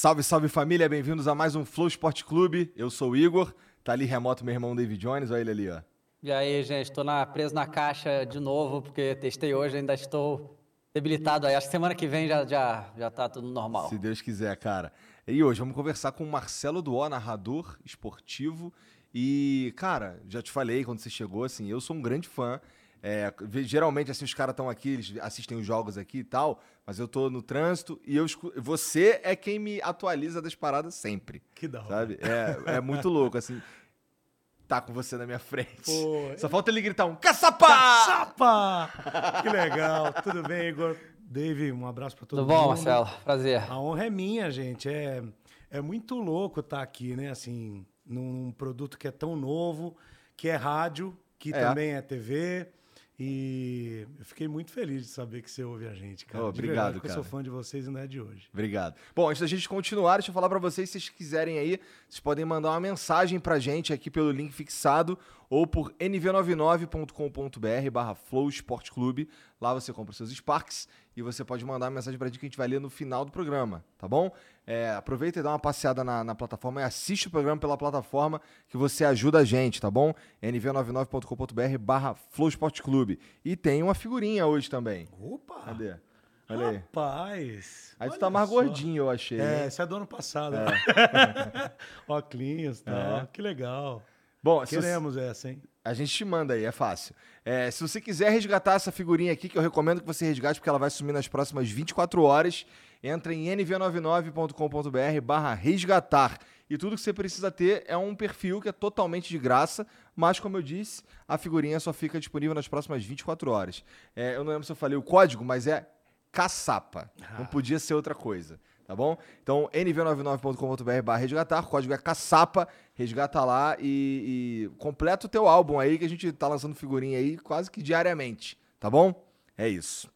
Salve, salve família, bem-vindos a mais um Flow Esporte Clube. Eu sou o Igor, tá ali remoto meu irmão David Jones, olha ele ali, ó. E aí, gente, estou na, preso na caixa de novo, porque testei hoje, ainda estou debilitado aí. Acho que semana que vem já, já, já tá tudo normal. Se Deus quiser, cara. E hoje vamos conversar com o Marcelo Duó, narrador esportivo. E, cara, já te falei quando você chegou, assim, eu sou um grande fã. É, geralmente, assim, os caras estão aqui, eles assistem os jogos aqui e tal, mas eu tô no trânsito e eu escu- você é quem me atualiza das paradas sempre. Que da hora. Sabe? É, é muito louco, assim. Tá com você na minha frente. Pô, Só falta ele gritar um caçapa! Caçapa! Que legal. Tudo bem, Igor? Dave, um abraço pra todo Tudo mundo. bom, Marcelo? Prazer. A honra é minha, gente. É, é muito louco estar aqui, né? Assim, num produto que é tão novo, que é rádio, que É. também é TV. E eu fiquei muito feliz de saber que você ouve a gente, cara. Oh, obrigado, verdade, porque Eu sou cara. fã de vocês e não é de hoje. Obrigado. Bom, antes da gente continuar, deixa eu falar pra vocês, se vocês quiserem aí, vocês podem mandar uma mensagem pra gente aqui pelo link fixado ou por nv99.com.br barra Flow Esporte Clube. Lá você compra os seus Sparks e você pode mandar uma mensagem pra gente que a gente vai ler no final do programa, tá bom? É, aproveita e dá uma passeada na, na plataforma e assiste o programa pela plataforma que você ajuda a gente, tá bom? nv99.com.br barra Flow Esporte Clube. E tem uma figurinha hoje também. Opa! Cadê? Olha aí. Rapaz! Aí tu tá mais só. gordinho, eu achei. É, esse é do ano passado. né? Óculos, tá? É. Que legal. Bom, você- Queremos essa, hein? A gente te manda aí, é fácil. É, se você quiser resgatar essa figurinha aqui, que eu recomendo que você resgate, porque ela vai sumir nas próximas 24 horas, entra em nv99.com.br barra resgatar. E tudo que você precisa ter é um perfil que é totalmente de graça, mas como eu disse, a figurinha só fica disponível nas próximas 24 horas. É, eu não lembro se eu falei o código, mas é caçapa. Não podia ser outra coisa. Tá bom? Então, nv99.com.br barra resgatar, o código é caçapa, resgata lá e, e completa o teu álbum aí, que a gente tá lançando figurinha aí quase que diariamente, tá bom? É isso.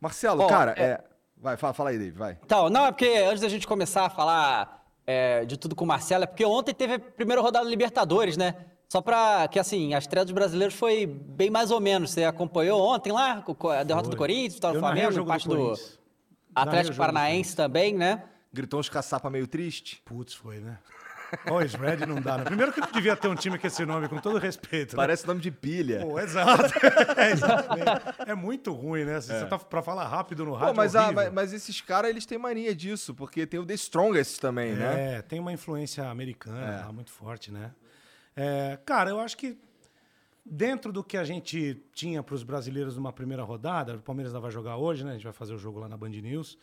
Marcelo, Bom, cara, é- é... Vai, fala, fala aí, Dave, vai. Então, não, é porque antes da gente começar a falar é, de tudo com o Marcelo, é porque ontem teve a primeira rodada da Libertadores, né? Só pra que, assim, a estreia dos brasileiros foi bem mais ou menos. Você acompanhou ontem lá, a derrota do Foi. Corinthians, vitória do o Flamengo, do parte do, Corinthians. Narrei o Atlético do Paranaense também, né? Gritou uns caçapa meio triste. Putz, foi, né? Ó, Red não dá, né? Primeiro que não devia ter um time com esse nome, com todo respeito. né? Parece nome de pilha. Pô, exato. É, exatamente. É muito ruim, né? Se você tá pra falar rápido no rádio, Pô, mas, é a- mas, mas esses caras, eles têm mania disso, porque tem o The Strongest também, né? É, tem uma influência americana É. lá muito forte, né? É, cara, eu acho que dentro do que a gente tinha para os brasileiros numa primeira rodada, o Palmeiras vai jogar hoje, né? A gente vai fazer o jogo lá na Band News.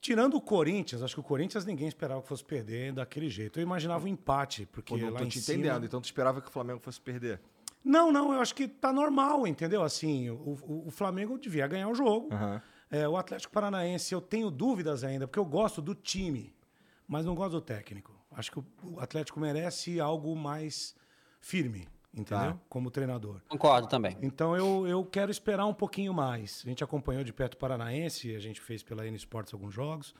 Tirando o Corinthians, acho que o Corinthians ninguém esperava que fosse perder daquele jeito. Eu imaginava um empate, porque Pô, não lá tô te cima... entendendo, então tu esperava que o Flamengo fosse perder. Não, não, eu acho que tá normal, entendeu? Assim, o, o- o Flamengo devia ganhar o jogo. Aham. É, o Atlético Paranaense, eu tenho dúvidas ainda, porque eu gosto do time, mas não gosto do técnico. Acho que o, o Atlético merece algo mais firme, entendeu? Tá. Como treinador. Concordo também. Então eu, eu quero esperar um pouquinho mais. A gente acompanhou de perto o Paranaense, a gente fez pela N Sports alguns jogos,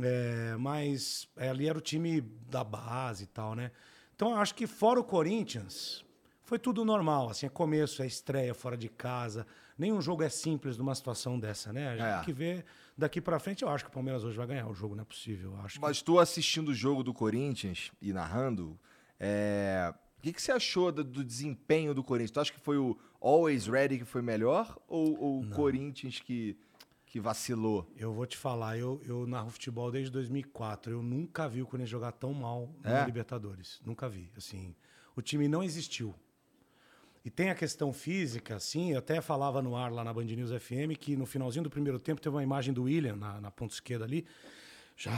é, mas é, ali era o time da base e tal, né? Então eu acho que fora o Corinthians, foi tudo normal. Assim, é começo, é estreia fora de casa. Nenhum jogo é simples numa situação dessa, né? A gente É. tem que ver daqui pra frente. Eu acho que o Palmeiras hoje vai ganhar o jogo, não é possível. Eu acho que... Mas tu assistindo o jogo do Corinthians e narrando, é, o que, que você achou do, do desempenho do Corinthians? Tu acha que foi o Always Ready que foi melhor ou, ou o Corinthians que, que vacilou? Eu vou te falar, eu, eu narro futebol desde 2004. Eu nunca vi o Corinthians jogar tão mal É? na Libertadores. Nunca vi. Assim, o time não existiu. E tem a questão física, sim. Eu até falava no ar lá na Band News FM que no finalzinho do primeiro tempo teve uma imagem do William na, na ponta esquerda ali, já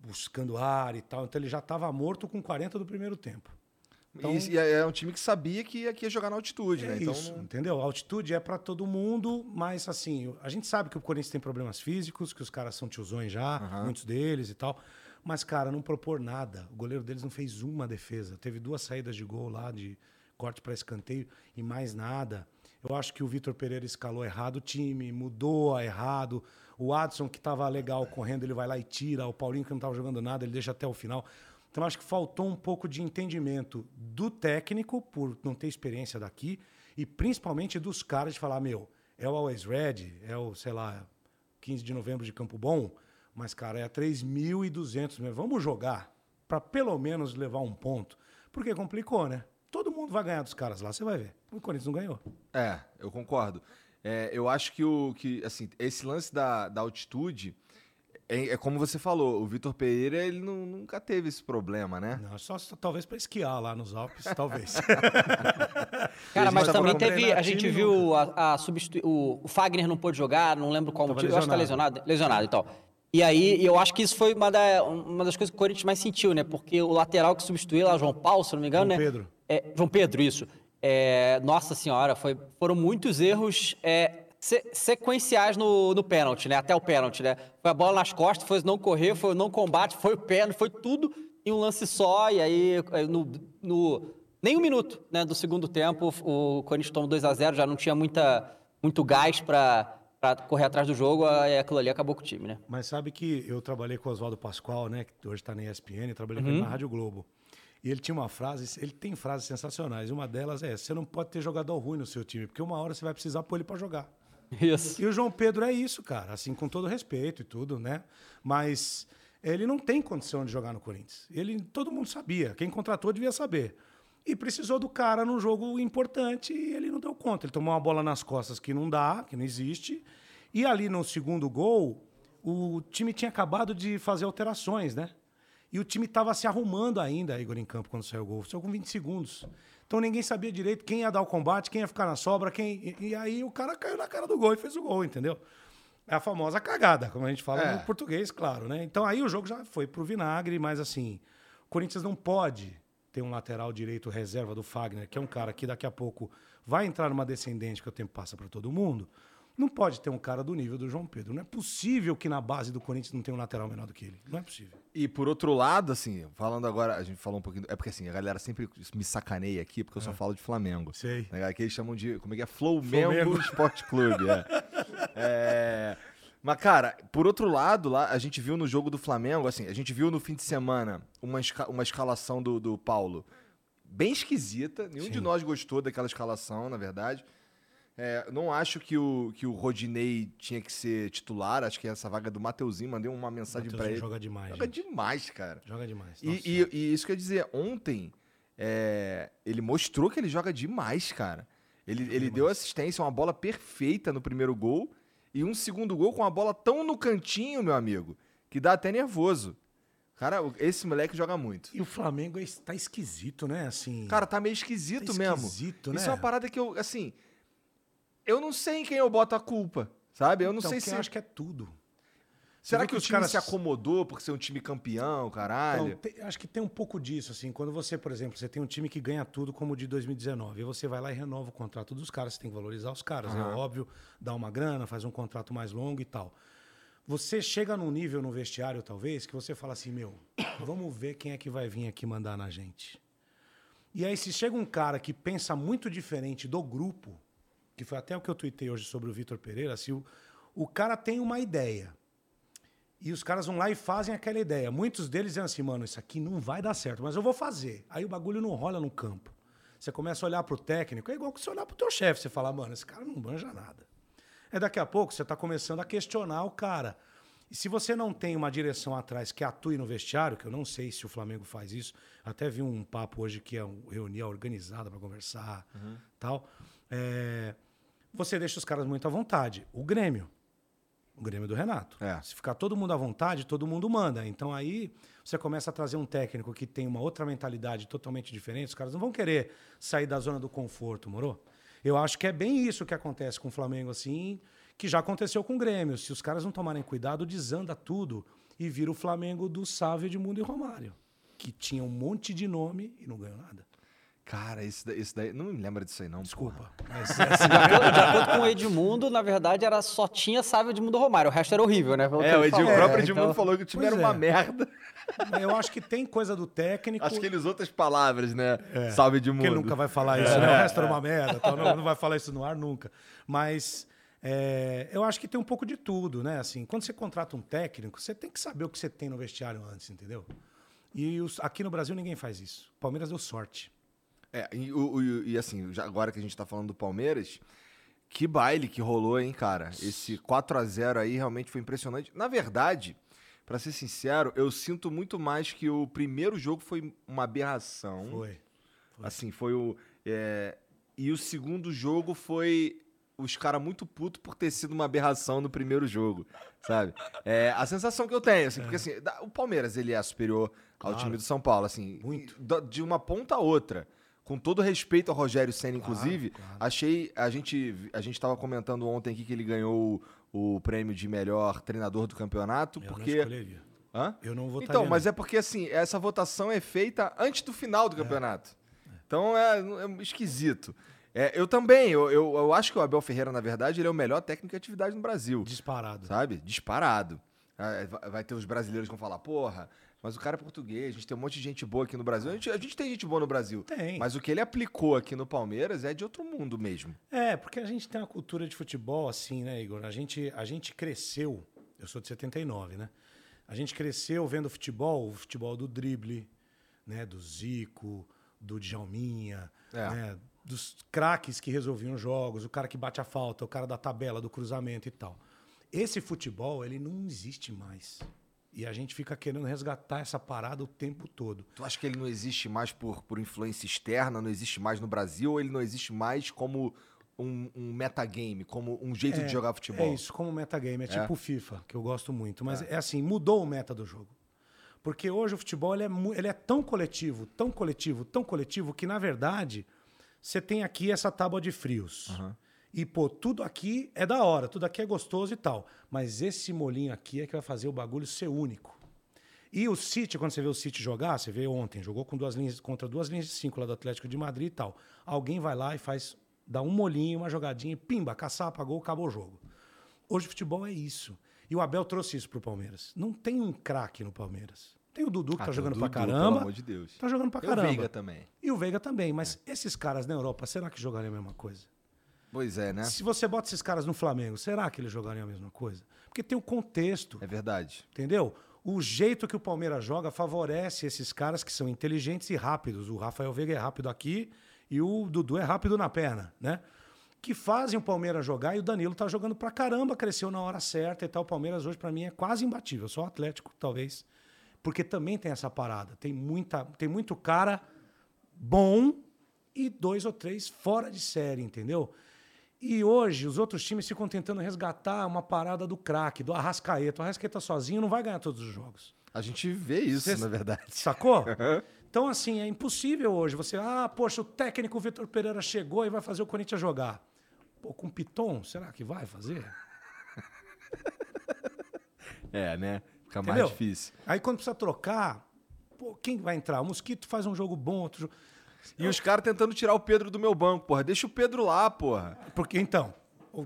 buscando ar e tal. Então ele já estava morto com 40 do primeiro tempo. Então, E, e é um time que sabia que ia, que ia jogar na altitude, é né? Então, isso, não- entendeu? A altitude é para todo mundo, mas assim, a gente sabe que o Corinthians tem problemas físicos, que os caras são tiozões já, muitos deles e tal. Mas, cara, não propor nada. O goleiro deles não fez uma defesa. Teve duas saídas de gol lá, de corte para escanteio e mais nada. Eu acho que o Vitor Pereira escalou errado o time, mudou a errado. O Adson, que estava legal correndo, ele vai lá e tira. O Paulinho, que não estava jogando nada, ele deixa até o final. Então, acho que faltou um pouco de entendimento do técnico, por não ter experiência daqui, e principalmente dos caras de falar: meu, é o Always Red, é o, sei lá, 15 de novembro de Campo Bom, mas, cara, é 3.200 mesmo. Vamos jogar para pelo menos levar um ponto. Porque complicou, né? Todo mundo vai ganhar dos caras lá, você vai ver. O Corinthians não ganhou. É, eu concordo. É, eu acho que, o, que assim, esse lance da, da altitude é, é como você falou, o Vitor Pereira ele nu- nunca teve esse problema, né? Não, só, só talvez para esquiar lá nos Alpes, talvez. Cara, mas também teve. A gente viu a, a substitu- o, o Fagner não pôde jogar, não lembro qual Tava motivo. Eu acho que tá lesionado. Lesionado e tal. E aí, eu acho que isso foi uma, da- uma das coisas que o Corinthians mais sentiu, né? Porque o lateral que substituiu lá, João Paulo, se não me engano, João né? Pedro. É, João Pedro, isso. É, nossa senhora, foi, foram muitos erros é, se- sequenciais no, no pênalti, né? Até o pênalti, né? Foi a bola nas costas, foi não correr, foi não combate, foi o pênalti, foi tudo em um lance só. E aí, é, no, no- nem um minuto né, do segundo tempo, o Corinthians tomou 2 a 0 já não tinha muita, muito gás para correr atrás do jogo, aí aquilo ali acabou com o time, né? Mas sabe que eu trabalhei com o Oswaldo Pascoal, né? Que hoje está na ESPN, trabalhei Uhum. com ele na Rádio Globo. E ele tinha uma frase, ele tem frases sensacionais. Uma delas é: você não pode ter jogador ruim no seu time, porque uma hora você vai precisar pôr ele para jogar. Isso. E o João Pedro é isso, cara, assim, com todo respeito e tudo, né? Mas ele não tem condição de jogar no Corinthians. Ele, todo mundo sabia, quem contratou devia saber. E precisou do cara num jogo importante e ele não deu conta. Ele tomou uma bola nas costas que não dá, que não existe. E ali no segundo gol, o time tinha acabado de fazer alterações, né? E o time estava se arrumando ainda, Igor, em campo, quando saiu o gol. Saiu com 20 segundos. Então ninguém sabia direito quem ia dar o combate, quem ia ficar na sobra, quem. E, aí o cara caiu na cara do gol e fez o gol, entendeu? É a famosa cagada, como a gente fala É. no português, claro, né? Então aí o jogo já foi pro vinagre, mas assim, o Corinthians não pode ter um lateral direito reserva do Fagner, que é um cara que daqui a pouco vai entrar numa descendente que o tempo passa para todo mundo. Não pode ter um cara do nível do João Pedro. Não é possível que na base do Corinthians não tenha um lateral menor do que ele. Não é possível. E por outro lado, assim, falando agora, a gente falou um pouquinho. É porque assim, a galera sempre me sacaneia aqui, porque eu só falo de Flamengo. Sei. Né, Aqui eles chamam de. Como é que é? Flamengo Flamengo. Esporte Clube. É. É, Mas, cara, por outro lado, lá, a gente viu no jogo do Flamengo, assim, a gente viu no fim de semana uma, esca- uma escalação do, do Paulo bem esquisita. Nenhum de nós gostou daquela escalação, na verdade. É, não acho que o, que o Rodinei tinha que ser titular. Acho que essa vaga é do Mateuzinho. Mandei uma mensagem pra Mateuzinho ele. joga demais, Joga gente. demais, cara. Joga demais. E, Nossa e- e isso quer dizer, ontem é, ele mostrou que ele joga demais, cara. Ele, ele deu assistência, uma bola perfeita no primeiro gol e um segundo gol com a bola tão no cantinho, meu amigo, que dá até nervoso. Cara, esse moleque joga muito. E o Flamengo está esquisito, né? Assim. Cara, tá meio esquisito Tá mesmo. esquisito, Isso né? é uma parada que eu, assim, eu não sei em quem eu boto a culpa, sabe? Eu não então, sei se... eu acho que é tudo. Será que, que o os time caras- se acomodou por ser um time campeão, caralho? Então, tem- acho que tem um pouco disso, assim. Quando você, por exemplo, você tem um time que ganha tudo como o de 2019, e você vai lá e renova o contrato dos caras, você tem que valorizar os caras, é óbvio, dá uma grana, faz um contrato mais longo e tal. Você chega num nível no vestiário, talvez, que você fala assim, meu, vamos ver quem é que vai vir aqui mandar na gente. E aí, se chega um cara que pensa muito diferente do grupo, que foi até o que eu tuitei hoje sobre o Vitor Pereira, se o, o cara tem uma ideia, e os caras vão lá e fazem aquela ideia. Muitos deles dizem assim, mano, isso aqui não vai dar certo, mas eu vou fazer. Aí o bagulho não rola no campo. Você começa a olhar pro técnico, é igual que você olhar pro teu chefe, você fala, mano, esse cara não manja nada. É daqui a pouco você tá começando a questionar o cara. E se você não tem uma direção atrás que atue no vestiário, que eu não sei se o Flamengo faz isso, até vi um papo hoje que é uma reunião organizada para conversar, tal. É, você deixa os caras muito à vontade. O Grêmio, o Grêmio do Renato. É. Se ficar todo mundo à vontade, todo mundo manda. Então aí você começa a trazer um técnico que tem uma outra mentalidade totalmente diferente. Os caras não vão querer sair da zona do conforto, morou? Eu acho que é bem isso que acontece com o Flamengo, assim, que já aconteceu com o Grêmio. Se os caras não tomarem cuidado, desanda tudo e vira o Flamengo do Sávio, Edmundo e Romário, que tinha um monte de nome e não ganhou nada. Cara, esse daí, esse daí- Não me lembra disso aí, não. Desculpa. Mas, De acordo, de acordo com o Edmundo, na verdade, era só tinha Sávio Edmundo Romário. O resto era horrível, né? Pelo que É, o, Edi- o próprio É, Edmundo então- falou que o time Pois era uma é. merda. eu acho que tem coisa do técnico. Acho que ele usou outras palavras, né? Salve Edmundo. Porque ele nunca vai falar isso, né? O resto era uma merda, tal, não, não vai falar isso no ar nunca. Mas é, eu acho que tem um pouco de tudo, né? Assim, quando você contrata um técnico, você tem que saber o que você tem no vestiário antes, entendeu? E os- aqui no Brasil ninguém faz isso. O Palmeiras deu sorte. É, e, o- o- e assim, já agora que a gente tá falando do Palmeiras, que baile que rolou, hein, cara? Esse 4 a 0 aí realmente foi impressionante. Na verdade, pra ser sincero, eu sinto muito mais que o primeiro jogo foi uma aberração. Foi. Assim, foi o. é, e o segundo jogo foi os caras muito putos por ter sido uma aberração no primeiro jogo, sabe? É, a sensação que eu tenho, assim, porque assim, o Palmeiras ele é superior ao Claro. time do São Paulo, assim, Muito. de uma ponta a outra. Com todo respeito ao Rogério Senna, Claro, inclusive, claro. achei. A gente, a gente tava comentando ontem aqui que ele ganhou o, o prêmio de melhor treinador do campeonato, Eu porque. não escolheria. Hã? Eu não votaria. Então, mas é porque assim, essa votação é feita antes do final do campeonato. Então é, é esquisito. É, eu também, eu, eu, eu acho que o Abel Ferreira, na verdade, ele é o melhor técnico de atividade no Brasil. Disparado. Sabe? Disparado. Vai- Vai ter os brasileiros que vão falar, porra, mas o cara é português, a gente tem um monte de gente boa aqui no Brasil. A gente, a gente tem gente boa no Brasil. Tem. Mas o que ele aplicou aqui no Palmeiras é de outro mundo mesmo. É, porque a gente tem uma cultura de futebol assim, né, Igor? A gente, a gente cresceu, eu sou de 79, né? A gente cresceu vendo futebol, o futebol do drible, né? Do Zico, do Djalminha, É. né? Dos craques que resolviam jogos, o cara que bate a falta, o cara da tabela, do cruzamento e tal. Esse futebol, ele não existe mais. E a gente fica querendo resgatar essa parada o tempo todo. Tu acha que ele não existe mais por, por influência externa, não existe mais no Brasil, ou ele não existe mais como um, um metagame, como um jeito de jogar futebol? É isso, como metagame. É, tipo o FIFA, que eu gosto muito. Mas é. assim, mudou o meta do jogo. Porque hoje o futebol ele é, ele é tão coletivo, tão coletivo, tão coletivo, que na verdade você tem aqui essa tábua de frios. E, pô, tudo aqui é da hora, tudo aqui é gostoso e tal. Mas esse molinho aqui é que vai fazer o bagulho ser único. E o City, quando você vê o City jogar, você vê ontem, jogou com duas linhas, contra duas linhas de cinco lá do Atlético de Madrid e tal. Alguém vai lá e faz, dá um molinho, uma jogadinha, e pimba, caçapa, gol, acabou o jogo. Hoje o futebol é isso. E o Abel trouxe isso pro Palmeiras. Não tem um craque no Palmeiras. Tem o Dudu que Ah, tá o jogando Dudu, pra pelo caramba. amor de Deus. Tá jogando pra Tem o caramba. Veiga também. E o Veiga também. Mas esses caras na Europa, será que jogariam a mesma coisa? Pois é, né? Se você bota esses caras no Flamengo, será que eles jogariam a mesma coisa? Porque tem o contexto. É verdade. Entendeu? O jeito que o Palmeiras joga favorece esses caras que são inteligentes e rápidos. O Rafael Veiga é rápido aqui e o Dudu é rápido na perna, né? Que fazem o Palmeiras jogar e o Danilo tá jogando pra caramba, cresceu na hora certa e tal. O Palmeiras hoje pra mim é quase imbatível, só o Atlético talvez. Porque também tem essa parada, tem muita, tem muito cara bom e dois ou três fora de série, entendeu? E hoje os outros times ficam tentando resgatar uma parada do craque, do Arrascaeta. O Arrascaeta sozinho não vai ganhar todos os jogos. A gente vê isso, na verdade. Sacou? Então, assim, é impossível hoje você. Ah, poxa, o técnico Vitor Pereira chegou e vai fazer o Corinthians jogar. Pô, com Piton, será que vai fazer? É, né? Fica Entendeu? mais difícil. Aí quando precisa trocar, pô, quem vai entrar? O Mosquito faz um jogo bom, outro jogo. E os caras tentando tirar o Pedro do meu banco, porra. Deixa o Pedro lá, porra. Porque, então,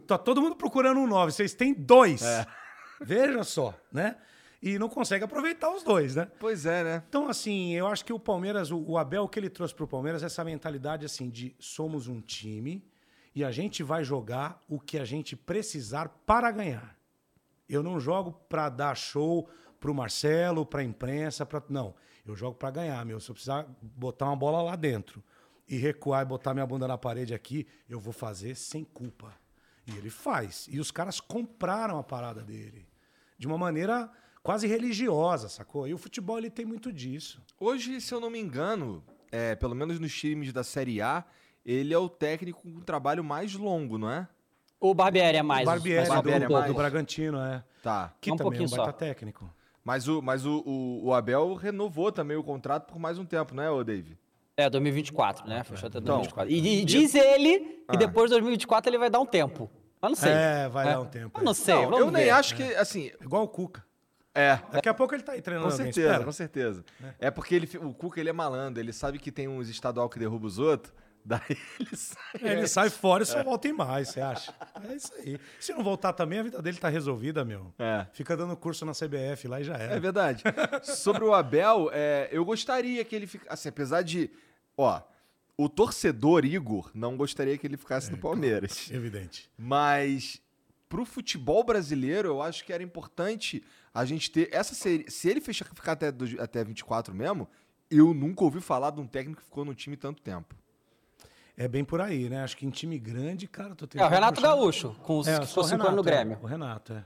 tá todo mundo procurando um 9, vocês têm dois. É. Veja só, né? E não consegue aproveitar os dois, né? Pois é, né? Então, assim, eu acho que o Palmeiras, o, Abel, o que ele trouxe pro Palmeiras é essa mentalidade, assim, de somos um time e a gente vai jogar o que a gente precisar para ganhar. Eu não jogo para dar show pro Marcelo, pra imprensa, para não. Eu jogo para ganhar, meu. Se eu precisar botar uma bola lá dentro e recuar e botar minha bunda na parede aqui, eu vou fazer sem culpa. E ele faz. E os caras compraram a parada dele de uma maneira quase religiosa, sacou? E o futebol ele tem muito disso. Hoje, se eu não me engano, é, pelo menos nos times da Série A, ele é o técnico com o trabalho mais longo, não é? O Barbieri é mais. o Barbieri, mais do, Barbieri é do- mais. do Bragantino, é. Tá. Que Um também é um pouquinho baita só. técnico. Mas o, mas o, o, o Abel renovou também o contrato por mais um tempo, não é, ô Dave? É, 2024, né? Fechou até Então, 2024. E, e diz ele que Ah. depois de 2024 ele vai dar um tempo. Mas não sei. É, vai dar um tempo, Eu não é. sei, Não, vamos eu nem ver. acho que, assim, Igual o Cuca. é. Daqui a pouco ele tá aí treinando Com alguém, certeza, espera. com certeza. É porque ele, o Cuca ele é malandro, ele sabe que tem uns estadual que derruba os outros, daí ele sai. É, ele sai fora e só volta em mais, você acha? É isso aí. Se não voltar também, a vida dele tá resolvida, meu. É. Fica dando curso na CBF lá e já era. É verdade. Sobre o Abel, é, eu gostaria que ele ficasse. Assim, apesar de. Ó, o torcedor Igor não gostaria que ele ficasse no Palmeiras. Evidente. Mas pro futebol brasileiro, eu acho que era importante a gente ter. Essa série. Se ele fechar, ficar até, até 24 mesmo, eu nunca ouvi falar de um técnico que ficou no time tanto tempo. É bem por aí, né? Acho que em time grande, cara, tô É, o Renato puxar- Gaúcho, com os É, que ficou cinco anos no é. Grêmio. O Renato, é.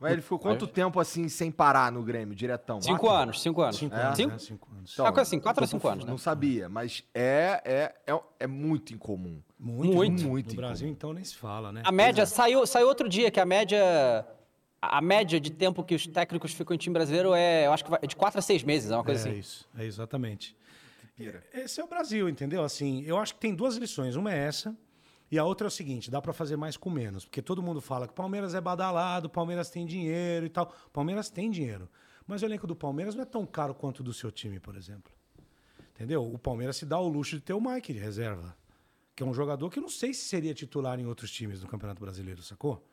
Mas ele ficou quanto tempo assim sem parar no Grêmio, diretão? Cinco anos, cinco anos. Cinco É? anos, Cinco? né? Cinco anos. Então, É assim, quatro ou cinco anos, né? Não sabia, mas é, é, é, é muito incomum. Muito, Muito. Muito No incomum. Brasil, então, nem se fala, né? A média saiu, saiu outro dia que a média a a média de tempo que os técnicos ficam em time brasileiro é, eu acho que vai, é de quatro a seis meses, é uma coisa é assim. isso, é exatamente. Esse é o Brasil, entendeu? Assim, eu acho que tem duas lições. Uma é essa, e a outra é o seguinte: dá pra fazer mais com menos. Porque todo mundo fala que o Palmeiras é badalado, o Palmeiras tem dinheiro e tal. Palmeiras tem dinheiro. Mas o elenco do Palmeiras não é tão caro quanto o do seu time, por exemplo. Entendeu? O Palmeiras se dá o luxo de ter o Mike de reserva. Que é um jogador que eu não sei se seria titular em outros times do Campeonato Brasileiro, sacou?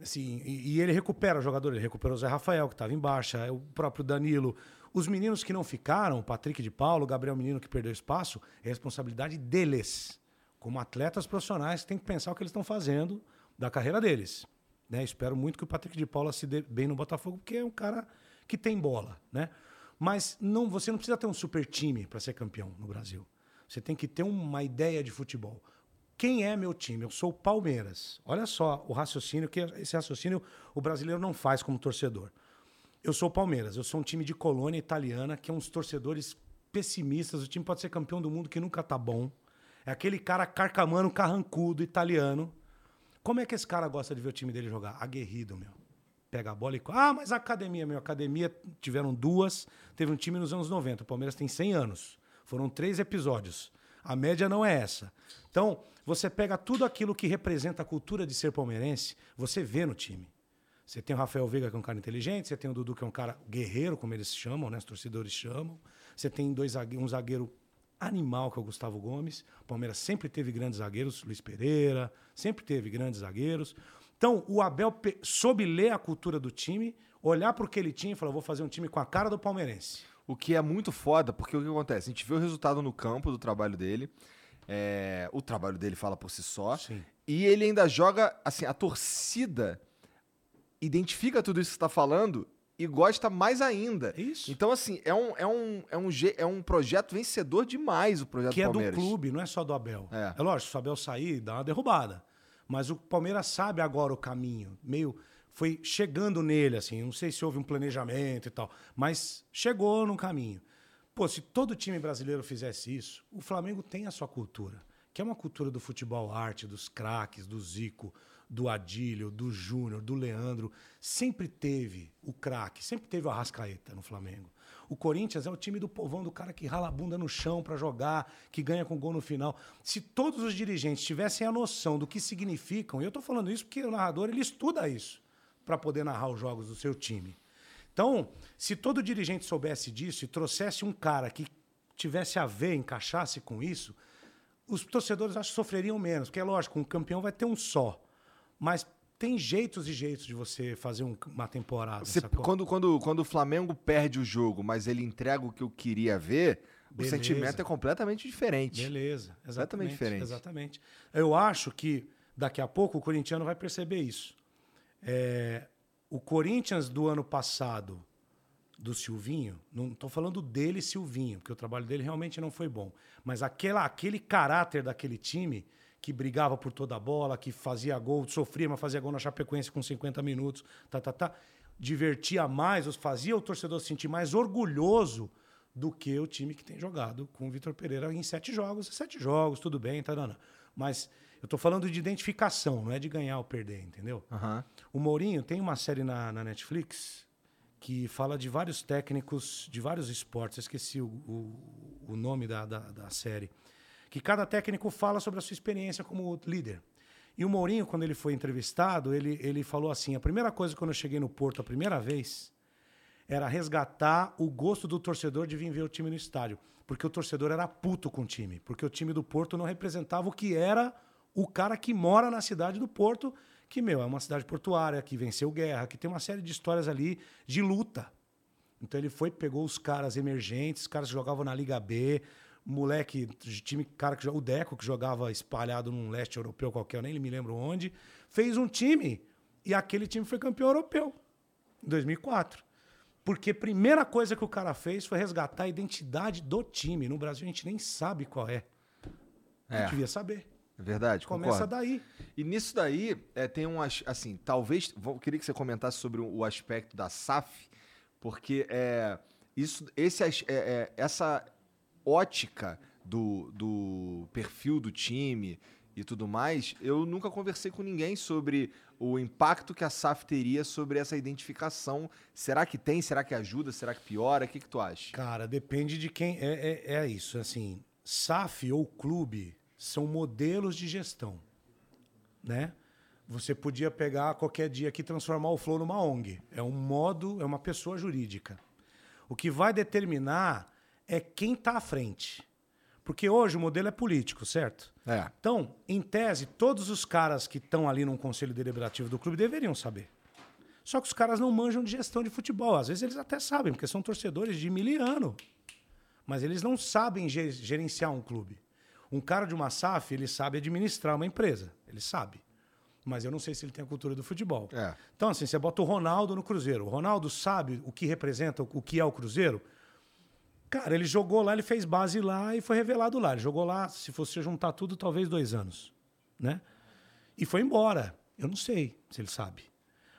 Assim, e, e ele recupera o jogador, ele recuperou o Zé Rafael, que estava em baixa, é o próprio Danilo. Os meninos que não ficaram, o Patrick de Paulo, o Gabriel Menino que perdeu espaço, é responsabilidade deles. Como atletas profissionais, tem que pensar o que eles estão fazendo da carreira deles. Né? Espero muito que o Patrick de Paula se dê bem no Botafogo, porque é um cara que tem bola. Né? Mas não, você não precisa ter um super time para ser campeão no Brasil. Você tem que ter uma ideia de futebol. Quem é meu time? Eu sou o Palmeiras. Olha só o raciocínio, que esse raciocínio o brasileiro não faz como torcedor. Eu sou Palmeiras, eu sou um time de colônia italiana, que é uns torcedores pessimistas. O time pode ser campeão do mundo que nunca tá bom. É aquele cara carcamano, carrancudo, italiano. Como é que esse cara gosta de ver o time dele jogar? Aguerrido, meu. Pega a bola e. Ah, mas a academia, meu. Academia tiveram duas. Teve um time nos anos 90. O Palmeiras tem 100 anos. Foram três episódios. A média não é essa. Então, você pega tudo aquilo que representa a cultura de ser palmeirense, você vê no time. Você tem o Rafael Veiga, que é um cara inteligente, você tem o Dudu, que é um cara guerreiro, como eles chamam, né? Os torcedores chamam. Você tem dois um zagueiro animal, que é o Gustavo Gomes. O Palmeiras sempre teve grandes zagueiros, Luiz Pereira, sempre teve grandes zagueiros. Então, o Abel soube ler a cultura do time, olhar para o que ele tinha e falar: vou fazer um time com a cara do palmeirense. O que é muito foda, porque o que acontece? A gente vê o resultado no campo do trabalho dele. é, o trabalho dele fala por si só. Sim. E ele ainda joga, assim, a torcida identifica tudo isso que você tá falando e gosta mais ainda. Isso. Então, assim, é um, é um, é um, é um projeto vencedor demais o projeto que é do Palmeiras. clube, não é só do Abel. É. É, lógico, se o Abel sair, dá uma derrubada. Mas o Palmeiras sabe agora o caminho. Meio. Foi chegando nele, assim. Não sei se houve um planejamento e tal. Mas chegou no caminho. Pô, se todo time brasileiro fizesse isso, o Flamengo tem a sua cultura. Que é uma cultura do futebol arte, dos craques, do Zico, do Adílio, do Júnior, do Leandro. Sempre teve o craque, sempre teve o Arrascaeta no Flamengo. O Corinthians é o time do povão, do cara que rala a bunda no chão pra jogar, que ganha com gol no final. Se todos os dirigentes tivessem a noção do que significam, e eu tô falando isso porque o narrador ele estuda isso para poder narrar os jogos do seu time. Então, se todo dirigente soubesse disso e trouxesse um cara que tivesse a ver, encaixasse com isso, os torcedores acho que sofreriam menos. Porque é lógico, um campeão vai ter um só. Mas tem jeitos e jeitos de você fazer um- uma temporada. Você- quando, quando, quando o Flamengo perde o jogo, mas ele entrega o que eu queria ver, Beleza. o sentimento é completamente diferente. Beleza, Completamente exatamente. diferente. Exatamente. Eu acho que daqui a pouco o corintiano vai perceber isso. É, o Corinthians do ano passado, do Silvinho, não estou falando dele, Silvinho, porque o trabalho dele realmente não foi bom. Mas aquela, aquele caráter daquele time que brigava por toda a bola, que fazia gol, sofria, mas fazia gol na Chapecoense com 50 minutos, tá, tá, tá, divertia mais, os- fazia o torcedor se sentir mais orgulhoso do que o time que tem jogado com o Vitor Pereira em sete jogos. Sete jogos, tudo bem, tá, Dana? Mas eu tô falando de identificação, não é de ganhar ou perder, entendeu? Aham. O Mourinho tem uma série na, na Netflix que fala de vários técnicos de vários esportes. Eu esqueci o, o, o nome da, da, da série. Que cada técnico fala sobre a sua experiência como líder. E o Mourinho, quando ele foi entrevistado, ele, ele falou assim: a primeira coisa quando eu cheguei no Porto a primeira vez era resgatar o gosto do torcedor de vir ver o time no estádio. Porque o torcedor era puto com o time. Porque o time do Porto não representava o que era o cara que mora na cidade do Porto, que, meu, é uma cidade portuária, que venceu guerra, que tem uma série de histórias ali de luta. Então ele foi, pegou os caras emergentes, os caras que jogavam na Liga B, moleque, time, cara que o Deco, que jogava espalhado num leste europeu qualquer, eu nem me lembro onde, fez um time e aquele time foi campeão europeu em 2004. Porque a primeira coisa que o cara fez foi resgatar a identidade do time. No Brasil a gente nem sabe qual é. É. devia saber. É verdade, Começa concordo. daí. E nisso daí, é, tem um, as- assim, talvez, vou- queria que você comentasse sobre o aspecto da SAF, porque é, isso, esse, é, é, essa ótica do, do perfil do time e tudo mais, eu nunca conversei com ninguém sobre o impacto que a SAF teria sobre essa identificação. Será que tem? Será que ajuda? Será que piora? O que, que tu acha? Cara, depende de quem. É, é, é isso. Assim, SAF ou clube são modelos de gestão. Né? Você podia pegar qualquer dia aqui e transformar o Flow numa ONG. É um modo, é uma pessoa jurídica. O que vai determinar é quem está à frente. Porque hoje o modelo é político, certo? É. Então, em tese, todos os caras que estão ali num conselho deliberativo do clube deveriam saber. Só que os caras não manjam de gestão de futebol. Às vezes eles até sabem, porque são torcedores de miliano. Mas eles não sabem ge- gerenciar um clube. Um cara de uma SAF, ele sabe administrar uma empresa. Ele sabe. Mas eu não sei se ele tem a cultura do futebol. É. Então, assim, você bota o Ronaldo no Cruzeiro. O Ronaldo sabe o que representa, o que é o Cruzeiro. Cara, ele jogou lá, ele fez base lá e foi revelado lá. Ele jogou lá, se fosse juntar tudo, talvez dois anos. Né? E foi embora. Eu não sei se ele sabe.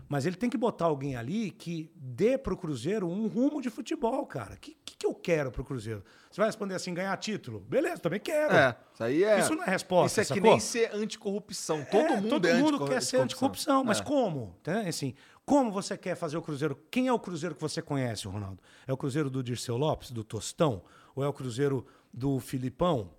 Mas ele tem que botar alguém ali que dê pro Cruzeiro um rumo de futebol, cara. O que, que, que eu quero pro Cruzeiro? Você vai responder assim, ganhar título? Beleza, também quero. É, isso aí é. Isso não é resposta, Isso é que sacou? nem ser anticorrupção. Todo É, mundo todo é mundo quer ser anticorrupção, mas É. como? Tá? Assim, como você quer fazer o Cruzeiro? Quem é o Cruzeiro que você conhece, Ronaldo? É o Cruzeiro do Dirceu Lopes, do Tostão? Ou é o Cruzeiro do Filipão?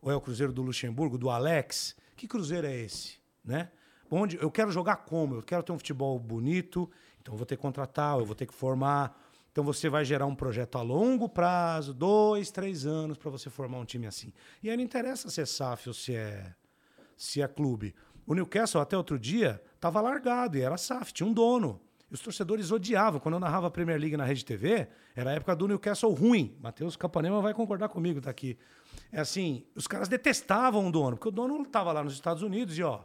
Ou é o Cruzeiro do Luxemburgo, do Alex? Que Cruzeiro é esse? Né? Onde eu quero jogar como? Eu quero ter um futebol bonito, então eu vou ter que contratar, eu vou ter que formar. Então você vai gerar um projeto a longo prazo, dois, três anos, para você formar um time assim. E aí não interessa se é SAF ou se é se é clube. O Newcastle, até outro dia, estava largado e era SAF, tinha um dono. E os torcedores odiavam. Quando eu narrava a Premier League na Rede TV, era a época do Newcastle ruim. Matheus Capanema vai concordar comigo, tá aqui. É assim, os caras detestavam o dono, porque o dono estava lá nos Estados Unidos e, ó,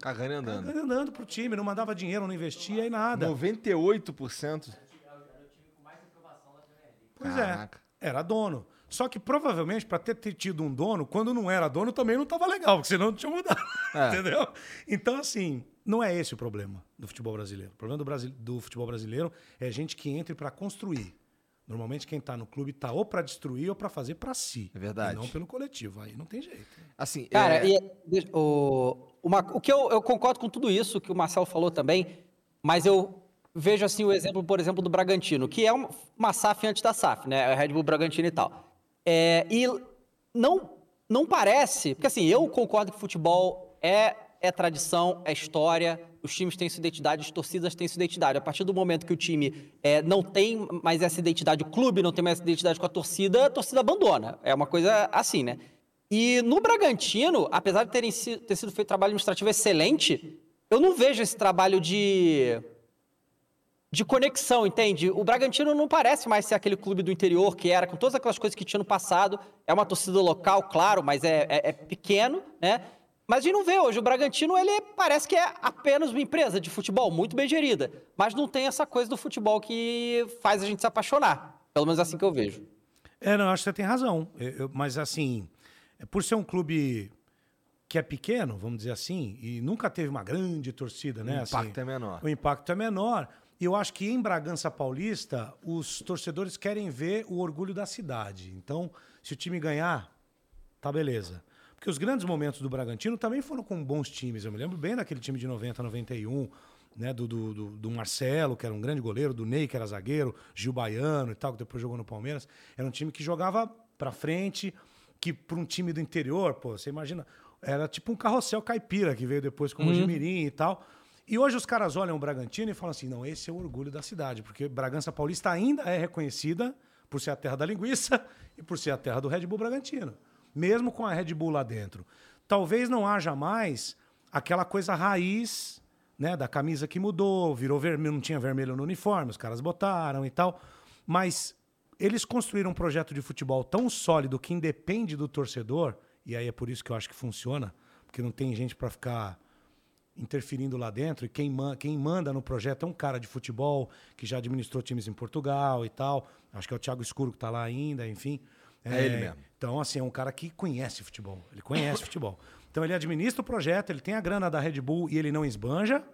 Cagando e andando. andando pro time, não mandava dinheiro, não investia e nada. 98%. Pois Caraca. é, era dono. Só que provavelmente, para ter, ter tido um dono, quando não era dono, também não estava legal, porque senão não tinha mudado. É. Entendeu? Então, assim, não é esse o problema do futebol brasileiro. O problema do, Brasi- do futebol brasileiro é gente que entre para construir. Normalmente, quem está no clube está ou para destruir ou para fazer para si. É verdade. E não pelo coletivo. Aí não tem jeito. Assim, Cara, é, e, deixa- o, uma- o que eu, eu concordo com tudo isso que o Marcelo falou também, mas eu vejo assim o exemplo, por exemplo, do Bragantino, que é uma, uma SAF antes da SAF, né? Red Bull Bragantino e tal. É, e não, não parece, porque assim, eu concordo que futebol é, é tradição, é história, os times têm sua identidade, as torcidas têm sua identidade. A partir do momento que o time é, não tem mais essa identidade, o clube não tem mais essa identidade com a torcida, a torcida abandona. É uma coisa assim, né? E no Bragantino, apesar de terem ter sido feito trabalho administrativo excelente, eu não vejo esse trabalho de de conexão, entende? O Bragantino não parece mais ser aquele clube do interior que era, com todas aquelas coisas que tinha no passado. É uma torcida local, claro, mas é, é- é pequeno, né? Mas a gente não vê hoje. O Bragantino, ele parece que é apenas uma empresa de futebol, muito bem gerida. Mas não tem essa coisa do futebol que faz a gente se apaixonar. Pelo menos é assim que eu vejo. É, não, acho que você tem razão. Eu- eu- mas, assim, é por ser um clube que é pequeno, vamos dizer assim, e nunca teve uma grande torcida, né? O impacto assim, é menor. O impacto é menor. E eu acho que em Bragança Paulista, os torcedores querem ver o orgulho da cidade. Então, se o time ganhar, tá beleza. Porque os grandes momentos do Bragantino também foram com bons times. Eu me lembro bem daquele time de 90, 91. né? Do, do, do, do Marcelo, que era um grande goleiro, do Ney, que era zagueiro, Gil Baiano e tal, que depois jogou no Palmeiras. Era um time que jogava pra frente, que para um time do interior, pô, você imagina, era tipo um carrossel caipira que veio depois com o Mojimirim e tal. E hoje os caras olham o Bragantino e falam assim: não, esse é o orgulho da cidade, porque Bragança Paulista ainda é reconhecida por ser a terra da linguiça e por ser a terra do Red Bull Bragantino, mesmo com a Red Bull lá dentro. Talvez não haja mais aquela coisa raiz, né, da camisa que mudou, virou vermelho, não tinha vermelho no uniforme, os caras botaram e tal, mas eles construíram um projeto de futebol tão sólido que independe do torcedor, e aí é por isso que eu acho que funciona, porque não tem gente para ficar interferindo lá dentro, e quem, man- quem manda no projeto é um cara de futebol que já administrou times em Portugal e tal. Acho que é o Thiago Escuro que tá lá ainda, enfim. É ele mesmo. Então, assim, é um cara que conhece futebol. Ele conhece futebol. Então, ele administra o projeto, ele tem a grana da Red Bull e ele não esbanja.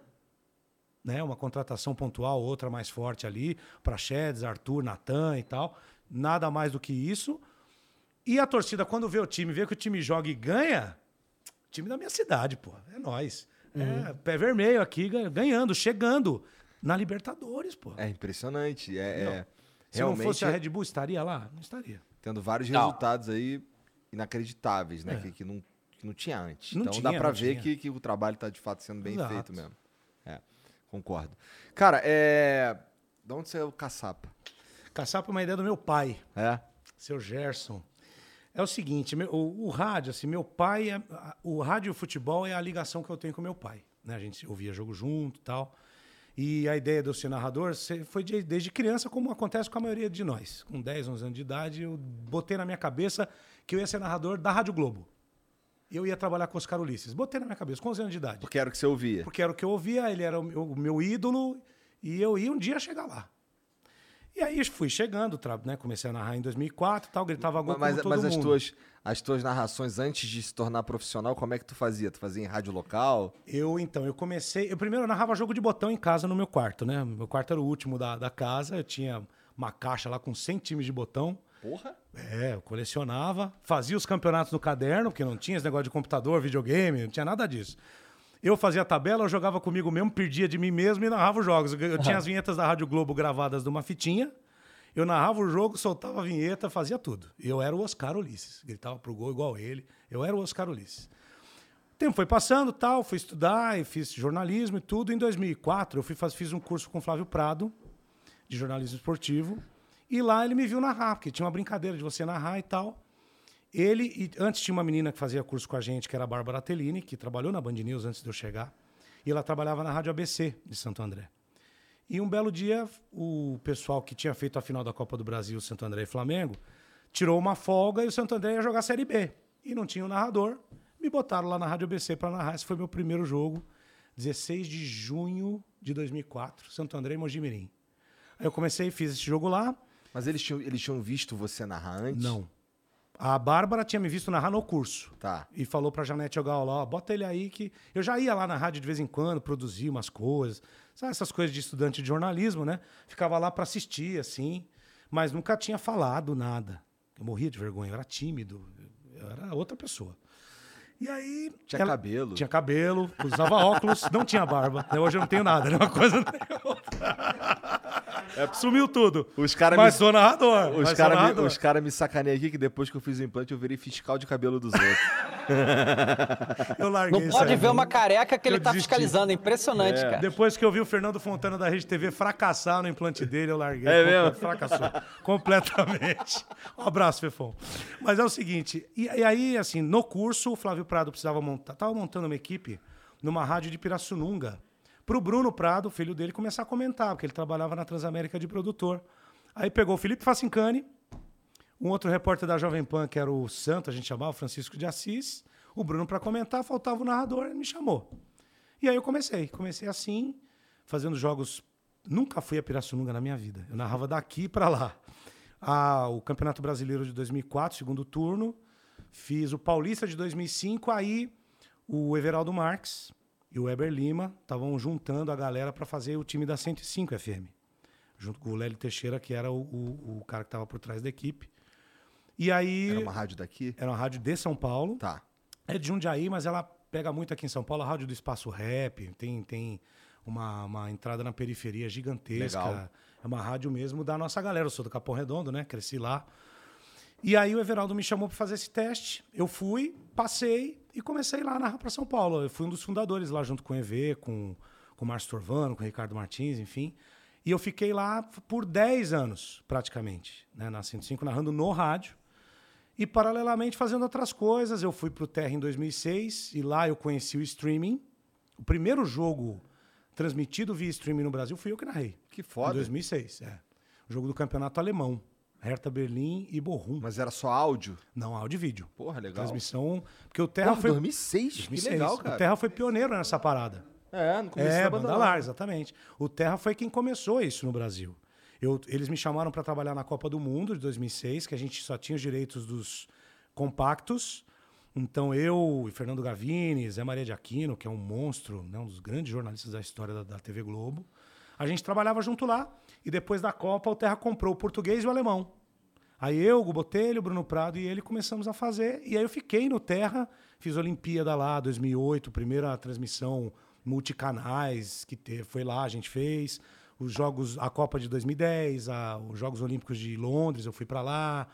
Né? Uma contratação pontual, outra mais forte ali, para Sheds, Arthur, Natan e tal. Nada mais do que isso. E a torcida, quando vê o time, vê que o time joga e ganha, time da minha cidade, pô. É nós. É, pé vermelho aqui, gan- ganhando, chegando na Libertadores, pô. É impressionante. É, é- Se não realmente fosse a Red Bull, estaria lá? Não estaria. Tendo vários Não. resultados aí inacreditáveis, né? Que, que não, que não tinha antes. É. Não então tinha, dá pra não ver que, que o trabalho tá de fato sendo bem Exato. feito mesmo. É, concordo. Cara, é. De onde saiu o caçapa? Caçapa é uma ideia do meu pai, É? seu Gerson. É o seguinte, meu- o, o rádio, assim, meu pai, é- o rádio e o futebol é a ligação que eu tenho com meu pai. Né? A gente ouvia jogo junto e tal. E a ideia de eu ser narrador foi de- desde criança, como acontece com a maioria de nós. Com 10, 11 anos de idade, eu botei na minha cabeça que eu ia ser narrador da Rádio Globo. Eu ia trabalhar com Oscar Ulisses. Botei na minha cabeça, com 11 anos de idade. Porque era o que você ouvia. Porque era o que eu ouvia, ele era o meu, o meu ídolo e eu ia um dia chegar lá. E aí fui chegando, né? comecei a narrar em 2004 tal, gritava gol Mas, como mas as, mundo. tuas, as tuas narrações antes de se tornar profissional, como é que tu fazia? Tu fazia em rádio local? Eu, então, eu comecei... Eu primeiro narrava jogo de botão em casa no meu quarto, né? Meu quarto era o último da, da casa, eu tinha uma caixa lá com 100 times de botão. Porra! É, eu colecionava, fazia os campeonatos no caderno, porque não tinha esse negócio de computador, videogame, não tinha nada disso. Eu fazia a tabela, eu jogava comigo mesmo, perdia de mim mesmo e narrava os jogos. Eu tinha as vinhetas da Rádio Globo gravadas numa fitinha, eu narrava o jogo, soltava a vinheta, fazia tudo. Eu era o Oscar Ulisses, gritava pro gol igual ele, eu era o Oscar Ulisses. O tempo foi passando, tal, fui estudar e fiz jornalismo e tudo. Em 2004, eu fui faz, fiz um curso com o Flávio Prado, de jornalismo esportivo. E lá ele me viu narrar, porque tinha uma brincadeira de você narrar e tal. Ele, e antes tinha uma menina que fazia curso com a gente, que era a Bárbara Tellini, que trabalhou na Band News antes de eu chegar. E ela trabalhava na Rádio ABC de Santo André. E um belo dia, o pessoal que tinha feito a final da Copa do Brasil, Santo André e Flamengo, tirou uma folga e o Santo André ia jogar Série B. E não tinha o narrador. Me botaram lá na Rádio ABC para narrar. Esse foi meu primeiro jogo, 16 de junho de 2004, Santo André e Mojimirim. Aí eu comecei, fiz esse jogo lá. Mas eles tinham, eles tinham visto você narrar antes? Não. A Bárbara tinha me visto narrar no curso. Tá. E falou pra Janete Ogal lá, ó, bota ele aí que... Eu já ia lá na rádio de vez em quando, produzir umas coisas. Sabe essas coisas de estudante de jornalismo, né? Ficava lá pra assistir, assim. Mas nunca tinha falado nada. Eu morria de vergonha, eu era tímido. Eu era outra pessoa. E aí... Tinha cabelo. Tinha cabelo, usava óculos, não tinha barba. Hoje eu não tenho nada, né? Uma coisa não tem outra. Sumiu tudo. Os cara mas me- sou narrador. Os caras me, cara me sacaneiam aqui que depois que eu fiz o implante eu virei fiscal de cabelo dos outros. Eu larguei Não pode aí. ver uma careca que Eu ele tá desisti. fiscalizando. É impressionante, cara. Depois que eu vi o Fernando Fontana da Rede TV fracassar no implante dele, eu larguei. É mesmo? Fracassou. completamente. Um abraço, Fefão. Mas é o seguinte, e, e aí, assim, no curso, o Flávio Prado precisava montar, tava montando uma equipe numa rádio de Pirassununga, pro Bruno Prado, filho dele, começar a comentar, porque ele trabalhava na Transamérica de produtor. Aí pegou o Felipe Facincani, um outro repórter da Jovem Pan, que era o Santo, a gente chamava, o Francisco de Assis, o Bruno para comentar, faltava o narrador, ele me chamou. E aí eu comecei. Comecei assim, fazendo jogos. Nunca fui a Pirassununga na minha vida. Eu narrava daqui para lá. Ah, o Campeonato Brasileiro de 2004, segundo turno. Fiz o Paulista de 2005. Aí o Everaldo Marques e o Weber Lima estavam juntando a galera para fazer o time da 105 FM. Junto com o Lélio Teixeira, que era o, o, o cara que estava por trás da equipe. E aí. Era uma rádio daqui? Era uma rádio de São Paulo. Tá. É de Jundiaí, mas ela pega muito aqui em São Paulo, a rádio do Espaço Rap, tem, tem uma, uma entrada na periferia gigantesca. Legal. É uma rádio mesmo da nossa galera. Eu sou do Capão Redondo, né? Cresci lá. E aí o Everaldo me chamou para fazer esse teste. Eu fui, passei e comecei lá a narrar para São Paulo. Eu fui um dos fundadores lá junto com o EV, com, com o Márcio Torvano, com o Ricardo Martins, enfim. E eu fiquei lá por 10 anos, praticamente, né, na 105, narrando no rádio. E, paralelamente, fazendo outras coisas. Eu fui para o Terra em 2006 e lá eu conheci o streaming. O primeiro jogo transmitido via streaming no Brasil fui eu que narrei. Que Em foda. 2006, é. O jogo do campeonato alemão. Hertha Berlim e Bochum. Mas era só áudio? Não, áudio e vídeo. Porra, legal. Transmissão. Porque o Terra Porra, foi. 2006? 2006. Que legal, cara. O Terra foi pioneiro nessa parada. É, no começo É, da banda banda larga, exatamente. O Terra foi quem começou isso no Brasil. Eu- eles me chamaram para trabalhar na Copa do Mundo de 2006, que a gente só tinha os direitos dos compactos. Então eu e Fernando Gavini, Zé Maria de Aquino, que é um monstro, né, um dos grandes jornalistas da história da, da TV Globo, a gente trabalhava junto lá. E depois da Copa, o Terra comprou o português e o alemão. Aí eu, o Gubotelho, o Bruno Prado e ele começamos a fazer. E aí eu fiquei no Terra, fiz Olimpíada lá, 2008, primeira transmissão multicanais que teve, foi lá, a gente fez. Os Jogos, a Copa de 2010, a- os Jogos Olímpicos de Londres, eu fui para lá.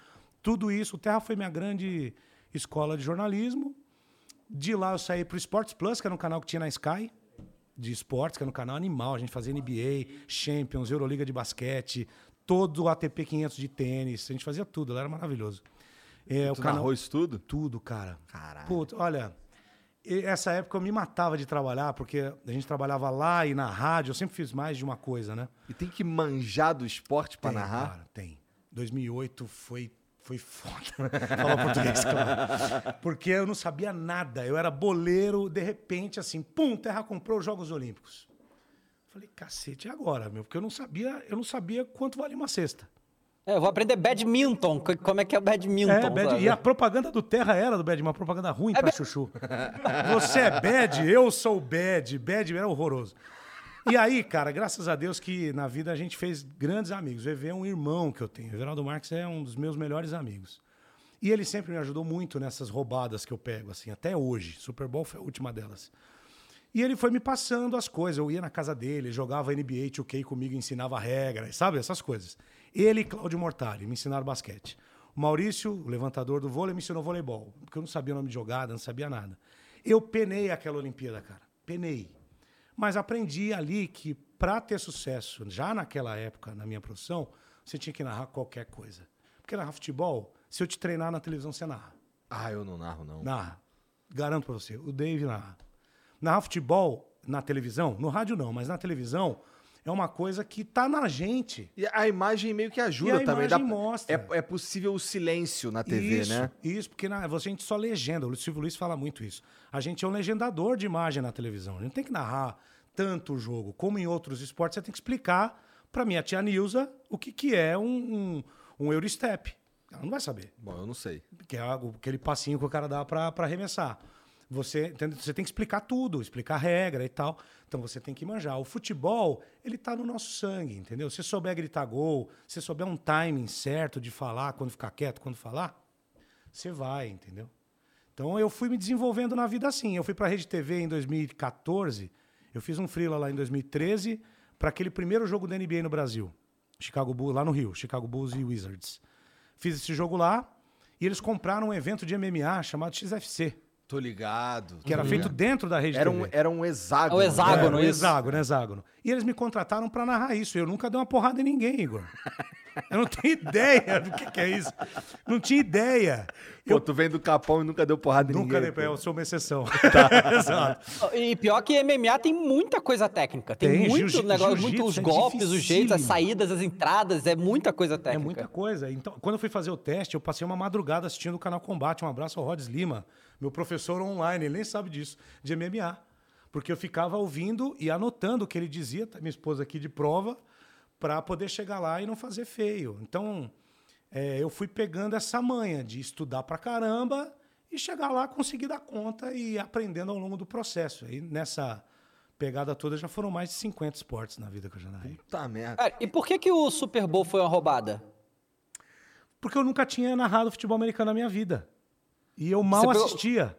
Tudo isso, o Terra foi minha grande escola de jornalismo. De lá eu saí pro Sports Plus, que era um canal que tinha na Sky, de esportes, que era um canal animal. A gente fazia NBA, Champions, Euroliga de basquete, todo o ATP 500 de tênis. A gente fazia tudo, lá era maravilhoso. É, o Tu canal, narrou isso tudo? tudo, cara. Caralho. Puta, olha, essa época eu me matava de trabalhar, porque a gente trabalhava lá e na rádio, eu sempre fiz mais de uma coisa, né? E tem que manjar do esporte Tem, narrar? Cara, tem. 2008 foi, foi foda. Falar português, claro. Porque eu não sabia nada. Eu era boleiro, de repente, assim, pum, Terra comprou os Jogos Olímpicos. Falei, cacete, e agora, meu? Porque eu não sabia, eu não sabia quanto valia uma cesta. É, eu vou aprender badminton. co- Como é que é o badminton? É, bad, e a propaganda do Terra era do Bad, uma propaganda ruim pra chuchu. Você é bad, eu sou bad. Bad era horroroso. E aí, cara, graças a Deus que na vida a gente fez grandes amigos. O EV é um irmão que eu tenho. O Everaldo Marques é um dos meus melhores amigos. E ele sempre me ajudou muito nessas roubadas que eu pego, assim, até hoje. Super Bowl foi a última delas. E ele foi me passando as coisas. Eu ia na casa dele, jogava NBA 2K comigo, ensinava regras, sabe? Essas coisas. Ele e Cláudio Mortari me ensinaram basquete. O Maurício, o levantador do vôlei, me ensinou voleibol. Porque eu não sabia o nome de jogada, não sabia nada. Eu penei aquela Olimpíada, cara. Penei. Mas aprendi ali que para ter sucesso, já naquela época, na minha profissão, você tinha que narrar qualquer coisa. Porque narrar futebol, se eu te treinar na televisão, você narra. Ah, eu não narro, não. Narra. Garanto pra você. O Dave narra. Narrar futebol na televisão, no rádio não, mas na televisão, é uma coisa que tá na gente. E a imagem meio que ajuda a também. imagem mostra. É, é possível o silêncio na TV, isso, né? Isso, porque na, a gente só legenda. O Silvio Luiz fala muito isso. A gente é um legendador de imagem na televisão. A gente não tem que narrar tanto o jogo. Como em outros esportes, você tem que explicar pra minha tia Nilza o que, que é um, um, um Eurostep. Ela não vai saber. Bom, eu não sei. que é aquele passinho que o cara dá pra arremessar. Você, você tem que explicar tudo, explicar a regra e tal. Então você tem que manjar. O futebol, ele tá no nosso sangue, entendeu? Se souber gritar gol, se souber um timing certo de falar, quando ficar quieto, quando falar, você vai, entendeu? Então eu fui me desenvolvendo na vida assim. Eu fui pra Rede TV em 2014, eu fiz um freela lá em 2013 para aquele primeiro jogo da NBA no Brasil. Chicago Bulls, lá no Rio, Chicago Bulls e Wizards. Fiz esse jogo lá e eles compraram um evento de MMA chamado XFC, Tô ligado. que era feito dentro da rede Era TV. um, era um hexágono. É o hexágono, Era um isso. hexágono, hexágono. E eles me contrataram pra narrar isso. Eu nunca dei uma porrada em ninguém, Igor. Eu não tenho ideia do que, que é isso. Não tinha ideia. Pô, Eu tu vem do Capão e nunca deu porrada em nunca ninguém. dei, pô. eu sou uma exceção. Tá. Exato. E pior que MMA tem muita coisa técnica. Tem, Tem, muito jiu- negócio, muito os é golpes, os jeitos, as saídas, as entradas, é muita coisa É técnica. muita coisa. Então, quando eu fui fazer o teste, eu passei uma madrugada assistindo o canal Combate. Um abraço ao Rods Lima, meu professor online, ele nem sabe disso, de MMA. Porque eu ficava ouvindo e anotando o que ele dizia, tá minha esposa aqui de prova, para poder chegar lá e não fazer feio. Então, é, eu fui pegando essa manha de estudar pra caramba e chegar lá, conseguir dar conta e ir aprendendo ao longo do processo. Aí nessa pegada toda já foram mais de 50 esportes na vida que eu já narrei. Puta merda. Cara, e por que, que o Super Bowl foi uma roubada? Porque eu nunca tinha narrado futebol americano na minha vida. E eu mal pegou- assistia.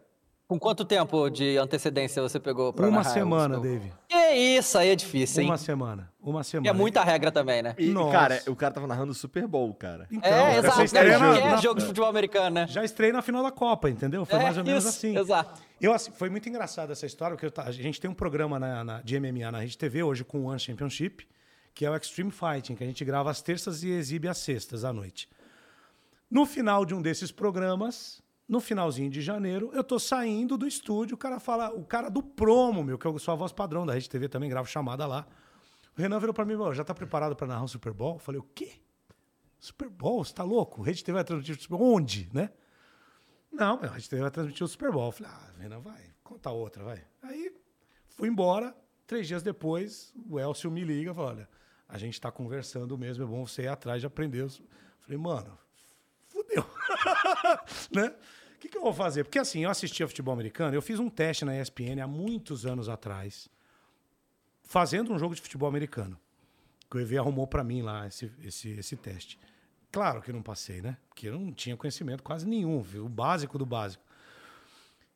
Com quanto tempo de antecedência você pegou pra Uma narrar o semana, Bowl? Dave. Que É isso, aí é difícil, hein? Uma semana. Uma semana. É muita regra também, né? E, Nossa. cara, o cara tava narrando o Super Bowl, cara. Então, É, exato. Né? estreia na- é jogo de futebol americano, né? Já estreiei na final da Copa, entendeu? Foi É, mais ou menos isso, assim. exato. Eu, assim, foi muito engraçado essa história, porque eu a gente tem um programa na, na- de MMA na Rede TV, hoje com o One Championship, que é o Extreme Fighting, que a gente grava às terças e exibe às sextas à noite. No final de um desses programas, no finalzinho de janeiro, eu tô saindo do estúdio, o cara fala, o cara do promo, meu, que eu sou a voz padrão da Rede TV, também gravo chamada lá. O Renan virou pra mim, "Meu, já tá preparado pra narrar o Super Bowl? Eu falei, o quê? Super Bowl? Você tá louco? Rede TV vai transmitir o Super Bowl? Onde, né? Não, a Rede TV vai transmitir o Super Bowl. Eu falei, ah, Renan, vai, conta outra, vai. Aí fui embora. Três dias depois, o Elcio me liga e fala: olha, a gente tá conversando mesmo, é bom você ir atrás de aprender. os-" Falei, mano, fudeu. né? O que, que eu vou fazer? Porque assim, eu assistia futebol americano, eu fiz um teste na ESPN há muitos anos atrás, fazendo um jogo de futebol americano. Que o EV arrumou pra mim lá esse, esse, esse teste. Claro que não passei, né? Porque eu não tinha conhecimento quase nenhum, viu? o básico do básico.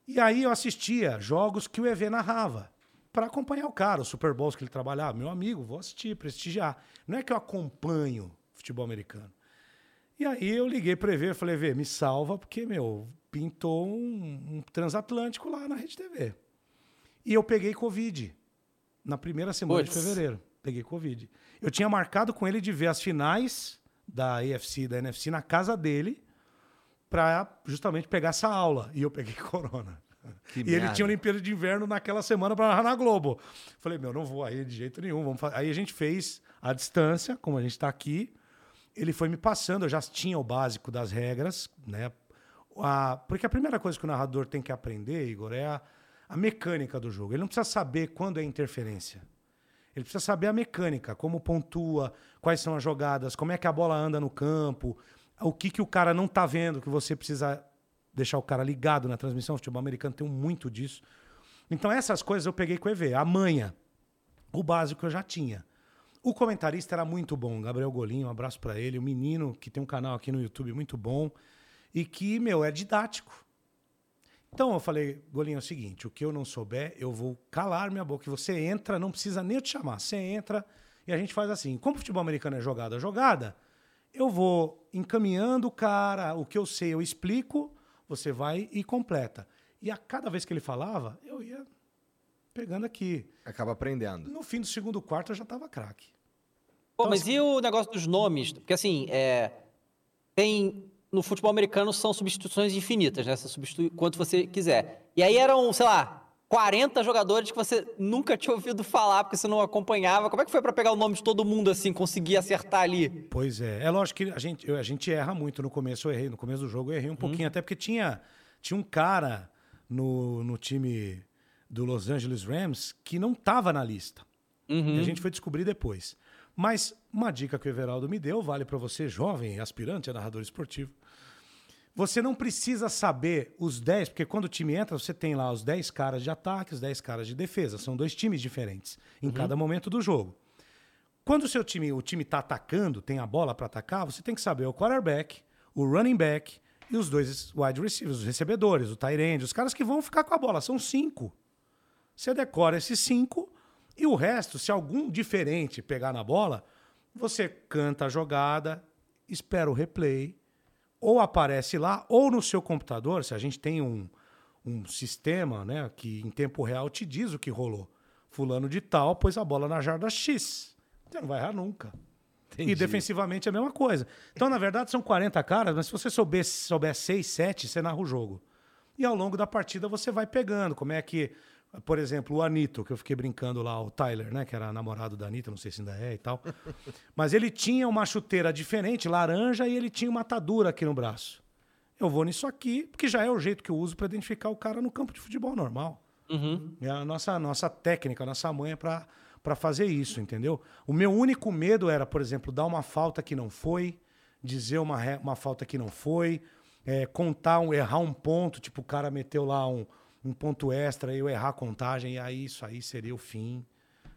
E aí eu assistia jogos que o EV narrava para acompanhar o cara, os Super Bowls que ele trabalhava. Meu amigo, vou assistir, prestigiar. Não é que eu acompanho futebol americano. E aí eu liguei pro EV e falei, EV, me salva, porque, meu, pintou um, um transatlântico lá na Rede TV. E eu peguei Covid na primeira semana de Puts. fevereiro. Peguei Covid. Eu tinha marcado com ele de ver as finais da AFC e da NFC na casa dele para justamente pegar essa aula. E eu peguei corona. Que e ele merda. tinha Olimpíada de Inverno naquela semana para narrar na Globo. Falei, meu, não vou aí de jeito nenhum. Vamos fa-". Aí a gente fez a distância, como a gente está aqui. Ele foi me passando, eu já tinha o básico das regras, né? A- porque a primeira coisa que o narrador tem que aprender, Igor, é a, a mecânica do jogo. Ele não precisa saber quando é interferência. Ele precisa saber a mecânica, como pontua, quais são as jogadas, como é que a bola anda no campo, o que, que o cara não tá vendo, que você precisa deixar o cara ligado na transmissão. O futebol americano tem muito disso. Então, essas coisas eu peguei com o EV. A manha, o básico eu já tinha. O comentarista era muito bom, Gabriel Golinho, um abraço pra ele. O menino que tem um canal aqui no YouTube muito bom e que, meu, é didático. Então eu falei, Golinho, é o seguinte: o que eu não souber, eu vou calar minha boca. Você entra, não precisa nem eu te chamar. Você entra e a gente faz assim. Como o futebol americano é jogada a jogada, eu vou encaminhando o cara, o que eu sei eu explico, você vai e completa. E a cada vez que ele falava, eu ia pegando aqui. Acaba aprendendo. No fim do segundo quarto eu já tava craque. Pô, Então, mas assim- e o negócio dos nomes? Porque assim, é, tem no futebol americano são substituições infinitas, né? Você substitui quanto você quiser. E aí eram, sei lá, 40 jogadores que você nunca tinha ouvido falar porque você não acompanhava. Como é que foi pra pegar o nome de todo mundo assim, conseguir acertar ali? Pois é. É lógico que a gente, a gente erra muito no começo. Eu errei. No começo do jogo eu errei um pouquinho, até porque tinha, tinha um cara no, no time do Los Angeles Rams que não estava na lista. E a gente foi descobrir depois. Mas uma dica que o Everaldo me deu, vale para você, jovem, aspirante a narrador esportivo. Você não precisa saber os 10, porque quando o time entra, você tem lá os 10 caras de ataque, os 10 caras de defesa. São dois times diferentes em cada momento do jogo. Quando o seu time, o time tá atacando, tem a bola para atacar, você tem que saber o quarterback, o running back e os dois wide receivers, os recebedores, o tight end, os caras que vão ficar com a bola. São cinco. Você decora esses cinco e o resto, se algum diferente pegar na bola, você canta a jogada, espera o replay, ou aparece lá, ou no seu computador, se a gente tem um, um sistema né, que em tempo real te diz o que rolou. Fulano de tal pôs a bola na jarda X. Você não vai errar nunca. E defensivamente é a mesma coisa. Então, na verdade, são 40 caras, mas se você souber, souber 6, 7, você narra o jogo. E ao longo da partida você vai pegando. Como é que, por exemplo, o Anito, que eu fiquei brincando lá, o Tyler, né? Que era namorado da Anitta, não sei se ainda é e tal. Mas ele tinha uma chuteira diferente, laranja, e ele tinha uma atadura aqui no braço. Eu vou nisso aqui, porque já é o jeito que eu uso para identificar o cara no campo de futebol normal. É a nossa, nossa técnica, a nossa manha para para fazer isso, entendeu? O meu único medo era, por exemplo, dar uma falta que não foi, dizer uma, uma falta que não foi, é, contar, um, errar um ponto, tipo, o cara meteu lá um, um ponto extra eu errar a contagem, e aí isso aí seria o fim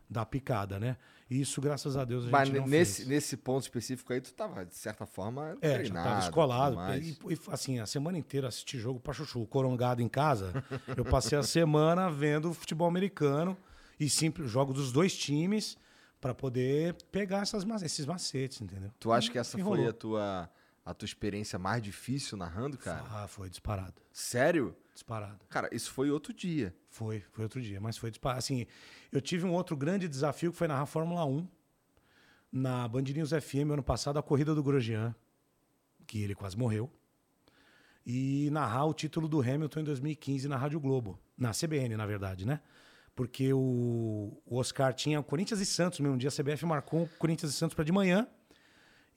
da picada, né? Isso, graças a Deus, a Mas gente não nesse, fez. nesse ponto específico aí, tu tava, de certa forma, É, já treinado. tava escolado. E, e, assim, a semana inteira assisti jogo pra chuchu, corongado em casa. Eu passei a semana vendo futebol americano E simples, jogo dos dois times para poder pegar essas, esses macetes, entendeu? Tu acha que essa Enrolou. foi a tua, a tua experiência mais difícil narrando, cara? Ah, foi disparado. Sério? Disparado. Cara, isso foi outro dia. Foi, foi outro dia, mas foi disparado. Assim, eu tive um outro grande desafio que foi narrar Fórmula 1 na Band News FM ano passado, a corrida do Grosjean, que ele quase morreu. E narrar o título do Hamilton em 2015 na Rádio Globo, na CBN, na verdade, né? Porque o, o Oscar tinha Corinthians e Santos, mesmo dia a CBF marcou Corinthians e Santos para de manhã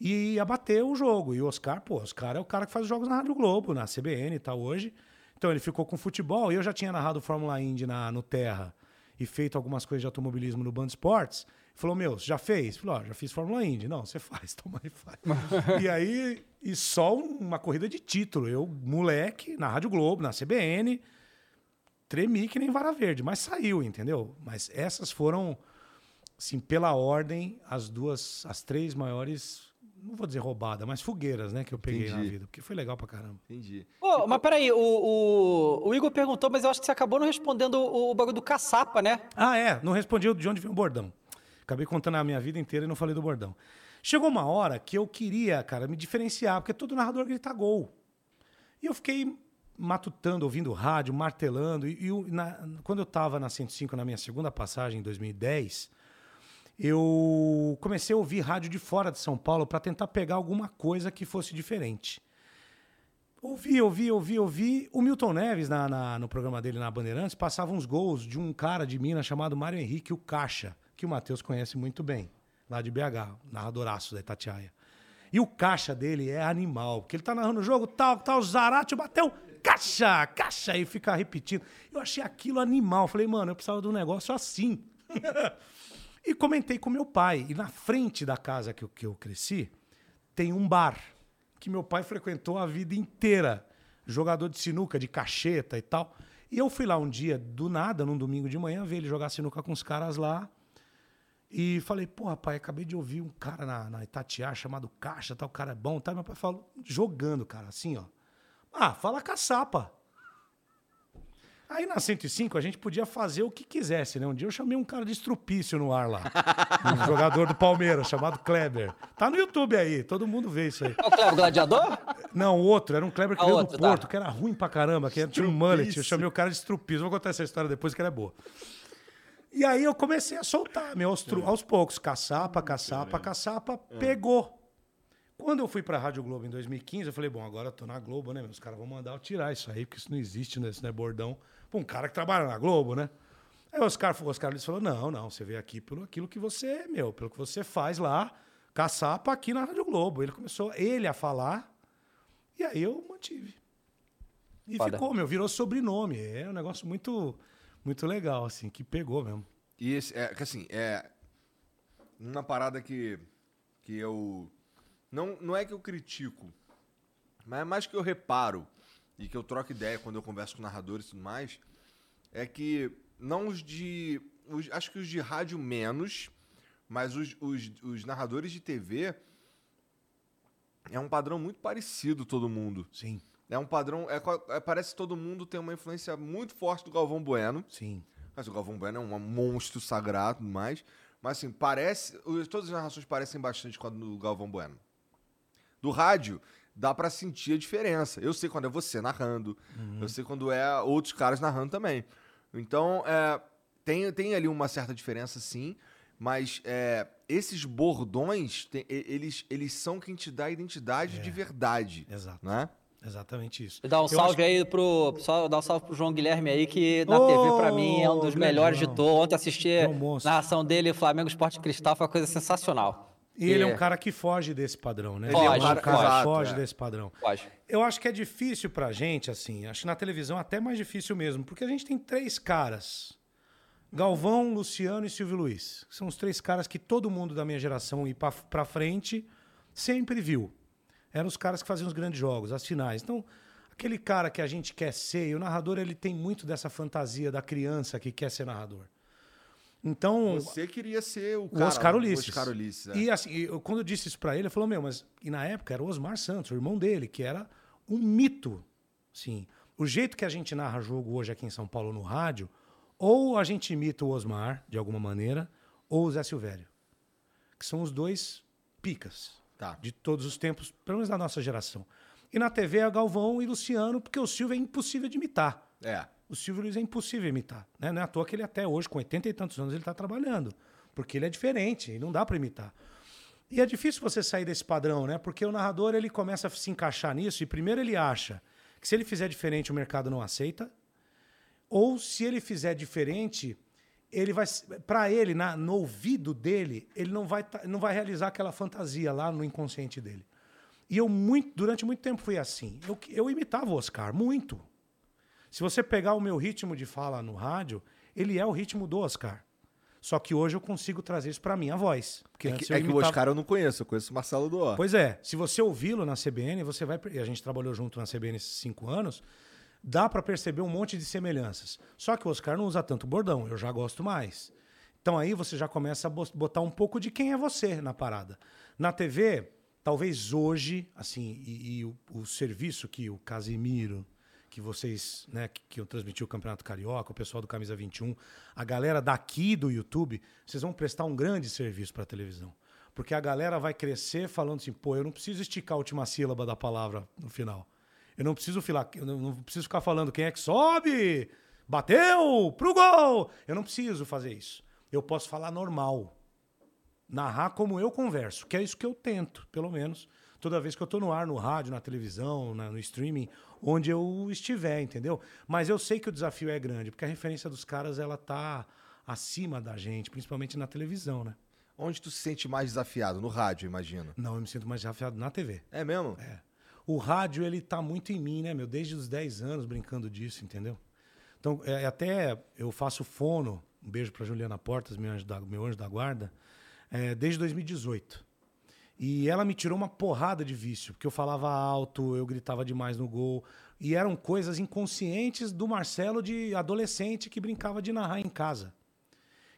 e ia bater o jogo. E o Oscar, pô, o Oscar é o cara que faz os jogos na Rádio Globo, na CBN e tal hoje. Então ele ficou com futebol e eu já tinha narrado Fórmula Indy na, no Terra e feito algumas coisas de automobilismo no Band Esportes. Falou, meu, já fez? Falei, ó, já fiz Fórmula Indy. Não, você faz, toma aí, faz. e aí, e só uma corrida de título. Eu, moleque, na Rádio Globo, na CBN, tremi que nem vara verde, mas saiu, entendeu? Mas essas foram, assim, pela ordem, as duas, as três maiores, não vou dizer roubada, mas fogueiras, né, que eu peguei na Entendi. vida, porque foi legal pra caramba. Entendi. Pô, mas peraí, o, o, o Igor perguntou, mas eu acho que você acabou não respondendo o, o bagulho do caçapa, né? Ah, é, não respondi o de onde vem o bordão. Acabei contando a minha vida inteira e não falei do bordão. Chegou uma hora que eu queria, cara, me diferenciar, porque todo narrador grita gol. E eu fiquei matutando, ouvindo rádio, martelando. E, e na- quando eu estava na 105, na minha segunda passagem, em 2010, eu comecei a ouvir rádio de fora de São Paulo para tentar pegar alguma coisa que fosse diferente. Ouvi, ouvi, ouvi, ouvi. O Milton Neves, na, na- no programa dele na Bandeirantes, passava uns gols de um cara de Minas chamado Mário Henrique, o Caixa, que o Matheus conhece muito bem, lá de BH, narradoraço da Itatiaia. E o caixa dele é animal, porque ele tá narrando o jogo, tal, tal, Zarate bateu, caixa, caixa, e fica repetindo. Eu achei aquilo animal. Falei, mano, eu precisava de um negócio assim. e comentei com meu pai. E na frente da casa que eu, que eu cresci, tem um bar que meu pai frequentou a vida inteira. Jogador de sinuca, de cacheta e tal. E eu fui lá um dia, do nada, num domingo de manhã, ver ele jogar sinuca com os caras lá. E falei, pô, pai, acabei de ouvir um cara na, na Itatiaia chamado Caixa, tal, o cara é bom, tá? Meu pai falou, jogando, cara, assim, ó. Ah, fala caçapa. Aí na 105 a gente podia fazer o que quisesse, né? Um dia eu chamei um cara de estrupício no ar lá. Um jogador do Palmeiras chamado Kleber. Tá no YouTube aí, todo mundo vê isso aí. É o Cleber Gladiador? Não, outro, era um Kleber que Ah, veio outro, do tá. Porto, que era ruim pra caramba, que era- tinha um mullet. Eu chamei o cara de estrupício. Vou contar essa história depois, que ela é boa. E aí eu comecei a soltar, meu, aos, tru- aos poucos. Caçapa, caçapa, caçapa, pegou. Quando eu fui pra Rádio Globo em 2015, eu falei, bom, agora eu tô na Globo, né? Os caras vão mandar eu tirar isso aí, porque isso não existe, né? Isso não é bordão. Um cara que trabalha na Globo, né? Aí o Oscar, o Oscar Luiz falou, não, não, você veio aqui pelo aquilo que você, meu, pelo que você faz lá, caçapa aqui na Rádio Globo. Ele começou, ele a falar, e aí eu mantive. E Foda. ficou, meu, virou sobrenome. É um negócio muito, muito legal, assim, que pegou mesmo. E esse, é, assim, é. Uma parada que, que eu. Não, não é que eu critico, mas é mais que eu reparo e que eu troco ideia quando eu converso com narradores e tudo mais. É que não os de. os- acho que os de rádio menos, mas os, os, os narradores de TV. É um padrão muito parecido, todo mundo. Sim, É um padrão. É, é- parece que todo mundo tem uma influência muito forte do Galvão Bueno. sim. Mas o Galvão Bueno é um monstro sagrado e tudo mais. Mas assim, parece. Todas as narrações parecem bastante com a do Galvão Bueno. Do rádio, dá pra sentir a diferença. Eu sei quando é você narrando. Eu sei quando é outros caras narrando também. Então, é, tem, tem ali uma certa diferença, sim. Mas é, esses bordões, tem- eles, eles são quem te dá a identidade de verdade. Exato. Né? Exatamente isso. Dá um Eu salve acho- aí pro. Só dar um salve pro João Guilherme aí, que na Ô, TV, pra mim, é um dos melhores de todos. Ontem assisti É a narração dele, Flamengo Esporte Cristal, foi uma coisa sensacional. E ele é um É. cara que foge desse padrão, né? Um Ele é um cara- cara que exato, foge é. desse padrão. Pode. Eu acho que é difícil pra gente, assim. Acho que na televisão é até mais difícil mesmo, porque a gente tem três caras: Galvão, Luciano e Silvio Luiz. São os três caras que todo mundo da minha geração ir pra, pra frente sempre viu. Eram os caras que faziam os grandes jogos, as finais. Então, aquele cara que a gente quer ser, e o narrador ele tem muito dessa fantasia da criança que quer ser narrador. Então, Você queria ser o o cara. Oscar Ulisses. O Oscar Ulisses, é. E assim, eu- quando eu disse isso pra ele, ele falou: Meu, mas. E na época era o Osmar Santos, o irmão dele, que era um mito. Sim. O jeito que a gente narra jogo hoje aqui em São Paulo no rádio, Ou a gente imita o Osmar, de alguma maneira, ou o Zé Silvério. Que são os dois picas Tá. de todos os tempos, pelo menos da nossa geração. E na TV é Galvão e Luciano, porque o Silvio é impossível de imitar. É. O Silvio Luiz é impossível imitar. Né? Não é à toa que ele até hoje, com 80 e tantos anos, ele está trabalhando. Porque ele é diferente, e não dá para imitar. E é difícil você sair desse padrão, né? Porque o narrador ele começa a se encaixar nisso e primeiro ele acha que se ele fizer diferente o mercado não aceita, ou se ele fizer diferente, ele vai para ele na, no ouvido dele, ele não vai tá- não vai realizar aquela fantasia lá no inconsciente dele. E eu muito durante muito tempo fui assim. Eu, eu imitava o Oscar muito. Se você pegar o meu ritmo de fala no rádio, ele é o ritmo do Oscar. Só que hoje eu consigo trazer isso para minha voz. Porque É que, é que o imitava- Oscar eu não conheço, eu conheço o Marcelo Duó. Pois é, se você ouvi-lo na CBN, você vai. E a gente trabalhou junto na CBN esses cinco anos, dá para perceber um monte de semelhanças. Só que o Oscar não usa tanto bordão, eu já gosto mais. Então aí você já começa a botar um pouco de quem é você na parada. Na TV, talvez hoje, assim, e, e o, o serviço que o Casimiro, que vocês, né, que, que eu transmiti o Campeonato Carioca, o pessoal do Camisa 21, a galera daqui do YouTube, vocês vão prestar um grande serviço para a televisão. Porque a galera vai crescer falando assim, pô, eu não preciso esticar a última sílaba da palavra no final. Eu não preciso filar, eu não, preciso ficar falando quem é que sobe, bateu, pro gol. Eu não preciso fazer isso. Eu posso falar normal. Narrar como eu converso, que é isso que eu tento, pelo menos, toda vez que eu tô no ar, no rádio, na televisão, na- no streaming, onde eu estiver, entendeu? Mas eu sei que o desafio é grande, porque a referência dos caras, ela tá acima da gente, principalmente na televisão, né? Onde tu se sente mais desafiado? No rádio, imagino. Não, eu me sinto mais desafiado na TV. É mesmo? É. O rádio, ele tá muito em mim, né, meu? Desde os 10 anos brincando disso, entendeu? Então, é, até eu faço fono, um beijo pra Juliana Portas, meu anjo da, meu anjo da guarda, é, desde 2018. E ela me tirou uma porrada de vício, porque eu falava alto, eu gritava demais no gol. E eram coisas inconscientes do Marcelo de adolescente que brincava de narrar em casa.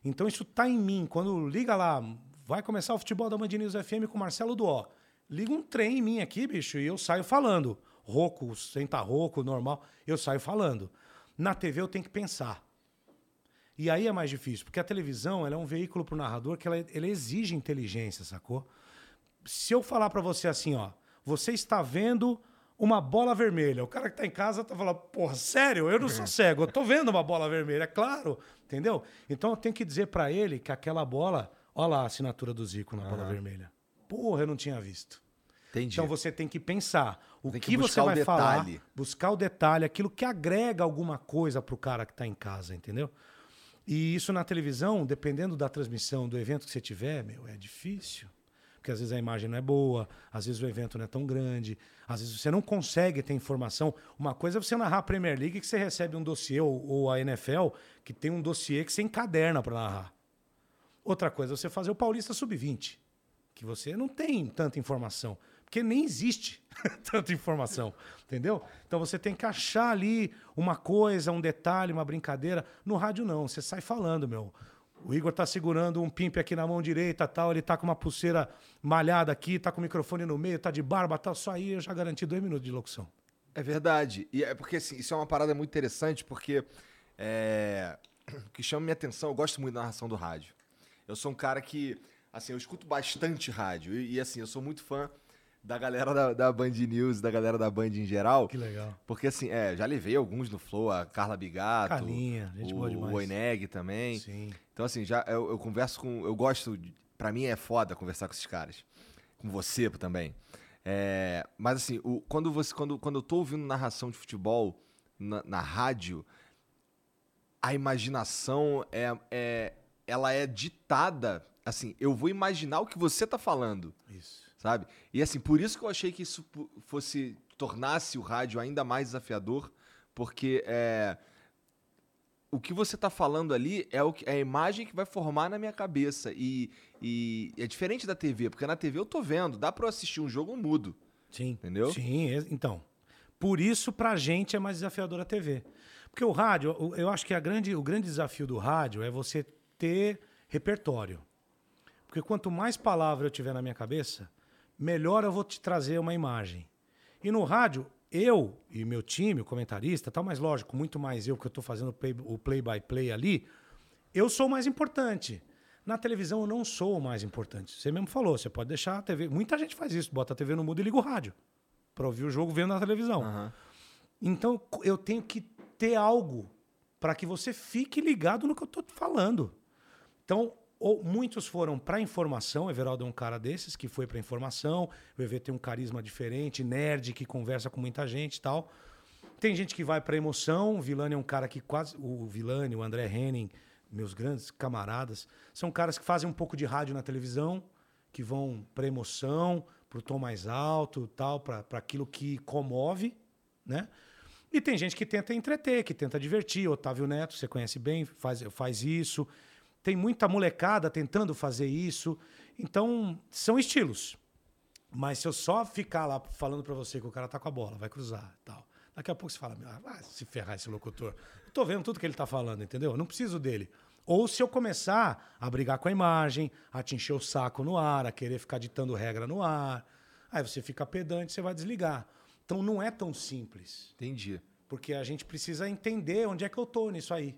Então isso tá em mim. Quando liga lá, vai começar o futebol da Band News FM com o Marcelo Duó. Liga um trem em mim aqui, bicho, e eu saio falando. Rouco, senta rouco, normal, eu saio falando. Na TV eu tenho que pensar. E aí é mais difícil, porque a televisão ela é um veículo pro narrador que ela, ela exige inteligência, sacou? Se eu falar pra você assim, ó, você está vendo uma bola vermelha. O cara que tá em casa tá falando, porra, sério? Eu não sou cego, eu tô vendo uma bola vermelha, é claro, entendeu? Então eu tenho que dizer pra ele que aquela bola, olha lá a assinatura do Zico na bola vermelha. Porra, eu não tinha visto. Entendi. Então você tem que pensar o Tem que que, você vai falar, buscar o detalhe, aquilo que agrega alguma coisa pro cara que tá em casa, entendeu? E isso na televisão, dependendo da transmissão, do evento que você tiver, meu, é difícil. Porque às vezes a imagem não é boa, às vezes o evento não é tão grande, às vezes você não consegue ter informação. Uma coisa é você narrar a Premier League que você recebe um dossiê, ou, ou a NFL, que tem um dossiê que você encaderna para narrar. Outra coisa é você fazer o Paulista Sub-20, que você não tem tanta informação, porque nem existe tanta informação, entendeu? Então você tem que achar ali uma coisa, um detalhe, uma brincadeira. No rádio não, você sai falando, meu. O Igor tá segurando um pimp aqui na mão direita, tal, ele tá com uma pulseira malhada aqui, tá com o microfone no meio, tá de barba, tal, só aí eu já garanti dois minutos de locução. É verdade. E é porque assim, isso é uma parada muito interessante, porque é, o que chama minha atenção, eu gosto muito da narração do rádio. Eu sou um cara que, assim, eu escuto bastante rádio. E, e, assim, eu sou muito fã da galera da, da Band News, da galera da Band em geral. Que legal. Porque assim, é, já levei alguns no Flow, a Carla Bigato, Carlinha, gente o, boa demais. o Oineg também. Sim. Então, assim, já eu, eu converso com. Eu gosto. Pra mim é foda conversar com esses caras. Com você também. É, mas assim, o- quando, você, quando, quando eu tô ouvindo narração de futebol na, na rádio, a imaginação é, é, ela é ditada. Assim, eu vou imaginar o que você tá falando Isso. sabe? E assim, por isso que eu achei que isso fosse tornasse o rádio ainda mais desafiador, porque é, o que você tá falando ali é, o que, é a imagem que vai formar na minha cabeça e, e é diferente da TV, porque na TV eu tô vendo, dá eu assistir um jogo mudo. Sim. Entendeu? Sim, é- então. Por isso, pra gente, é mais desafiador a TV. Porque o rádio, eu acho que a grande, o grande desafio do rádio é você ter repertório. Porque quanto mais palavra eu tiver na minha cabeça, melhor eu vou te trazer uma imagem. E no rádio, eu e meu time, o comentarista, tal, mas lógico, muito mais eu que eu tô fazendo o play- o play-by-play ali, eu sou o mais importante. Na televisão eu não sou o mais importante. Você mesmo falou, você pode deixar a TV. Muita gente faz isso, bota a TV no mudo e liga o rádio para ouvir o jogo vendo na televisão. Então eu tenho que ter algo para que você fique ligado no que eu tô falando. Então, ou- muitos foram para informação. Everaldo é um cara desses que foi para informação. O EV tem um carisma diferente, nerd, que conversa com muita gente e tal. Tem gente que vai para emoção. O Vilani é um cara que quase. O Vilani, o André Henning, meus grandes camaradas, são caras que fazem um pouco de rádio na televisão, que vão para emoção, para o tom mais alto, tal, para aquilo que comove, né? E tem gente que tenta entreter, que tenta divertir. Otávio Neto, você conhece bem, faz, faz isso. Tem muita molecada tentando fazer isso. Então, são estilos. Mas se eu só ficar lá falando pra você que o cara tá com a bola, vai cruzar e tal. Daqui a pouco você fala, ah, se ferrar esse locutor. Eu tô vendo tudo que ele tá falando, entendeu? Eu não preciso dele. Ou se eu começar a brigar com a imagem, a te encher o saco no ar, a querer ficar ditando regra no ar, aí você fica pedante, você vai desligar. Então não é tão simples. Entendi. Porque a gente precisa entender onde é que eu tô nisso aí.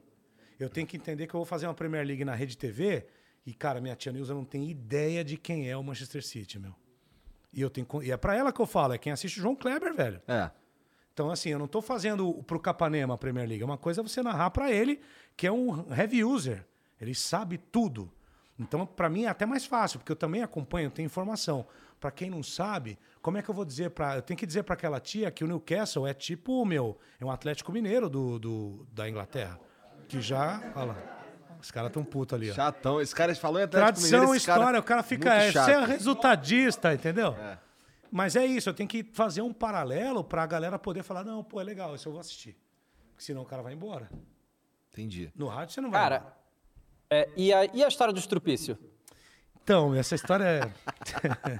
Eu tenho que entender que eu vou fazer uma Premier League na Rede TV e, cara, minha tia Nilza não tem ideia de quem é o Manchester City, meu. E, eu tenho, e é pra ela que eu falo, é quem assiste o João Kleber, velho. É. Então, assim, eu não tô fazendo pro Capanema a Premier League. Uma coisa é você narrar pra ele, que é um heavy user. Ele sabe tudo. Então, pra mim é até mais fácil, porque eu também acompanho, tenho informação. Pra quem não sabe, como é que eu vou dizer pra. Eu tenho que dizer pra aquela tia que o Newcastle é tipo, meu, é um Atlético Mineiro do, do- da Inglaterra. Que já. Olha lá. Os caras tão putos ali, ó. Chatão. Esse cara falou em Atlético Tradição, Mineiro, esse história, o cara fica. É, você é resultadista, entendeu? Mas é isso, eu tenho que fazer um paralelo pra galera poder falar: não, pô, é legal, isso eu vou assistir. Porque senão o cara vai embora. Entendi. No rádio você não vai. embora. Cara, é, e, a, e a história do estrupício? Então, essa história é.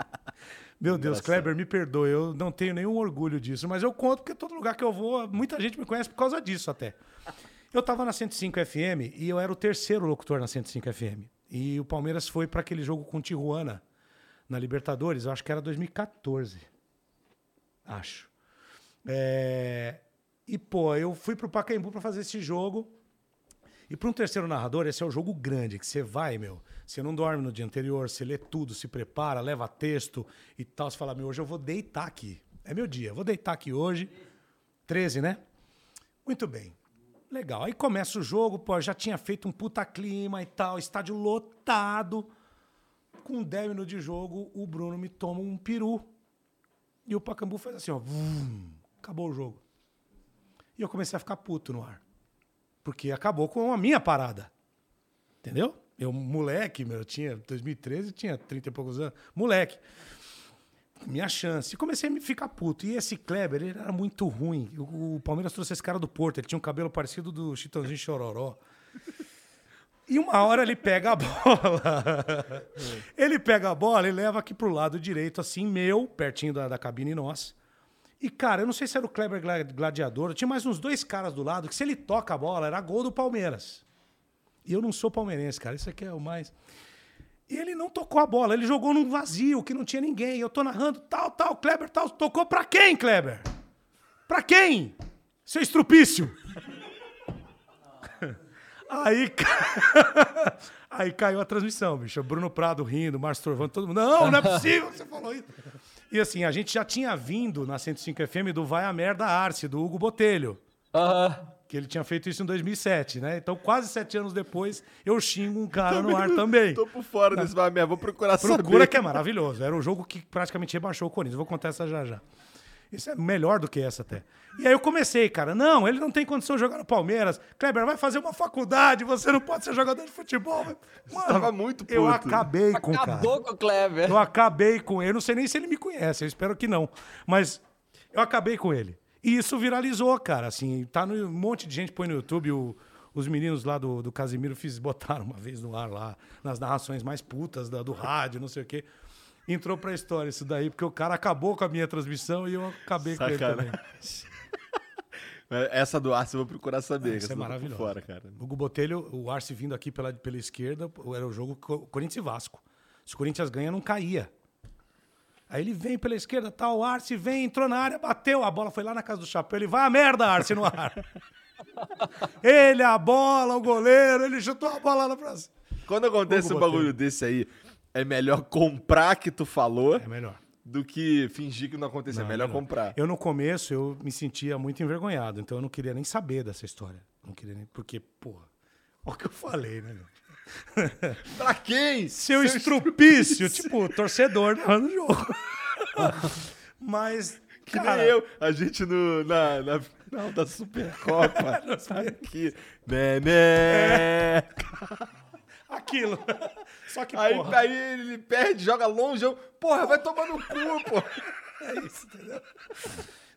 Meu Deus, Kleber, me perdoe, eu não tenho nenhum orgulho disso, mas eu conto porque todo lugar que eu vou, muita gente me conhece por causa disso até. Eu tava na 105 FM e eu era o terceiro locutor na 105 FM. E o Palmeiras foi para aquele jogo com o Tijuana na Libertadores, eu acho que era 2014. Acho. É, E, pô, eu fui pro Pacaembu para fazer esse jogo. E para um terceiro narrador, esse é o jogo grande, que você vai, meu. Você não dorme no dia anterior, você lê tudo, se prepara, leva texto e tal. Você fala, meu, hoje eu vou deitar aqui. É meu dia, vou deitar aqui hoje. 13, né? Muito bem. Legal. Aí começa o jogo, pô, já tinha feito um puta clima e tal, estádio lotado. Com 10 minutos de jogo, o Bruno me toma um peru. E o Pacambu faz assim, ó. vum, acabou o jogo. E eu comecei a ficar puto no ar. Porque acabou com a minha parada. Entendeu? Eu, moleque, meu, eu tinha 2013, tinha 30 e poucos anos. Moleque. Minha chance. E comecei a me ficar puto. E esse Kleber, ele era muito ruim. O, o Palmeiras trouxe esse cara do Porto. Ele tinha um cabelo parecido do Chitãozinho Chororó. E uma hora ele pega a bola. ele pega a bola e leva aqui pro lado direito, assim, meu, pertinho da, da cabine nossa. E, cara, eu não sei se era o Kleber Gla- Gladiador, tinha mais uns dois caras do lado, que se ele toca a bola, era gol do Palmeiras. E eu não sou palmeirense, cara, isso aqui é o mais. E ele não tocou a bola, ele jogou num vazio, que não tinha ninguém. Eu tô narrando, tal, tal, Kleber, tal. Tocou pra quem, Kleber? Pra quem? Seu estrupício. Aí, ca- aí caiu a transmissão, bicho. Bruno Prado rindo, Márcio Torvando, todo mundo. Não, não é possível que você falou isso. E assim, a gente já tinha vindo na 105 FM do Vai a Merda Arce, do Hugo Botelho. Aham. Que ele tinha feito isso em 2007, né? Então, quase sete anos depois, eu xingo um cara no ar também. Tô por fora desse vai mesmo. Vou procurar saber. Procura que é maravilhoso. Era o jogo que praticamente rebaixou o Corinthians. Vou contar essa já já. Isso é melhor do que essa até. E aí eu comecei, cara. Não, ele não tem condição de jogar no Palmeiras. Kleber, vai fazer uma faculdade. Você não pode ser jogador de futebol. Mano, tava muito Eu puto. acabei com o cara. Acabou com o Kleber. Eu acabei com ele. Eu não sei nem se ele me conhece, eu espero que não. Mas eu acabei com ele. E isso viralizou, cara. Assim, tá no um monte de gente põe no YouTube. o- os meninos lá do, do Casimiro fiz, botaram uma vez no ar lá, nas narrações mais putas da- do rádio, não sei o quê. Entrou pra história isso daí, porque o cara acabou com a minha transmissão e eu acabei com ele também. Essa do Arce eu vou procurar saber. Isso é maravilhoso. Fora, cara. O Hugo Botelho, o Arce vindo aqui pela, pela esquerda, era o jogo Co- Corinthians e Vasco. Se o Corinthians ganha, não caía. Aí ele vem pela esquerda, tal, o Arce vem, entrou na área, bateu, a bola foi lá na casa do chapéu. Ele vai a merda, Arce, no ar. ele, a bola, o goleiro, ele chutou a bola lá pra cima. Quando acontece um bagulho desse aí, é melhor comprar que tu falou É melhor. do que fingir que não aconteceu. é Não, melhor melhor. comprar. Eu, no começo, eu me sentia muito envergonhado, então eu não queria nem saber dessa história. Não queria nem. Porque, porra, olha o que eu falei, né? Pra quem? Seu estrupício, tipo, torcedor narrando o jogo. Mas, Que cara, nem eu. A gente no, na, na final da Supercopa. aqui. Nené. aquilo. Só que, Aí, porra, aí ele perde, joga longe. Eu, porra, vai tomar no cu, pô.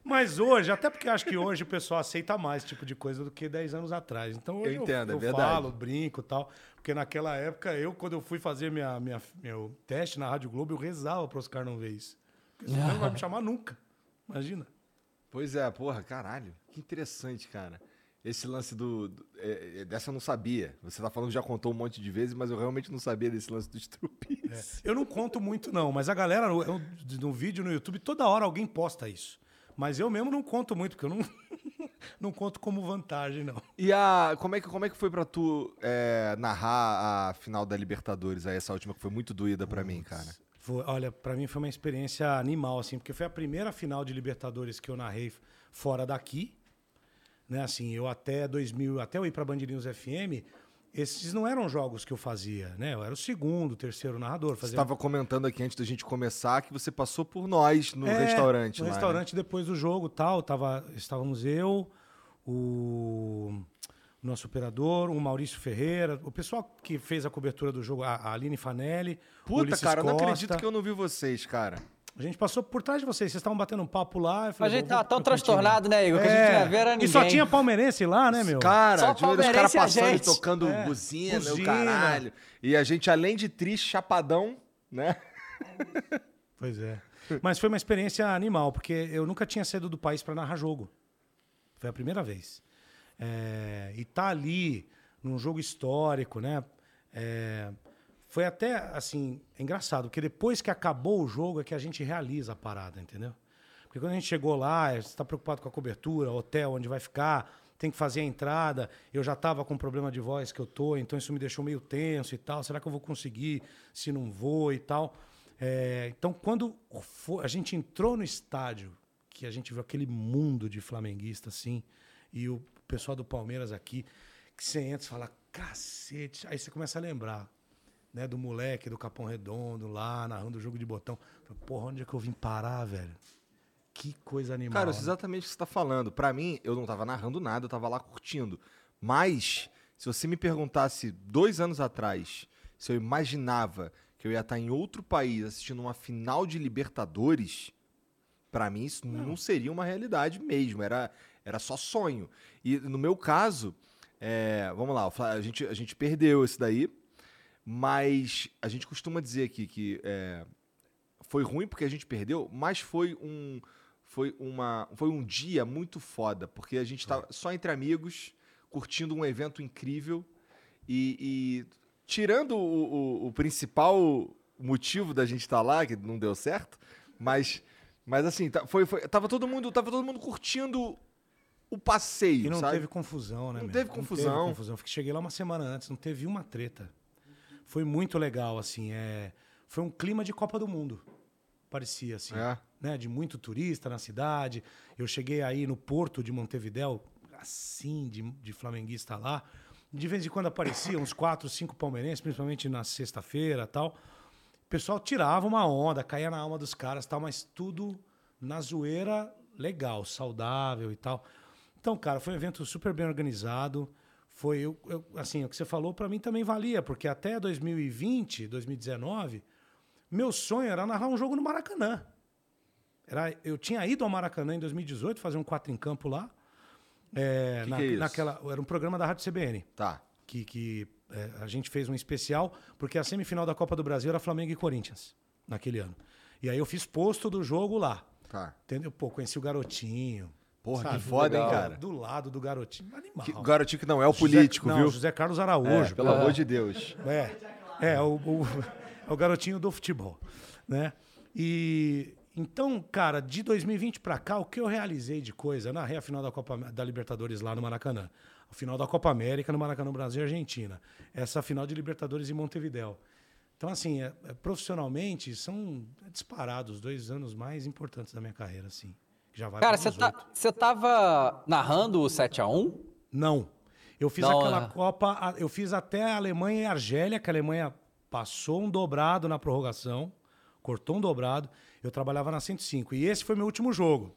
Mas hoje, até porque eu acho que hoje o pessoal aceita mais esse tipo de coisa do que 10 anos atrás. Então hoje Eu entendo, é eu, verdade. falo, brinco e tal. Porque naquela época, eu, quando eu fui fazer minha, minha, meu teste na Rádio Globo, eu rezava pro Oscar não ver isso. Porque senão não vai me chamar nunca. Imagina. Pois é, porra, caralho. Que interessante, cara. Esse lance do. do- é, é, dessa eu não sabia. Você tá falando que já contou um monte de vezes, mas eu realmente não sabia desse lance do estrupício. Eu não conto muito, não, mas a galera, eu- no vídeo no YouTube, toda hora alguém posta isso. Mas eu mesmo não conto muito, porque eu não, não conto como vantagem, não. E a. Como é que, como é que foi pra tu é, narrar a final da Libertadores aí, essa última que foi muito doída pra mim, cara? Foi- olha, pra mim foi uma experiência animal, assim, porque foi a primeira final de Libertadores que eu narrei fora daqui. Né, assim, eu até 2000, até eu ir pra Band News FM, esses não eram jogos que eu fazia, né? Eu era o segundo, terceiro narrador. Você Fazia... estava comentando aqui antes da gente começar que você passou por nós no É, restaurante. No lá, né? restaurante depois do jogo tal, tava, estávamos eu, o nosso operador, o Maurício Ferreira, o pessoal que fez a cobertura do jogo, a, Aline Fanelli. Puta, cara, eu não Costa. acredito que eu não vi vocês, cara. A gente passou por trás de vocês, vocês estavam batendo um papo lá. eu A falei, gente tava tão transtornado, né, Igor? Que a gente não ia ver era E só ninguém. tinha palmeirense lá, né, meu? Cara, Só tinha os caras palmeirense a passando e gente. tocando É, buzina, o buzina. caralho. E a gente, além de triste, chapadão, né? Pois é. Mas foi uma experiência animal, porque eu nunca tinha saído do país para narrar jogo. Foi a primeira vez. É, e tá ali, num jogo histórico, né? É, foi até, assim, é engraçado, porque depois que acabou o jogo é que a gente realiza a parada, entendeu? Porque quando a gente chegou lá, está preocupado com a cobertura, hotel, onde vai ficar, tem que fazer a entrada. Eu já estava com problema de voz que eu tô, então isso me deixou meio tenso e tal. Será que eu vou conseguir? Se não vou e tal. É, então, quando a gente entrou no estádio, que a gente viu aquele mundo de flamenguista assim, e o pessoal do Palmeiras aqui, que você entra e fala, cacete. Aí você começa a lembrar né, do moleque do Capão Redondo lá, narrando o jogo de botão. Porra, onde é que eu vim parar, velho? Que coisa animal. Cara, eu sei né? exatamente o que você tá falando. Pra mim, eu não tava narrando nada, eu tava lá curtindo. Mas, se você me perguntasse dois anos atrás se eu imaginava que eu ia estar em outro país assistindo uma final de Libertadores, pra mim isso não, seria uma realidade mesmo. Era, era só sonho. E no meu caso, é, vamos lá, a gente, a gente perdeu esse daí, mas a gente costuma dizer aqui que é, foi ruim porque a gente perdeu, mas foi um foi uma foi um dia muito foda, porque a gente tava só entre amigos, curtindo um evento incrível e, e tirando o, o- o principal motivo da gente estar lá, que não deu certo, mas mas assim, tá- foi, foi tava todo mundo tava todo mundo curtindo o passeio, E não sabe? teve confusão, né? Não teve confusão. confusão. Porque cheguei lá uma semana antes, não teve uma treta. Foi muito legal, assim. É... Foi um clima de Copa do Mundo. Parecia, assim. É. Né? De muito turista na cidade. Eu cheguei aí no porto de Montevidéu, assim, de, de flamenguista lá. De vez em quando aparecia uns quatro, cinco palmeirenses, principalmente na sexta-feira tal. O pessoal tirava uma onda, caía na alma dos caras tal, mas tudo na zoeira legal, saudável e tal. Então, cara, foi um evento super bem organizado. Foi, eu, eu- assim, o que você falou para mim também valia, porque até 2020, 2019, meu sonho era narrar um jogo no Maracanã. Era, eu tinha ido ao Maracanã em 2018, fazer um quatro em campo lá. É, Que na- que é naquela, era um programa da Rádio CBN Tá. que, que é, a gente fez um especial, porque a semifinal da Copa do Brasil era Flamengo e Corinthians, naquele ano. E aí eu fiz posto do jogo lá. Tá. Entendeu? Pô, conheci o garotinho. Porra, sabe? que foda, hein, Legal. cara? Do lado do garotinho. Animal. Que, o garotinho que não é o José- político, não, viu? José Carlos É, Araújo. pelo amor de Deus. É, é o, o- é o garotinho do futebol, né? E então, cara, de 2020 pra cá, o que eu realizei de coisa, narrei a final da Copa da Libertadores lá no Maracanã, a final da Copa América no Maracanã Brasil e Argentina, essa final de Libertadores em Montevidéu. Então, assim, é- é, profissionalmente, são disparados os dois anos mais importantes da minha carreira, assim. Já vai Cara, você 18. tá, tava narrando o 7x1? Não. Eu fiz Não, aquela né? Copa, eu fiz até a Alemanha e a Argélia, que a Alemanha passou um dobrado na prorrogação, cortou um dobrado. Eu trabalhava na 105 e esse foi meu último jogo.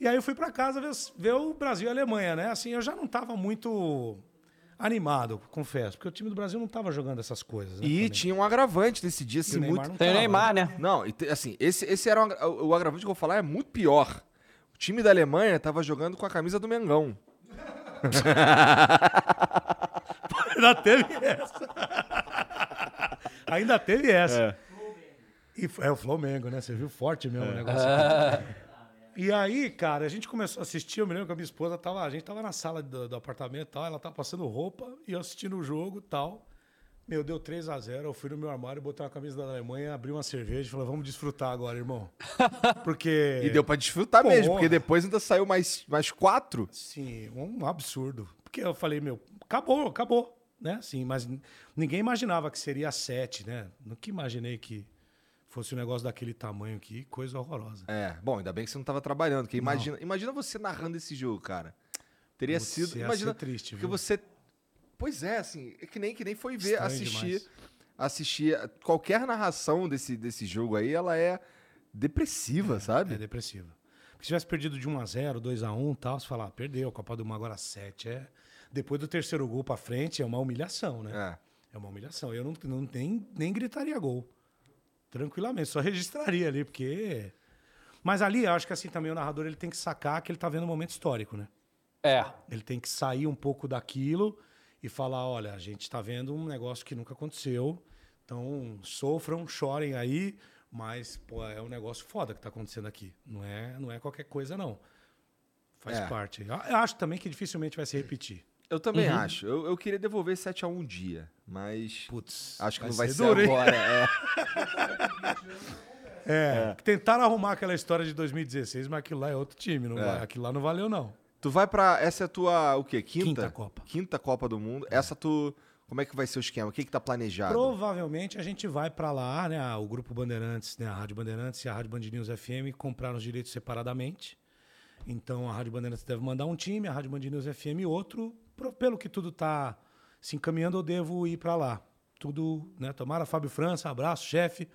E aí eu fui para casa ver, ver o Brasil e a Alemanha, né? Assim, eu já não estava muito animado, confesso, porque o time do Brasil não estava jogando essas coisas. Né, E também. tinha um agravante nesse dia, E assim, Neymar muito. não Tem tava, Neymar, né? Não, e assim, esse, esse era um o agravante que eu vou falar é muito pior. O time da Alemanha tava jogando com a camisa do Mengão. Ainda teve essa. Ainda teve essa. É. E é o Flamengo, né? Você viu forte mesmo o negócio. E aí, cara, a gente começou a assistir. Eu me lembro que a minha esposa tava. A gente tava na sala do, do apartamento e tal. Ela tava passando roupa e eu assistindo o jogo e tal. Meu, deu 3 a 0 Eu fui no meu armário, botei uma camisa da Alemanha, abri uma cerveja e falei, vamos desfrutar agora, irmão. Porque. E deu pra desfrutar Porra. mesmo, porque depois ainda saiu mais, mais quatro. Sim, um absurdo. Porque eu falei, meu, acabou, acabou, né? Assim, mas ninguém imaginava que seria sete, né? Nunca imaginei que fosse um negócio daquele tamanho aqui, coisa horrorosa. É, bom, ainda bem que você não tava trabalhando, porque imagina, imagina você narrando esse jogo, cara. Teria sido, imagina, triste, porque viu? você Pois é, assim, é que nem que nem foi ver, Estranho assistir, demais. assistir qualquer narração desse, desse jogo aí, ela é depressiva, sabe? É depressiva. Porque se tivesse perdido de 1 a 0 2 a 1 tal, você fala, ah, perdeu, a Copa do Mundo agora 7. É... Depois do terceiro gol pra frente, é uma humilhação, né? É. É uma humilhação. Eu não, não nem, nem gritaria gol. Tranquilamente, só registraria ali, porque. Mas ali, eu acho que assim também o narrador ele tem que sacar que ele tá vendo um momento histórico, né? É. Ele tem que sair um pouco daquilo e falar: olha, a gente está vendo um negócio que nunca aconteceu, então sofram, chorem aí, mas pô, é um negócio foda que está acontecendo aqui. Não é, não é qualquer coisa, não. Faz É. parte. Eu acho também que dificilmente vai se repetir. Eu também acho. Eu, eu queria devolver 7x1 um dia, mas Putz, acho que vai não vai ser ser, agora. É. É, tentaram arrumar aquela história de 2016, mas aquilo lá é outro time. Não É. vai- aquilo lá não valeu, não. Tu vai pra. Essa é a tua. O quê? Quinta? Quinta Copa. Quinta Copa do Mundo. Essa tu. Como é que vai ser o esquema? O que, que tá planejado? Provavelmente a gente vai para lá, né? O grupo Bandeirantes, né? A Rádio Bandeirantes e a Rádio Band News FM compraram os direitos separadamente. Então a Rádio Bandeirantes deve mandar um time, a Rádio Band News FM outro. Pelo que tudo tá se encaminhando, eu devo ir para lá. Tudo, né? Tomara Fábio França, abraço, chefe,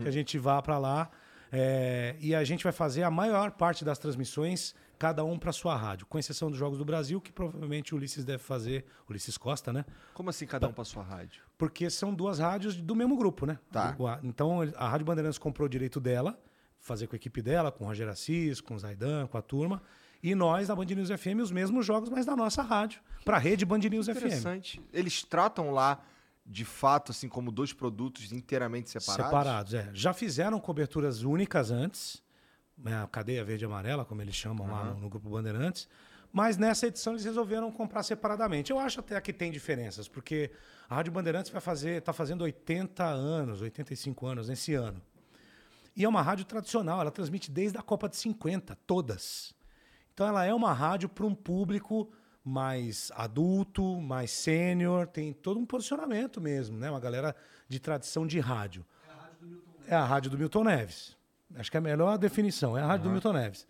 que a gente vá para lá. É, e a gente vai fazer a maior parte das transmissões, cada um para sua rádio, com exceção dos Jogos do Brasil, que provavelmente o Ulisses deve fazer, Ulisses Costa, né? Como assim cada um pra sua rádio? Porque são duas rádios do mesmo grupo, né? Tá. Então a Rádio Bandeirantes comprou o direito dela, fazer com a equipe dela, com o Roger Assis, com o Zaidan, com a turma. E nós, da Band News FM, os mesmos jogos, mas da nossa rádio, para a rede Band News FM. Interessante. Eles tratam lá, de fato, assim, como dois produtos inteiramente separados? Separados, é. Já fizeram coberturas únicas antes, né, a cadeia verde e amarela, como eles chamam lá no, no Grupo Bandeirantes. Mas nessa edição eles resolveram comprar separadamente. Eu acho até que tem diferenças, porque a Rádio Bandeirantes vai fazer, está fazendo 80 anos, 85 anos nesse ano. E é uma rádio tradicional, ela transmite desde a Copa de 50, todas. Então ela é uma rádio para um público mais adulto, mais sênior, tem todo um posicionamento mesmo, né? Uma galera de tradição de rádio. É a rádio do Milton Neves. Acho que é a melhor definição, é a rádio do Milton Neves.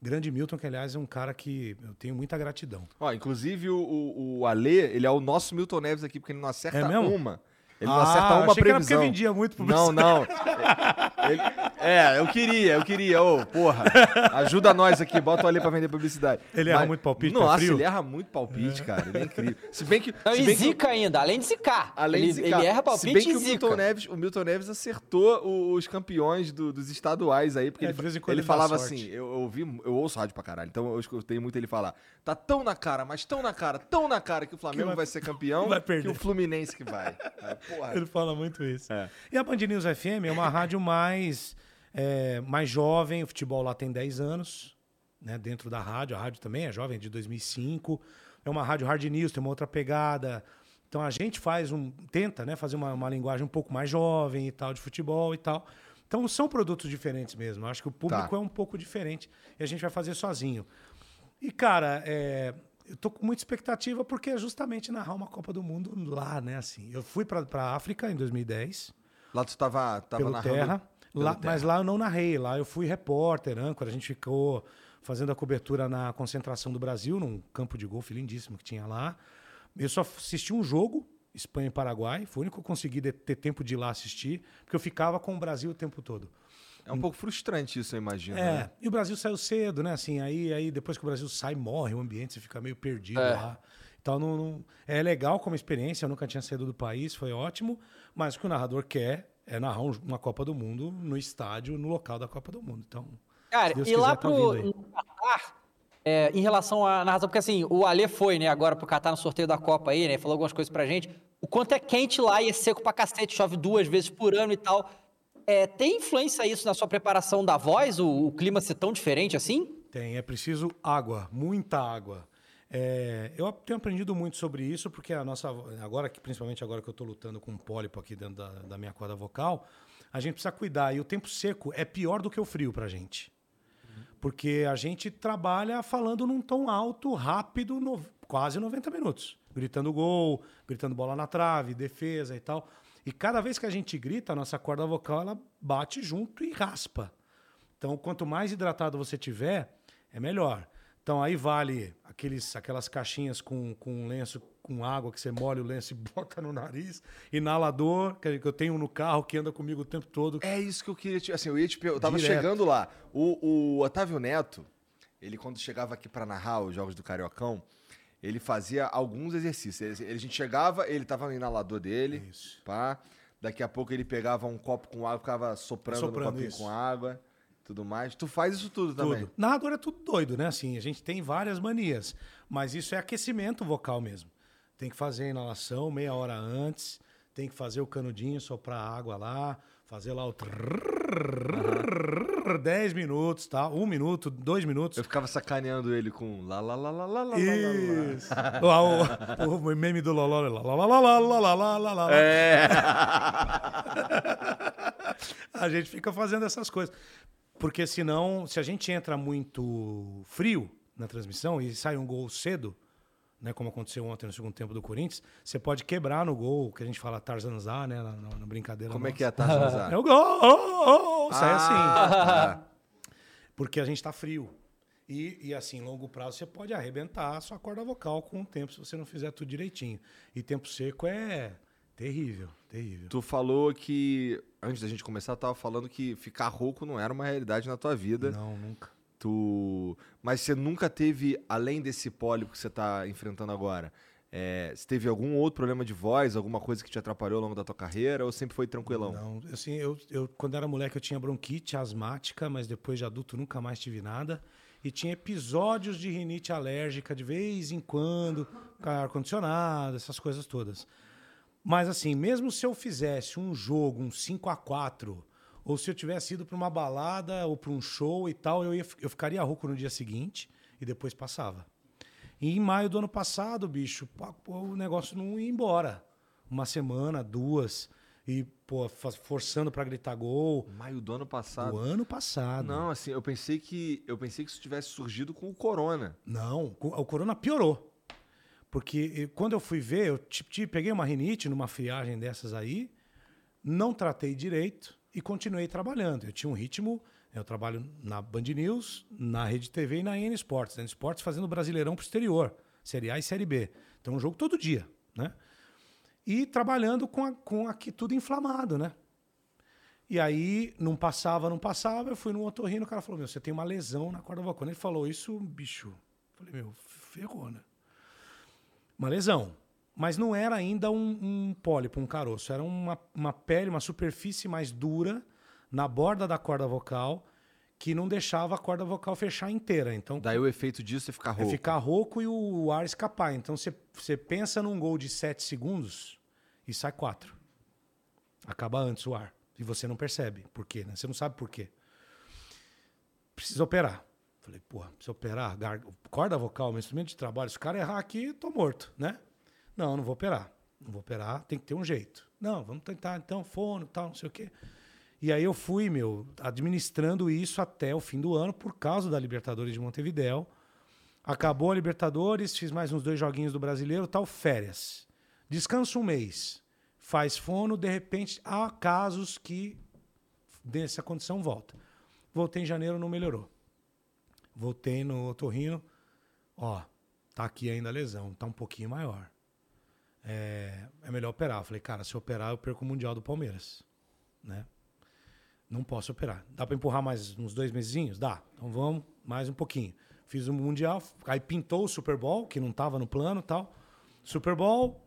Grande Milton, que aliás é um cara que eu tenho muita gratidão. Ó, inclusive o, o, o Ale, ele é o nosso Milton Neves aqui, porque ele não acerta É uma. Ele não Ah, acerta uma achei que era porque previsão. vendia muito Não, não. Ele- é, eu queria, eu queria. Ô, porra, ajuda nós aqui, bota o Ale pra vender publicidade. Ele erra muito palpite, Nossa, frio? ele erra muito palpite, cara. Ele é incrível. Se bem que. Não, se e bem que- zica ainda, além de zicar. Além ele, de zicar. ele erra Se palpite bem que e o Milton. Neves, o Milton Neves acertou os campeões do- dos estaduais aí, porque É, ele, de vez em quando ele falava sorte. assim, eu, eu ouvi, eu ouço rádio pra caralho, então eu escutei muito ele falar, tá tão na cara, mas tão na cara, tão na cara que o Flamengo vai- vai, ser campeão, vai que o Fluminense que vai. Porra, Ele fala muito isso. É. E a Band News FM é uma rádio mais, é, mais jovem, o futebol lá tem 10 anos, né, dentro da rádio. A rádio também é jovem, é de 2005. É uma rádio hard news, tem uma outra pegada. Então a gente faz um. tenta né, fazer uma, uma linguagem um pouco mais jovem e tal, de futebol e tal. Então são produtos diferentes mesmo. Eu acho que o público Tá. é um pouco diferente e a gente vai fazer sozinho. E, cara, é, eu tô com muita expectativa porque é justamente narrar uma Copa do Mundo lá, né? Assim, eu fui pra, pra África em 2010 Lá tu tava, tava narrando... Terra. Lá- Terra. Mas lá eu não narrei. Lá eu fui repórter, âncora. A gente ficou fazendo a cobertura na concentração do Brasil, num campo de golfe lindíssimo que tinha lá. Eu só assisti um jogo, Espanha e Paraguai. Foi o único que eu consegui ter tempo de ir lá assistir, porque eu ficava com o Brasil o tempo todo. É um pouco frustrante isso, eu imagino. É, né? e o Brasil saiu cedo, né? Assim, aí, aí depois que o Brasil sai, morre o ambiente, você fica meio perdido lá. Então não, não- é legal como experiência, eu nunca tinha saído do país, foi ótimo, mas o que o narrador quer é narrar um- uma Copa do Mundo no estádio, no local da Copa do Mundo. Então, Cara, se Deus e lá quiser, tá pro Catar, é, em relação à narração, porque assim, o Alê foi, né, agora pro Catar no sorteio da Copa aí, né, falou algumas coisas pra gente. O quanto é quente lá e é seco pra cacete, chove duas vezes por ano e tal. É, tem influência isso na sua preparação da voz, o, o clima ser tão diferente assim? Tem, é preciso água, muita água. É, eu tenho aprendido muito sobre isso, porque a nossa. Agora, principalmente agora que eu estou lutando com um pólipo aqui dentro da, da minha corda vocal, a gente precisa cuidar. E o tempo seco é pior do que o frio pra gente. Porque a gente trabalha falando num tom alto, rápido, no- quase 90 minutos. Gritando gol, gritando bola na trave, defesa e tal. E cada vez que a gente grita, a nossa corda vocal ela bate junto e raspa. Então, quanto mais hidratado você tiver, é melhor. Então, aí vale aqueles, aquelas caixinhas com, com lenço, com água, que você molha o lenço e bota no nariz. Inalador, que eu tenho no carro que anda comigo o tempo todo. É isso que eu queria te... Assim, eu ia te. Eu tava Direto. chegando lá. O, o Otávio Neto, ele quando chegava aqui pra narrar os jogos do Cariocão, ele fazia alguns exercícios. Ele, a gente chegava, ele tava no inalador dele, Isso. pá. Daqui a pouco ele pegava um copo com água, ficava soprando, Soprando, no copinho isso. com água, tudo mais. Tu faz isso tudo, também. Tudo. Narrador é tudo doido, né? Assim, a gente tem várias manias, mas isso é aquecimento vocal mesmo. Tem que fazer a inalação meia hora antes, tem que fazer o canudinho, soprar água lá, fazer lá o trrr, 10 minutos, tá? Um minuto, dois minutos. Eu ficava sacaneando ele com lá, lá, lá, lá, lá, lá, o, meme do Loló. A gente fica fazendo essas coisas. Porque senão, se a gente entra muito frio na transmissão e sai um gol cedo, né, como aconteceu ontem no segundo tempo do Corinthians, você pode quebrar no gol, que a gente fala tarzanzar, né, na, na- brincadeira. Como é nossa. que é, Tarzan? É o gol! oh, oh, oh, sai assim. Ah, Porque a gente tá frio. E, e assim, longo prazo, você pode arrebentar a sua corda vocal com o tempo, se você não fizer tudo direitinho. E tempo seco é terrível, terrível. Tu falou que, antes da gente começar, tava falando que ficar rouco não era uma realidade na tua vida. Não, nunca. Tu... Mas você nunca teve, além desse pólipo que você tá enfrentando agora, é, você teve algum outro problema de voz, alguma coisa que te atrapalhou ao longo da tua carreira, ou sempre foi tranquilão? Não, assim, eu, eu quando era moleque eu tinha bronquite asmática, mas depois de adulto nunca mais tive nada. E tinha episódios de rinite alérgica de vez em quando, com ar-condicionado, essas coisas todas. Mas assim, mesmo se eu fizesse um jogo, um 5 a 4 ou se eu tivesse ido para uma balada ou para um show e tal, eu, ia, eu ficaria rouco no dia seguinte e depois passava. E em maio do ano passado, bicho, pô, o negócio não ia embora. Uma semana, duas, e pô, forçando para gritar gol. Maio do ano passado. O ano passado. Não, assim, eu pensei que eu pensei que isso tivesse surgido com o corona. Não, o corona piorou. Porque quando eu fui ver, eu ti- ti- peguei uma rinite numa friagem dessas aí, não tratei direito e continuei trabalhando. Eu tinha um ritmo, eu trabalho na Band News, na Rede TV e na N Sports. N Sports fazendo Brasileirão pro exterior, Série A e Série B. Então, um jogo todo dia, né? E trabalhando com, a, com aqui tudo inflamado, né? E aí, não passava, não passava, eu fui no otorrino, o cara falou, meu, você tem uma lesão na corda vocal. Ele falou isso, bicho, eu falei, meu, ferrou, né? Uma lesão. Mas não era ainda um, um pólipo, um caroço. Era uma, uma pele, uma superfície mais dura na borda da corda vocal que não deixava a corda vocal fechar inteira. Então, Daí o efeito disso é ficar é rouco. ficar rouco e o, ar escapar. Então, você- você pensa num gol de 7 segundos e sai 4. Acaba antes o ar. E você não percebe por quê, né? Você não sabe por quê. Precisa operar. Falei, porra, precisa operar. Corda vocal, meu instrumento de trabalho. Se o cara errar aqui, tô morto, né? Não, não vou operar. Não vou operar, tem que ter um jeito. Não, vamos tentar então, fono, tal, não sei o quê. E aí eu fui, meu, administrando isso até o fim do ano por causa da Libertadores de Montevidéu. Acabou a Libertadores, fiz mais uns dois joguinhos do Brasileiro, tal, férias. Descanso um mês. Faz fono, de repente, há casos que dessa condição volta. Voltei em janeiro, não melhorou. Voltei no Torrino, ó, tá aqui ainda a lesão, tá um pouquinho maior. É, é melhor operar. Eu falei, cara, se eu operar, eu perco o Mundial do Palmeiras, né? Não posso operar. Dá para empurrar mais uns dois mesinhos? Dá. Então vamos, mais um pouquinho. Fiz o Mundial, aí pintou o Super Bowl, que não estava no plano tal. Super Bowl.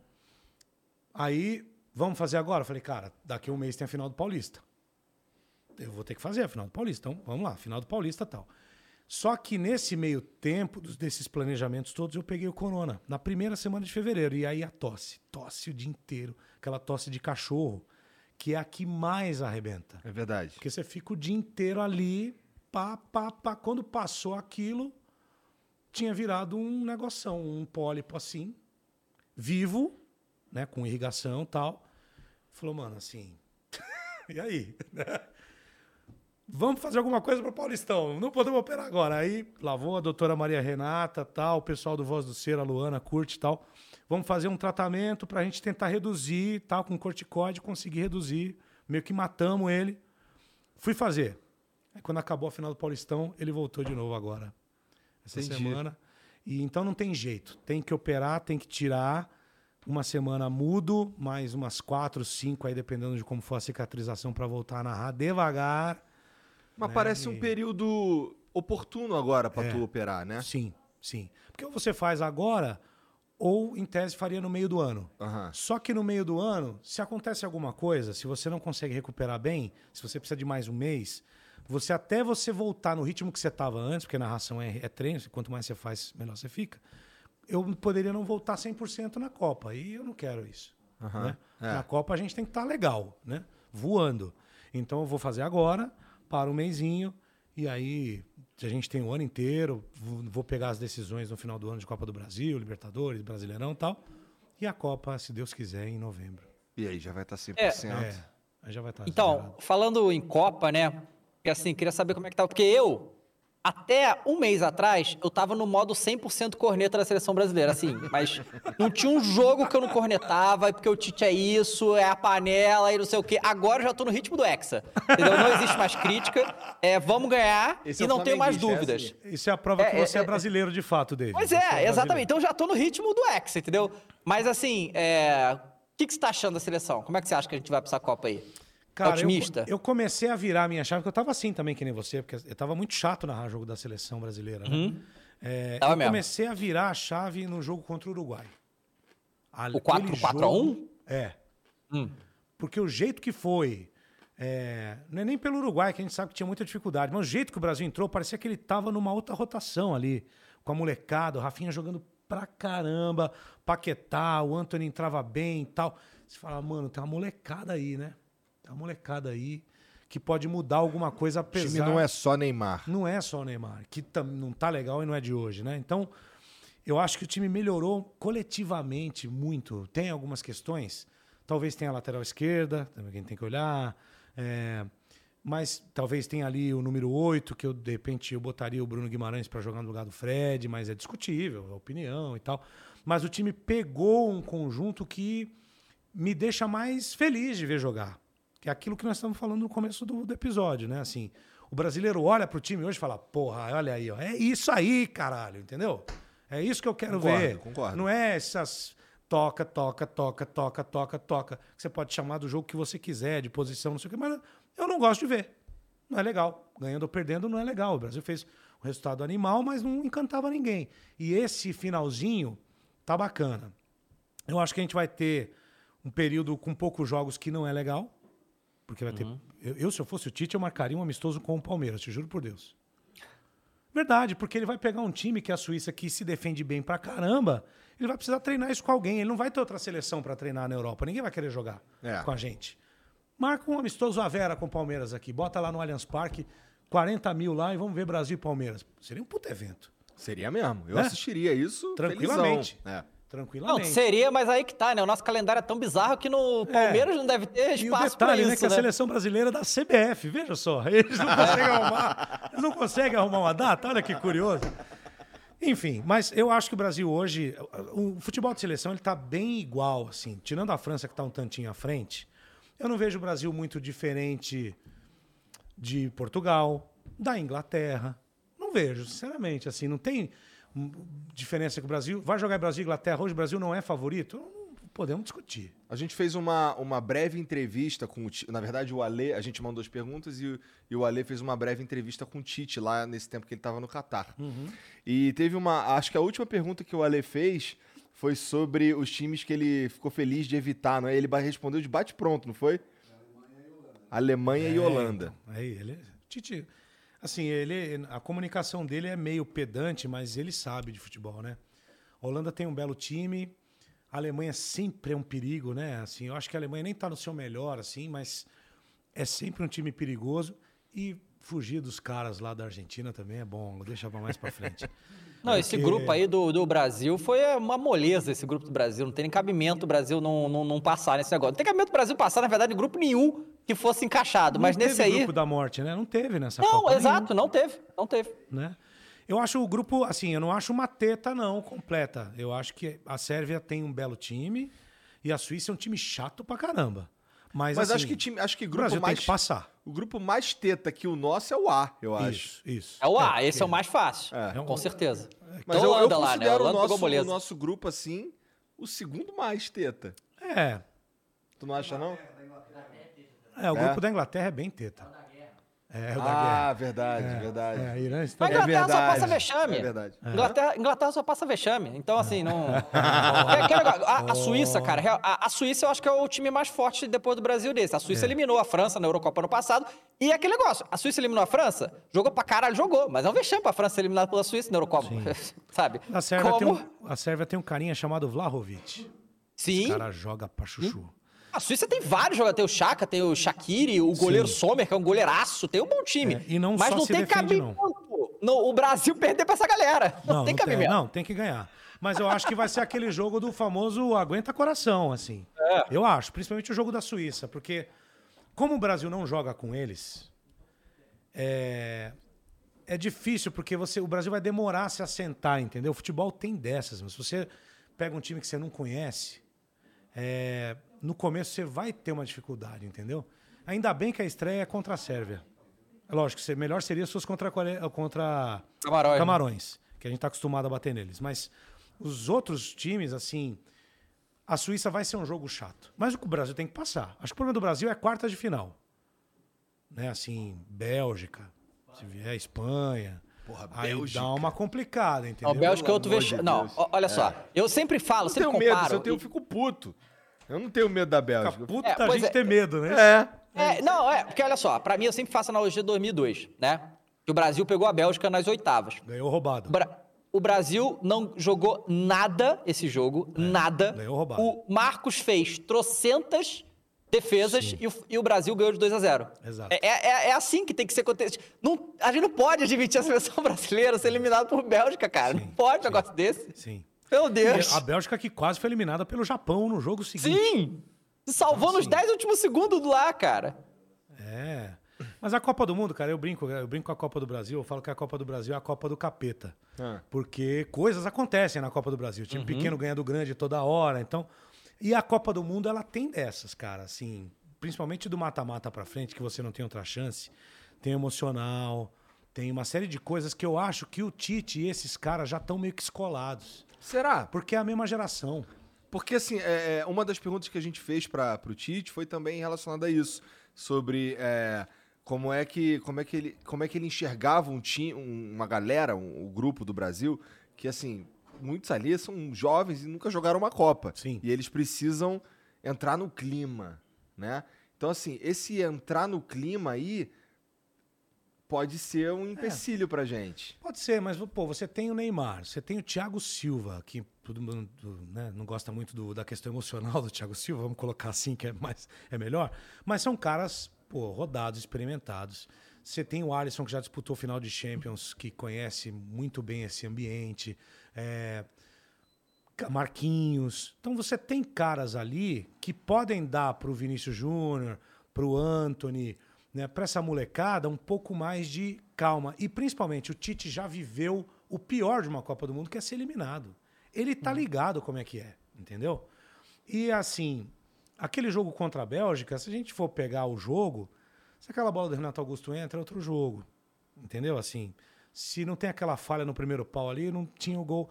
Aí, vamos fazer agora? Eu falei, cara, daqui a um mês tem a final do Paulista. Eu vou ter que fazer a final do Paulista. Então, vamos lá, final do Paulista tal. Só que nesse meio tempo, desses planejamentos todos, eu peguei o corona. Na primeira semana de fevereiro. E aí a tosse. Tosse o dia inteiro. Aquela tosse de cachorro, que é a que mais arrebenta. É verdade. Porque você fica o dia inteiro ali, pá, pá, pá. Quando passou aquilo, tinha virado um negoção, um pólipo assim, vivo, né, com irrigação e tal. Falou, mano, assim, e aí? Vamos fazer alguma coisa para Paulistão, não podemos operar agora. Aí lavou a doutora Maria Renata, tal, o pessoal do Voz do Ser, a Luana, curte e tal. Vamos fazer um tratamento para a gente tentar reduzir, tal, com corticóide, conseguir reduzir. Meio que matamos ele. Fui fazer. Aí quando acabou a final do Paulistão, ele voltou de novo agora. Essa Entendi. semana. E então não tem jeito. Tem que operar, tem que tirar. Uma semana mudo, mais umas quatro, cinco aí, dependendo de como for a cicatrização, para voltar a narrar devagar. Mas né, parece um período oportuno agora pra É. tu operar, né? Sim, sim. Porque ou você faz agora, ou em tese faria no meio do ano. Aham. Só que no meio do ano, se acontece alguma coisa, se você não consegue recuperar bem, se você precisa de mais um mês, você até você voltar no ritmo que você estava antes, porque narração é, é treino, quanto mais você faz, melhor você fica. Eu poderia não voltar 100% na Copa, e eu não quero isso. né? é. Na Copa a gente tem que estar legal, né? Voando. Então eu vou fazer agora, para um mêsinho, e aí a gente tem o ano inteiro, vou pegar as decisões no final do ano de Copa do Brasil, Libertadores, Brasileirão e tal. E a Copa, se Deus quiser, em novembro. E aí, já vai estar 100%. É, aí já vai estar. Então, falando em Copa, né? Assim, queria saber como é que tá. Porque eu, até um mês atrás, eu tava no modo 100% corneta da seleção brasileira, assim. Mas não tinha um jogo que eu não cornetava, porque o Tite é isso, é a panela e não sei o quê. Agora eu já tô no ritmo do Hexa. Entendeu? Não existe mais crítica. É, vamos ganhar Esse e é o não tenho mais é dúvidas. Isso é a prova que É, você é, é, é- brasileiro de fato, David. Pois é, exatamente. Então já tô no ritmo do Hexa, entendeu? Mas assim, é... o que, que você tá achando da seleção? Como é que você acha que a gente vai pra essa Copa aí? Cara, otimista? Eu, eu comecei a virar a minha chave, porque eu tava assim também, que nem você, porque eu tava muito chato narrar jogo da seleção brasileira, né? É, Uhum. Tava eu mesmo. comecei a virar a chave no jogo contra o Uruguai. O 4 Aquele 4 a 1? jogo- É. Porque o jeito que foi. é, não é nem pelo Uruguai, que a gente sabe que tinha muita dificuldade, mas o jeito que o Brasil entrou, parecia que ele tava numa outra rotação ali, com a molecada, o Rafinha jogando pra caramba, Paquetá, o Anthony entrava bem e tal. Você fala, mano, tem uma molecada aí, né? Uma molecada aí que pode mudar alguma coisa O time apesar... não é só Neymar. Não é só Neymar, que não tá legal e não é de hoje, né? Então, eu acho que o time melhorou coletivamente muito. Tem algumas questões, talvez tenha a lateral esquerda, também quem tem que olhar, é, mas talvez tenha ali o número 8, que eu, de repente, eu botaria o Bruno Guimarães para jogar no lugar do Fred, mas é discutível, é opinião e tal. Mas o time pegou um conjunto que me deixa mais feliz de ver jogar. Que é aquilo que nós estamos falando no começo do, do episódio, né? Assim, o brasileiro olha pro time hoje e fala, porra, olha aí, ó, é isso aí, caralho, entendeu? É isso que eu quero Concordo, ver. concordo. Não é essas toca, toca, toca, toca, toca, toca, que você pode chamar do jogo que você quiser, de posição, não sei o que, mas eu não gosto de ver. Não é legal. Ganhando ou perdendo não é legal. O Brasil fez um resultado animal, mas não encantava ninguém. E esse finalzinho tá bacana. Eu acho que a gente vai ter um período com poucos jogos que não é legal. Porque vai ter. Eu, eu, se eu fosse o Tite, eu marcaria um amistoso com o Palmeiras, te juro por Deus. Verdade, porque ele vai pegar um time que é a Suíça que se defende bem pra caramba. Ele vai precisar treinar isso com alguém. Ele não vai ter outra seleção pra treinar na Europa. Ninguém vai querer jogar É. com a gente. Marca um amistoso à Vera com o Palmeiras aqui. Bota lá no Allianz Parque, 40 mil lá e vamos ver Brasil e Palmeiras. Seria um puto evento. Seria mesmo. Eu Né? assistiria isso Tranquilamente. felizão. É. Não, tranquilamente. seria, mas aí que tá, né? O nosso calendário é tão bizarro que no Palmeiras não deve ter É. Espaço pra detalhe, isso, né, que a né? seleção brasileira é da CBF, veja só. Eles não conseguem arrumar. Eles não conseguem arrumar uma data, olha que curioso. Enfim, mas eu acho que o Brasil hoje, o futebol de seleção, ele tá bem igual, assim. Tirando a França, que tá um tantinho à frente, eu não vejo o Brasil muito diferente de Portugal, da Inglaterra. Não vejo, sinceramente, assim, não tem diferença que o Brasil... Vai jogar Brasil e Inglaterra, hoje o Brasil não é favorito? Não Podemos discutir. A gente fez uma, uma breve entrevista com o Tite. Na verdade, o Ale, a gente mandou as perguntas e, o- e o Ale fez uma breve entrevista com o Tite lá nesse tempo que ele estava no Catar. E teve uma. Acho que a última pergunta que o Ale fez foi sobre os times que ele ficou feliz de evitar, não é? Ele respondeu de bate-pronto, não foi? Alemanha e Holanda. então, aí ele, Tite, assim, ele, a comunicação dele é meio pedante, mas ele sabe de futebol, né? A Holanda tem um belo time, a Alemanha sempre é um perigo, né? Assim, eu acho que a Alemanha nem tá no seu melhor, assim, mas é sempre um time perigoso e fugir dos caras lá da Argentina também é bom, deixa pra mais pra frente. Não, esse Porque- grupo aí do, do Brasil foi uma moleza, esse grupo do Brasil. Não tem nem cabimento o Brasil não, não, não passar nesse negócio. Não tem cabimento o Brasil passar, na verdade, em grupo nenhum que fosse encaixado. Mas não nesse teve aí. grupo da morte, né? Não teve nessa Não, Copa exato, não teve. Não teve. né? Eu acho o grupo, assim, eu não acho uma teta, não, completa. Eu acho que a Sérvia tem um belo time e a Suíça é um time chato pra caramba. Mas, Mas assim, acho que time, acho que o grupo Brasil mais tem que passar. O grupo mais teta que o nosso é o A, eu acho. Isso, isso. É o A, É, esse é o mais fácil. É. Com certeza. Mas Então, eu, eu lá, né? o, nosso, o nosso grupo, assim, o segundo mais teta. É, Tu não acha, não? É, o É? grupo da Inglaterra é bem teta. É, o da Ah, guerra. verdade, verdade. É, a Irã Mas está... a Inglaterra só verdade, passa vexame. é verdade. Inglaterra, Inglaterra só passa vexame. Então, assim, não. É a, a Suíça, cara, a, a Suíça eu acho que é o time mais forte depois do Brasil desse. A Suíça eliminou a França na Eurocopa ano passado. E é aquele negócio: a Suíça eliminou a França, jogou pra caralho, jogou. Mas é um vexame pra França ser eliminada pela Suíça na Eurocopa. Sabe? A Sérvia, tem Como? um, a Sérvia tem um carinha chamado Vlahovic. Sim. O cara joga pra chuchu. A Suíça tem vários jogadores. Tem o Chaka, tem o Shaqiri, o goleiro Sommer, que é um goleiraço. Tem um bom time. É, e não Mas não tem defende, não. cabimento o Brasil perder pra essa galera. Não, tem cabimento. Não, tem que ganhar. Mas eu acho que vai ser aquele jogo do famoso aguenta coração, assim. Eu acho, principalmente o jogo da Suíça, porque como o Brasil não joga com eles, é, é difícil, porque você, o Brasil vai demorar a se assentar, entendeu? O futebol tem dessas, mas se você pega um time que você não conhece, é, no começo você vai ter uma dificuldade, entendeu? Ainda bem que a estreia é contra a Sérvia. É Lógico, melhor seria se fosse contra, a Core- contra Camarões, né? Camarões, que a gente está acostumado a bater neles. Mas os outros times, assim, a Suíça vai ser um jogo chato. Mas o Brasil tem que passar. Acho que o problema do Brasil é quarta de final. Né? Assim, Bélgica, se vier Espanha. Porra, aí Bélgica. dá uma complicada, entendeu? Não, o Bélgica é outro vexame. não, olha só. Eu sempre falo, Eu sempre tenho medo, comparo. se eu, tenho, eu fico puto. Eu não tenho medo da Fica Bélgica. puto É, da pois gente é. ter medo, né? É. É, não, é, porque olha só, pra mim eu sempre faço analogia de 2002, né? Que o Brasil pegou a Bélgica nas oitavas. Ganhou roubado. O, Bra- o Brasil não jogou nada esse jogo, nada. ganhou roubado. O Marcos fez trocentas defesas e o, e o Brasil ganhou de 2 a 0 Exato. É, é- é assim que tem que ser acontecido. Não, a gente não pode admitir a seleção brasileira ser eliminada por Bélgica, cara. não pode um negócio desse. Sim. Meu E Deus. a Bélgica que quase foi eliminada pelo Japão no jogo seguinte. Sim! Se salvou nos 10 últimos segundos do lá, cara. É. Mas a Copa do Mundo, cara, eu brinco, eu brinco com a Copa do Brasil, eu falo que a Copa do Brasil é a Copa do capeta. Ah. Porque coisas acontecem na Copa do Brasil. O time pequeno ganha do grande toda hora, então. E a Copa do Mundo, ela tem dessas, cara, assim, principalmente do mata-mata pra frente, que você não tem outra chance. Tem emocional, tem uma série de coisas que eu acho que o Tite e esses caras já estão meio que escolados. Será? Porque é a mesma geração. Porque, assim, é, é, uma das perguntas que a gente fez para o Tite foi também relacionada a isso. Sobre é, como, é que, como, é que ele, como é que ele enxergava um time, um- uma galera, um, o grupo do Brasil, que, assim, muitos ali são jovens e nunca jogaram uma Copa. Sim. E eles precisam entrar no clima, né? Então, assim, esse entrar no clima aí pode ser um empecilho pra gente. Pode ser, mas pô, você tem o Neymar, você tem o Thiago Silva, que todo mundo né, não gosta muito do- da questão emocional do Thiago Silva, vamos colocar assim que é mais é melhor, mas são caras pô, rodados, experimentados. Você tem o Alisson que já disputou o final de Champions, que conhece muito bem esse ambiente. É, Marquinhos. Então você tem caras ali que podem dar pro Vinícius Júnior, pro Anthony, né, para essa molecada um pouco mais de calma. E principalmente o Tite já viveu o pior de uma Copa do Mundo, que é ser eliminado. Ele tá ligado como é que é, entendeu? E assim, aquele jogo contra a Bélgica, se a gente for pegar o jogo, se aquela bola do Renato Augusto entra, é outro jogo. Entendeu? Assim, se não tem aquela falha no primeiro pau ali, não tinha o gol.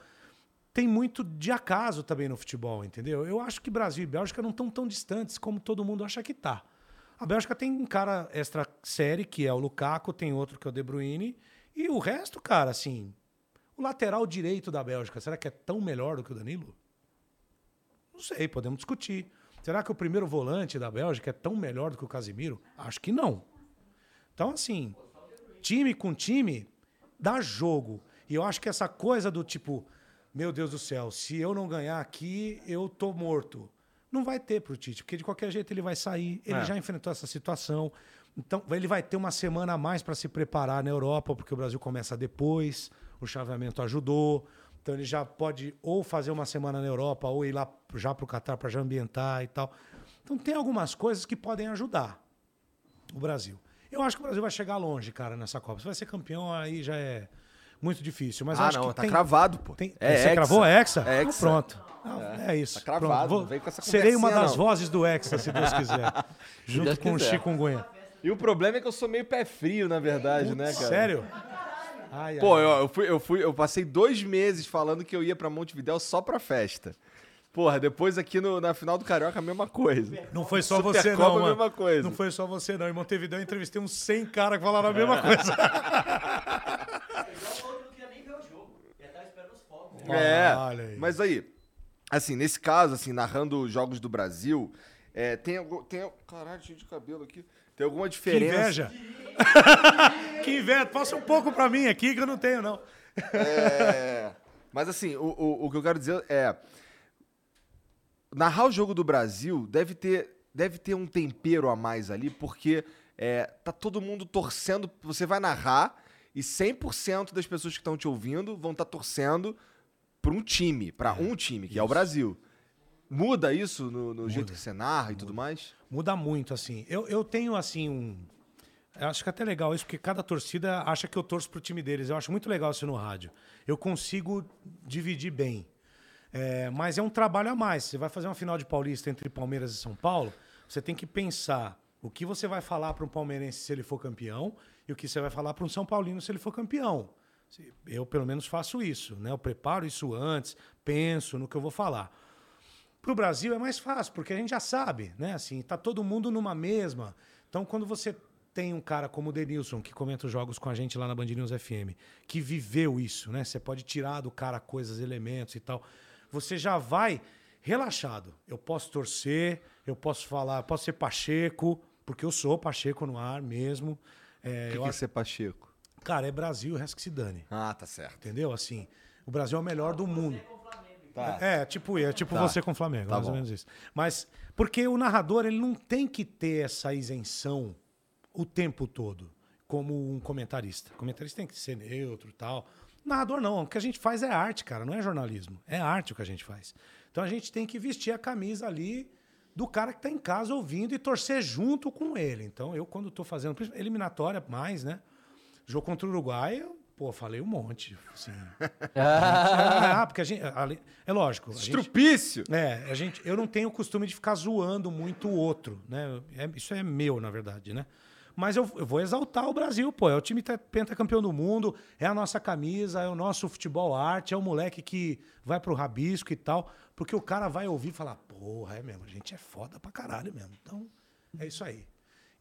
Tem muito de acaso também no futebol, entendeu? Eu acho que Brasil e Bélgica não estão tão distantes como todo mundo acha que tá. A Bélgica tem um cara extra série, que é o Lukaku, tem outro que é o De Bruyne, e o resto, cara, assim, o lateral direito da Bélgica, será que é tão melhor do que o Danilo? Não sei, podemos discutir. Será que o primeiro volante da Bélgica é tão melhor do que o Casimiro? Acho que não. Então, assim, time com time dá jogo. E eu acho que essa coisa do tipo, meu Deus do céu, se eu não ganhar aqui, eu tô morto. Não vai ter pro Tite, porque de qualquer jeito ele vai sair. Ele É. já enfrentou essa situação. Então, ele vai ter uma semana a mais para se preparar na Europa, porque o Brasil começa depois. O chaveamento ajudou. Então ele já pode ou fazer uma semana na Europa ou ir lá já pro Catar para já ambientar e tal. Então tem algumas coisas que podem ajudar o Brasil. Eu acho que o Brasil vai chegar longe, cara, nessa Copa. Se vai ser campeão, aí já é muito difícil. Mas ah, acho não, que tá tem- cravado, pô. tem- É você hexa. cravou Hexa? É hexa. pronto. Não, é. isso. tá cravado. Vou- Serei uma das não. vozes do Hexa, se Deus quiser. junto Deus com o quiser. Chikungunya. E o problema é que eu sou meio pé frio, na verdade, né, cara? Sério? Ai, Pô, ai. eu, eu fui, eu fui, eu passei dois meses falando que eu ia pra Montevidéu só pra festa. Porra, depois aqui no- na final do Carioca, a mesma coisa. Não foi só você, a não, mano. mesma coisa. Não foi só você, não. Em Montevideo eu entrevistei uns 100 caras que falaram a mesma coisa. É, aí. mas aí, assim, nesse caso, assim, narrando jogos do Brasil, é, tem. Tem, caralho, cheio de cabelo aqui. Tem alguma Que diferença... inveja. que inveja. Passa um pouco pra mim aqui que eu não tenho, não. É, mas assim, o, o, o que eu quero dizer é. Narrar o jogo do Brasil deve ter, deve ter um tempero a mais ali, porque é, tá todo mundo torcendo. Você vai narrar e 100% das pessoas que estão te ouvindo vão estar torcendo para um time, para um time, que é o Brasil. Muda isso no, no jeito que você narra e tudo mais? Muda muito, assim. Eu, eu tenho, assim, um. Eu acho que é até legal isso, porque cada torcida acha que eu torço pro time deles. Eu acho muito legal isso no rádio. Eu consigo dividir bem. É, mas é um trabalho a mais. Você vai fazer uma final de Paulista entre Palmeiras e São Paulo, você tem que pensar o que você vai falar para um palmeirense se ele for campeão e o que você vai falar para um São Paulino se ele for campeão. Eu, pelo menos, faço isso. Né? Eu preparo isso antes, penso no que eu vou falar. Para o Brasil é mais fácil, porque a gente já sabe, né? Assim, tá todo mundo numa mesma. Então, quando você tem um cara como o Denilson, que comenta os jogos com a gente lá na Band News FM, que viveu isso, né? Você pode tirar do cara coisas, elementos e tal. Você já vai relaxado. Eu posso torcer, eu posso falar, eu posso ser Pacheco, porque eu sou Pacheco no ar mesmo. É, O que, eu que é ser Pacheco? Cara, é Brasil, o resto que se dane. Ah, tá certo. Entendeu? Assim, o Brasil é o melhor do mundo. Tá. É, tipo, é tipo Tá. você com o Flamengo, Tá mais ou bom. menos isso. Mas porque o narrador ele não tem que ter essa isenção o tempo todo, como um comentarista. O comentarista tem que ser neutro e tal. O narrador não, o que a gente faz é arte, cara, não é jornalismo. É arte o que a gente faz. Então a gente tem que vestir a camisa ali do cara que tá em casa ouvindo e torcer junto com ele. Então eu quando tô fazendo principalmente eliminatória mais, né? Jogo contra o Uruguai, eu, pô, falei um monte, assim. Ah, porque a gente. ali- É lógico. a gente- Estrupício! é, a gente, eu não tenho o costume de ficar zoando muito o outro, né? É- isso é meu, na verdade, né? Mas eu, eu vou exaltar o Brasil, pô. É o time te- pentacampeão do mundo, é a nossa camisa, é o nosso futebol arte, é o moleque que vai pro rabisco e tal. Porque o cara vai ouvir e falar, porra, é mesmo, a gente é foda pra caralho mesmo. Então, é isso aí.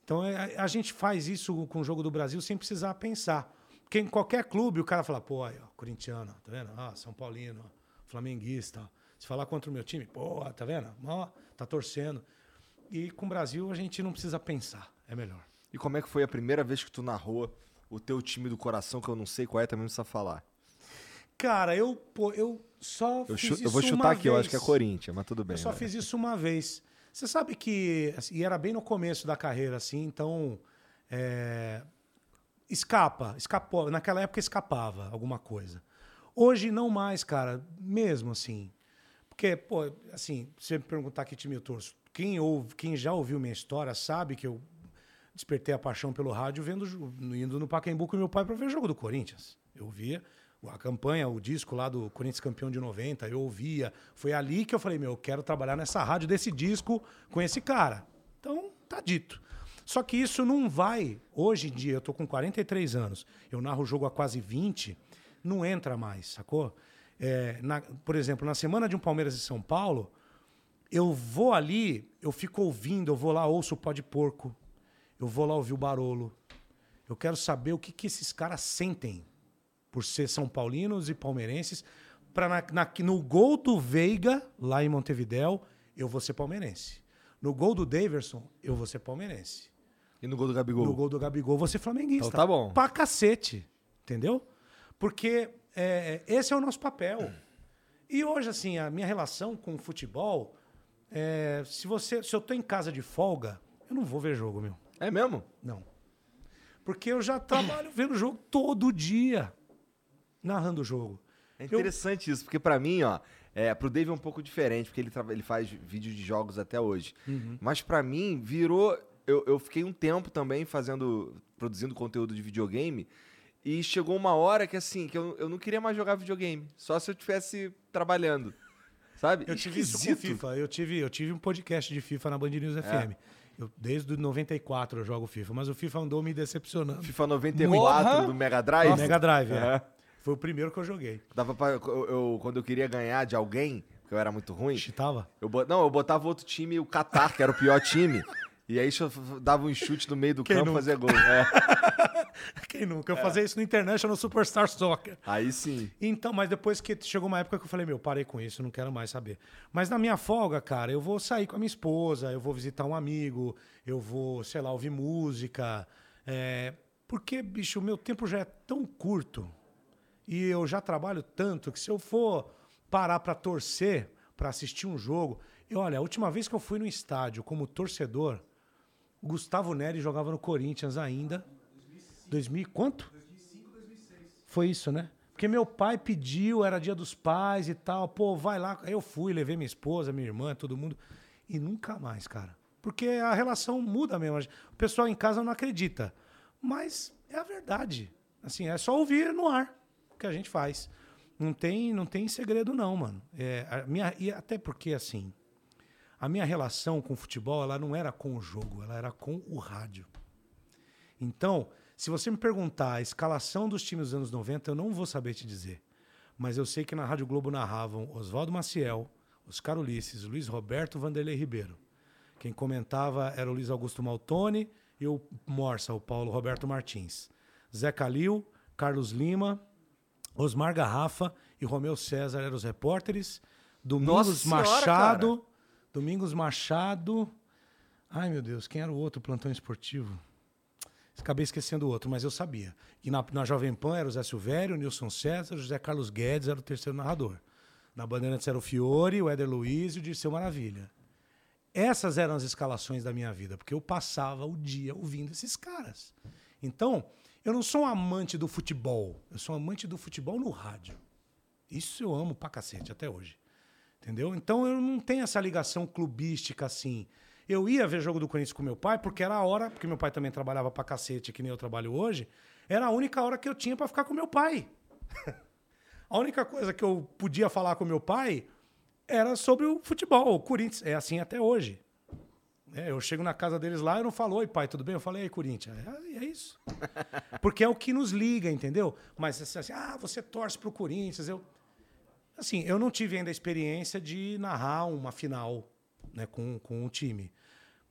Então, é- a, a gente faz isso com o jogo do Brasil sem precisar pensar. Porque em qualquer clube o cara fala, pô, aí, ó, corintiano, tá vendo? Ah, São Paulino, ó, flamenguista. ó. Se falar contra o meu time, pô, tá vendo? Ó, tá torcendo. E com o Brasil a gente não precisa pensar, é melhor. E como é que foi a primeira vez que tu narrou o teu time do coração, que eu não sei qual é, também não precisa falar? Cara, eu, pô, eu só Eu, fiz isso eu vou chutar aqui, eu acho vez. que é Corinthians, mas tudo bem. Eu só vai. fiz isso uma vez. Você sabe que. assim, e era bem no começo da carreira, assim, então. é, escapa, escapou. Naquela época escapava alguma coisa. Hoje não mais, cara, mesmo assim. Porque, pô, assim, se você me perguntar que time eu torço, quem, ouve, quem já ouviu minha história sabe que eu despertei a paixão pelo rádio vendo, indo no Pacaembu com meu pai para ver jogo do Corinthians. Eu via a campanha, o disco lá do Corinthians campeão de 90, eu ouvia. Foi ali que eu falei, meu, eu quero trabalhar nessa rádio desse disco com esse cara. Então, tá dito. Só que isso não vai. Hoje em dia, eu tô com 43 anos, eu narro o jogo há quase 20, não entra mais, sacou? É, na- por exemplo, na semana de um Palmeiras e São Paulo, eu vou ali, eu fico ouvindo, eu vou lá, ouço o pó de porco, eu vou lá ouvir o Barolo. Eu quero saber o que, que esses caras sentem por ser São Paulinos e palmeirenses. Pra na, na- no gol do Veiga, lá em Montevidéu, eu vou ser palmeirense. No gol do Daverson, eu vou ser palmeirense. E no gol do Gabigol? No gol do Gabigol, você flamenguista. Então tá bom. Pra cacete. Entendeu? Porque é, esse é o nosso papel. E hoje, assim, a minha relação com o futebol. é, se, você, se eu tô em casa de folga, eu não vou ver jogo, meu. É mesmo? Não. Porque eu já trabalho vendo jogo todo dia. Narrando o jogo. É Eu- interessante isso, porque pra mim, ó, é, pro Dave é um pouco diferente, porque ele, ele faz vídeo de jogos até hoje. Uhum. Mas pra mim, virou. Eu, eu fiquei um tempo também fazendo. produzindo conteúdo de videogame. E chegou uma hora que assim, que eu, eu não queria mais jogar videogame. Só se eu estivesse trabalhando. Sabe? Eu tive isso com Esquisito. FIFA. Eu tive, eu tive um podcast de FIFA na Band News FM. Eu, desde o 94 eu jogo FIFA, mas o FIFA andou me decepcionando. FIFA 94 Porra! do Mega Drive. Mega Drive, é. É. Foi o primeiro que eu joguei. Dava pra, eu, eu- quando eu queria ganhar de alguém, porque eu era muito ruim, Chitava? eu, não, eu botava outro time, o Qatar, que era o pior time. E aí eu dava um chute no meio do Quem campo e fazia gol. É. Quem nunca? Eu fazia isso no International Superstar Soccer. Aí sim. Então, mas depois que chegou uma época que eu falei, meu, parei com isso, não quero mais saber. Mas na minha folga, cara, eu vou sair com a minha esposa, eu vou visitar um amigo, eu vou, sei lá, ouvir música. é, Porque, bicho, o meu tempo já é tão curto e eu já trabalho tanto que se eu for parar pra torcer, pra assistir um jogo. Eu, olha, a última vez que eu fui no estádio como torcedor, Gustavo Neri jogava no Corinthians ainda. 2000 e quanto? Foi isso, né? Porque meu pai pediu, era dia dos pais e tal. Pô, vai lá. Aí eu fui, levei minha esposa, minha irmã, todo mundo. E nunca mais, cara. Porque a relação muda mesmo. O pessoal em casa não acredita. Mas é a verdade. Assim, é só ouvir no ar que a gente faz. Não tem, não tem segredo, não, mano. É, a minha, e até porque, assim, a minha relação com o futebol, ela não era com o jogo, ela era com o rádio. Então, se você me perguntar a escalação dos times dos anos 90, eu não vou saber te dizer. Mas eu sei que na Rádio Globo narravam Oswaldo Maciel, Oscar Ulisses, Luiz Roberto Vanderlei Ribeiro. Quem comentava era o Luiz Augusto Maltoni e o Morsa, o Paulo Roberto Martins. Zé Calil, Carlos Lima, Osmar Garrafa e Romeu César eram os repórteres. Domingos Senhora, Machado. Domingos Machado. Ai, meu Deus, quem era o outro plantão esportivo? Acabei esquecendo o outro, mas eu sabia. E na, na Jovem Pan era o Zé Silvério, o Nilson César, o José Carlos Guedes era o terceiro narrador. Na Bandeirantes era o Fiore, o Éder Luiz e o Dirceu Maravilha. Essas eram as escalações da minha vida, porque eu passava o dia ouvindo esses caras. Então, eu não sou um amante do futebol, eu sou um amante do futebol no rádio. Isso eu amo pra cacete até hoje. Entendeu? Então eu não tenho essa ligação clubística assim. Eu ia ver jogo do Corinthians com meu pai, porque era a hora, porque meu pai também trabalhava pra cacete, que nem eu trabalho hoje, era a única hora que eu tinha pra ficar com meu pai. a única coisa que eu podia falar com meu pai era sobre o futebol, o Corinthians. É assim até hoje. É, eu chego na casa deles lá, eu não falo, oi pai, tudo bem? Eu falei, aí Corinthians. É, é isso. Porque é o que nos liga, entendeu? Mas assim, ah, você torce pro Corinthians. Eu, assim, eu não tive ainda a experiência de narrar uma final né, com, com o time.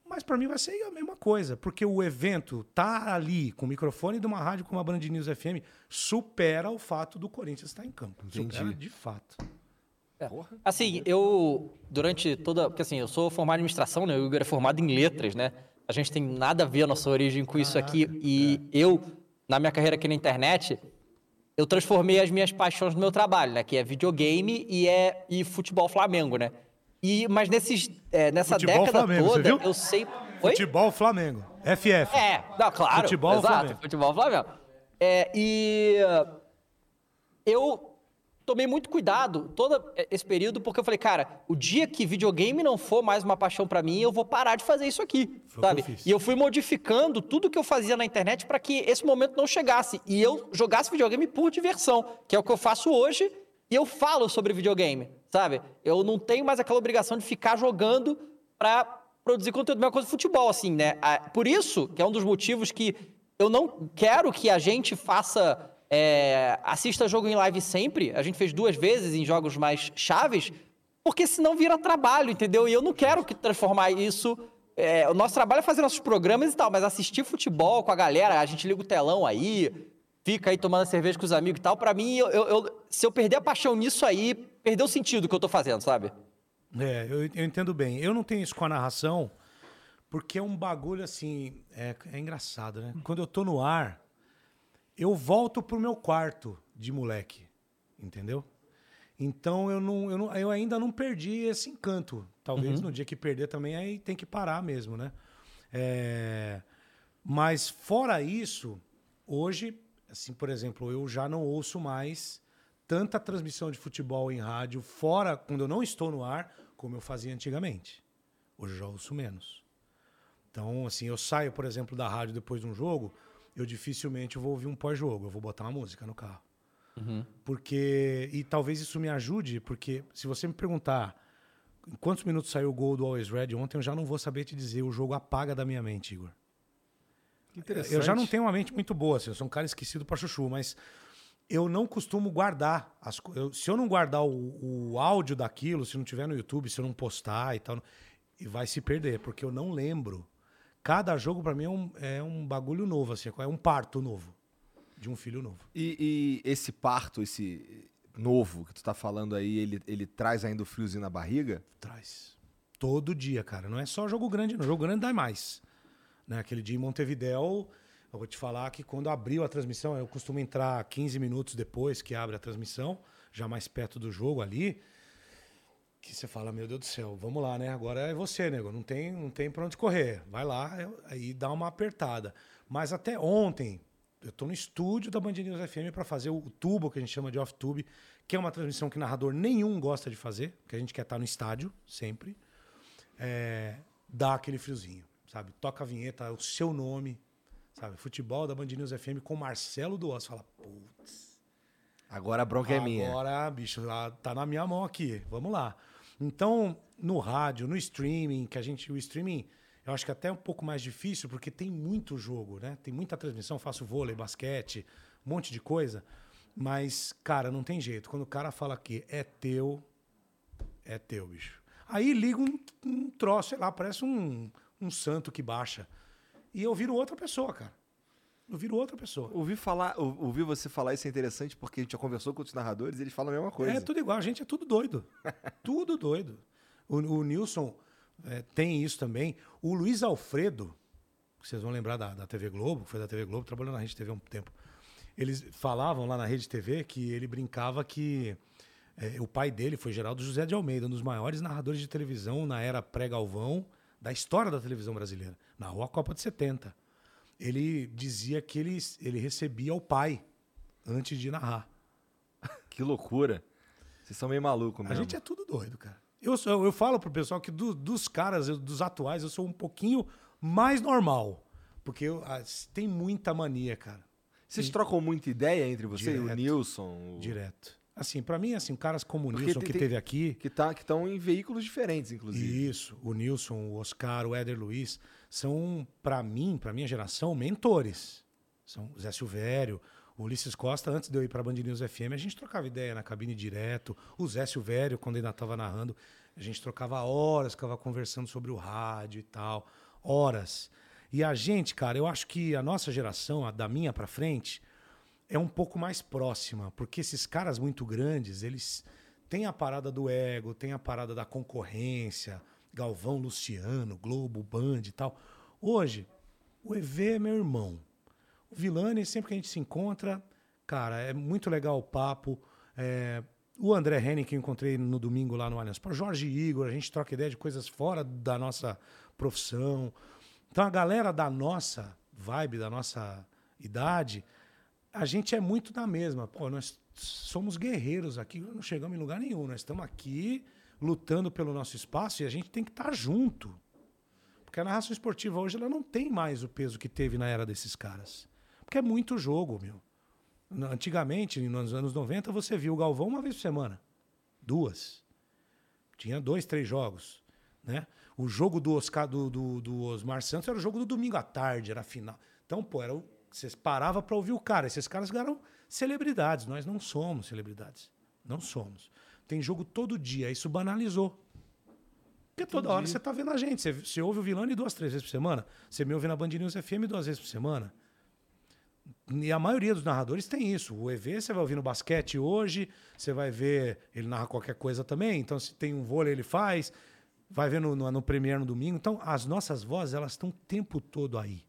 Mas para mim vai ser a mesma coisa, porque o evento tá ali com o microfone de uma rádio como a Band News FM supera o fato do Corinthians estar em campo. Supera de fato. Assim, eu, durante toda. Porque assim, eu sou formado em administração, né? O Igor é formado em letras, né? A gente tem nada a ver a nossa origem com isso aqui. E eu, na minha carreira aqui na internet, eu transformei as minhas paixões no meu trabalho, né? Que é videogame e, é, e futebol Flamengo, né? E, mas nesses, é, nessa Futebol década Flamengo, toda, eu sei. Oi? Futebol Flamengo. FF. É, não, claro. Futebol exato, Flamengo. futebol Flamengo. É, e eu tomei muito cuidado todo esse período, porque eu falei, cara, o dia que videogame não for mais uma paixão pra mim, eu vou parar de fazer isso aqui, Foi sabe? eu. E eu fui modificando tudo que eu fazia na internet pra que esse momento não chegasse e eu jogasse videogame por diversão, que é o que eu faço hoje, e eu falo sobre videogame, sabe? Eu não tenho mais aquela obrigação de ficar jogando pra produzir conteúdo, mesma coisa de futebol, assim, né? Por isso, que é um dos motivos que eu não quero que a gente faça é, assista jogo em live sempre. A gente fez duas vezes em jogos mais chaves, porque senão vira trabalho, entendeu? E eu não quero que transformar isso. é, o nosso trabalho é fazer nossos programas e tal, mas assistir futebol com a galera, a gente liga o telão aí, fica aí tomando cerveja com os amigos e tal. Pra mim, eu- eu- se eu perder a paixão nisso aí, perdeu o sentido que eu tô fazendo, sabe? É, eu, eu entendo bem. Eu não tenho isso com a narração, porque é um bagulho assim. É, é engraçado, né? Quando eu tô no ar, eu volto pro meu quarto de moleque. Entendeu? Então eu, não, eu, não, eu ainda não perdi esse encanto. Talvez no dia que perder também, aí tem que parar mesmo, né? É, mas fora isso, hoje, assim, por exemplo, eu já não ouço mais tanta transmissão de futebol em rádio fora quando eu não estou no ar, como eu fazia antigamente. Hoje eu já ouço menos. Então, assim, eu saio, por exemplo, da rádio depois de um jogo, eu dificilmente vou ouvir um pós-jogo, eu vou botar uma música no carro. Porque. E talvez isso me ajude, porque se você me perguntar em quantos minutos saiu o gol do Always Red ontem, eu já não vou saber te dizer. O jogo apaga da minha mente, Igor. Interessante. Eu já não tenho uma mente muito boa, assim, eu sou um cara esquecido pra chuchu, mas eu não costumo guardar. As, eu- se eu não guardar o, o áudio daquilo, se não tiver no YouTube, se eu não postar e tal, e vai se perder, porque eu não lembro. Cada jogo pra mim é um, é um bagulho novo, assim, é um parto novo. De um filho novo. E, e esse parto, esse novo que tu tá falando aí, ele, ele traz ainda o friozinho na barriga? Traz. Todo dia, cara. Não é só jogo grande, não. Jogo grande dá mais. Né? Aquele dia em Montevidéu, eu vou te falar que quando abriu a transmissão, eu costumo entrar 15 minutos depois que abre a transmissão, já mais perto do jogo ali, que você fala, meu Deus do céu, vamos lá, né? Agora é você, nego. Não tem, não tem pra onde correr. Vai lá, eu- aí dá uma apertada. Mas até ontem, eu tô no estúdio da Band News FM para fazer o tubo, que a gente chama de off-tube, que é uma transmissão que narrador nenhum gosta de fazer, porque a gente quer estar no estádio, sempre. É, dá aquele friozinho, sabe? Toca a vinheta, o seu nome, sabe? Futebol da Band News FM com Marcelo Duas. Fala, putz. Agora a bronca é minha. Agora, bicho, tá na minha mão aqui. Vamos lá. Então, no rádio, no streaming, que a gente. O streaming, eu acho que até é um pouco mais difícil, porque tem muito jogo, né? Tem muita transmissão, faço vôlei, basquete, um monte de coisa. Mas, cara, não tem jeito. Quando o cara fala que é teu, é teu, bicho. Aí liga um, um troço, sei lá, parece um, um santo que baixa. E eu viro outra pessoa, cara. Eu viro outra pessoa. Ouvi, falar, ou- ouvi você falar isso é interessante porque a gente já conversou com outros narradores e eles falam a mesma coisa. É tudo igual, a gente é tudo doido. tudo doido. O, o Nilson é, tem isso também. O Luiz Alfredo, que vocês vão lembrar da, da TV Globo, que foi da TV Globo, trabalhou na Rede TV há um tempo. Eles falavam lá na Rede TV que ele brincava que é, o pai dele foi Geraldo José de Almeida, um dos maiores narradores de televisão na era pré-Galvão da história da televisão brasileira, na Rua Copa de 70. Ele dizia que ele, ele recebia o pai antes de narrar. Que loucura. Vocês são meio malucos A mesmo. gente é tudo doido, cara. Eu, sou- eu falo pro pessoal que do- dos caras, dos atuais, eu sou um pouquinho mais normal. Porque eu- ah, tem muita mania, cara. Vocês trocam muita ideia entre vocês? O Direto. Nilson? O... Direto. Assim, pra mim, assim, caras como o Porque Nilson, tem- que teve aqui. Que tá, estão em veículos diferentes, inclusive. Isso, o Nilson, o Oscar, o Éder Luiz, são, pra mim, pra minha geração, mentores. São o Zé Silvério, o Ulisses Costa, antes de eu ir pra Band News FM, a gente trocava ideia na cabine direto. O Zé Silvério, quando ainda estava narrando, a gente trocava horas, ficava conversando sobre o rádio e tal. Horas. E a gente, cara, eu acho que a nossa geração, a da minha pra frente, é um pouco mais próxima, porque esses caras muito grandes, eles têm a parada do ego, tem a parada da concorrência, Galvão, Luciano, Globo, Band e tal. Hoje, o EV é meu irmão. O Vilani, sempre que a gente se encontra, cara, é muito legal o papo. É, o André Henning, que eu encontrei no domingo lá no Allianz Parque, Jorge Igor, a gente troca ideia de coisas fora da nossa profissão. Então a galera da nossa vibe, da nossa idade, a gente é muito da mesma. Pô, nós somos guerreiros aqui, não chegamos em lugar nenhum. Nós estamos aqui lutando pelo nosso espaço e a gente tem que estar junto. Porque a narração esportiva hoje ela não tem mais o peso que teve na era desses caras. Porque é muito jogo, meu. Antigamente, nos anos 90, você viu o Galvão uma vez por semana. Duas. Tinha dois, três jogos. Né? O jogo do, Oscar, do, do, do Osmar Santos era o jogo do domingo à tarde, era a final. Então, pô, era o, você parava para ouvir o cara. Esses caras eram celebridades. Nós não somos celebridades. Não somos. Tem jogo todo dia. Isso banalizou. Porque toda hora você tá vendo a gente. Você, você ouve o Vilani duas, três vezes por semana. Você me ouve na Band News FM duas vezes por semana. E a maioria dos narradores tem isso. O EV você vai ouvir no basquete hoje, você vai ver, ele narra qualquer coisa também. Então, se tem um vôlei, ele faz. Vai ver no, no, no Premiere no domingo. Então, as nossas vozes, elas estão o tempo todo aí.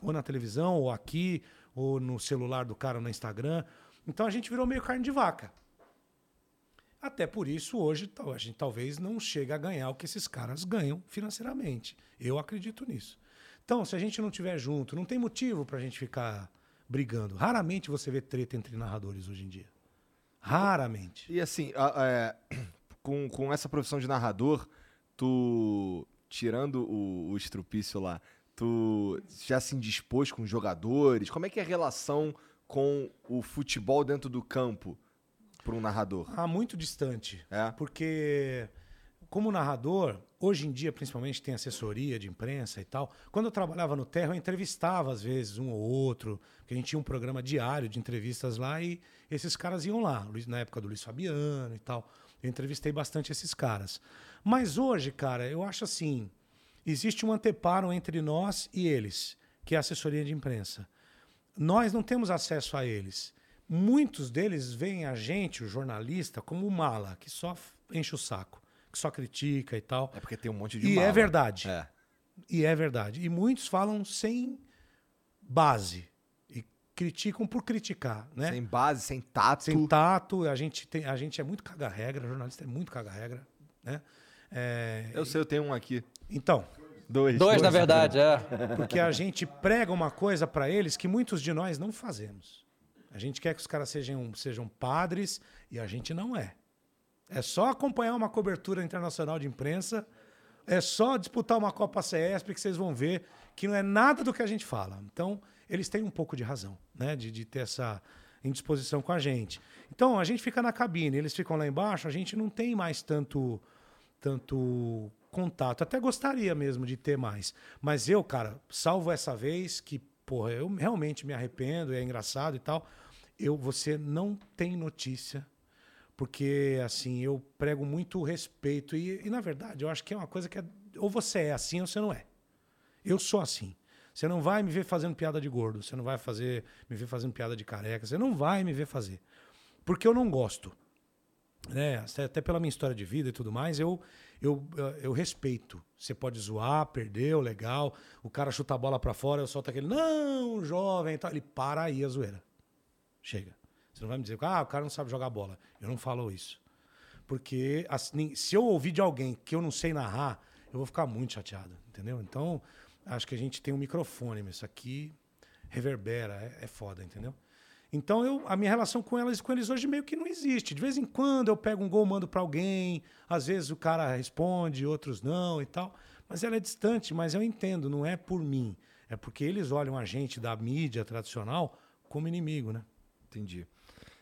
Ou na televisão, ou aqui, ou no celular do cara no Instagram. Então, a gente virou meio carne de vaca. Até por isso, hoje, a gente talvez não chegue a ganhar o que esses caras ganham financeiramente. Eu acredito nisso. Então, se a gente não estiver junto, não tem motivo pra gente ficar brigando. Raramente você vê treta entre narradores hoje em dia. Raramente. E assim, a- é, com, com essa profissão de narrador, tu, tirando o, o estrupício lá, tu já se indispôs com os jogadores? Como é que é a relação com o futebol dentro do campo para um narrador? Ah, muito distante. É? Porque, como narrador, hoje em dia, principalmente, tem assessoria de imprensa e tal. Quando eu trabalhava no Terra, eu entrevistava, às vezes, um ou outro, porque a gente tinha um programa diário de entrevistas lá e esses caras iam lá, na época do Luiz Fabiano e tal. Eu entrevistei bastante esses caras. Mas hoje, cara, eu acho assim: existe um anteparo entre nós e eles, que é a assessoria de imprensa. Nós não temos acesso a eles. Muitos deles veem a gente, o jornalista, como o mala, que só enche o saco, que só critica e tal. É porque tem um monte de E é mala. verdade. É. E é verdade. E muitos falam sem base e criticam por criticar, né? Sem base, sem tato. Sem tato, a gente, tem, a gente é muito caga-regra, jornalista é muito caga-regra, né? É, Eu sei, eu tenho um aqui. Então, Dois. Dois, na verdade, é. porque a gente prega uma coisa para eles que muitos de nós não fazemos. A gente quer que os caras sejam, sejam padres e a gente não é. É só acompanhar uma cobertura internacional de imprensa, é só disputar uma Copa CESP que vocês vão ver que não é nada do que a gente fala. Então, eles têm um pouco de razão, né? De, de ter essa indisposição com a gente. Então, a gente fica na cabine, eles ficam lá embaixo, a gente não tem mais tanto tanto contato. Até gostaria mesmo de ter mais. Mas eu, cara, salvo essa vez que, porra, eu realmente me arrependo, é engraçado e tal. Eu, você não tem notícia, porque assim, eu prego muito respeito e, e, na verdade, eu acho que é uma coisa que é, ou você é assim ou você não é. Eu sou assim. Você não vai me ver fazendo piada de gordo, você não vai fazer me ver fazendo piada de careca, você não vai me ver fazer. Porque eu não gosto né, até até pela minha história de vida e tudo mais, eu, eu, eu respeito. Você pode zoar, perdeu, legal. O cara chuta a bola pra fora, eu solto aquele, não, jovem tal. Ele para aí a zoeira. Chega. Você não vai me dizer, ah, o cara não sabe jogar bola. Eu não falo isso. Porque assim, se eu ouvir de alguém que eu não sei narrar, eu vou ficar muito chateado, entendeu? Então, acho que a gente tem um microfone, mas isso aqui reverbera, é, é foda, entendeu? Então eu, a minha relação com elas com eles hoje meio que não existe. De vez em quando eu pego um gol, mando para alguém, às vezes o cara responde, outros não e tal. Mas ela é distante, mas eu entendo, não é por mim. É porque eles olham a gente da mídia tradicional como inimigo, né? Entendi.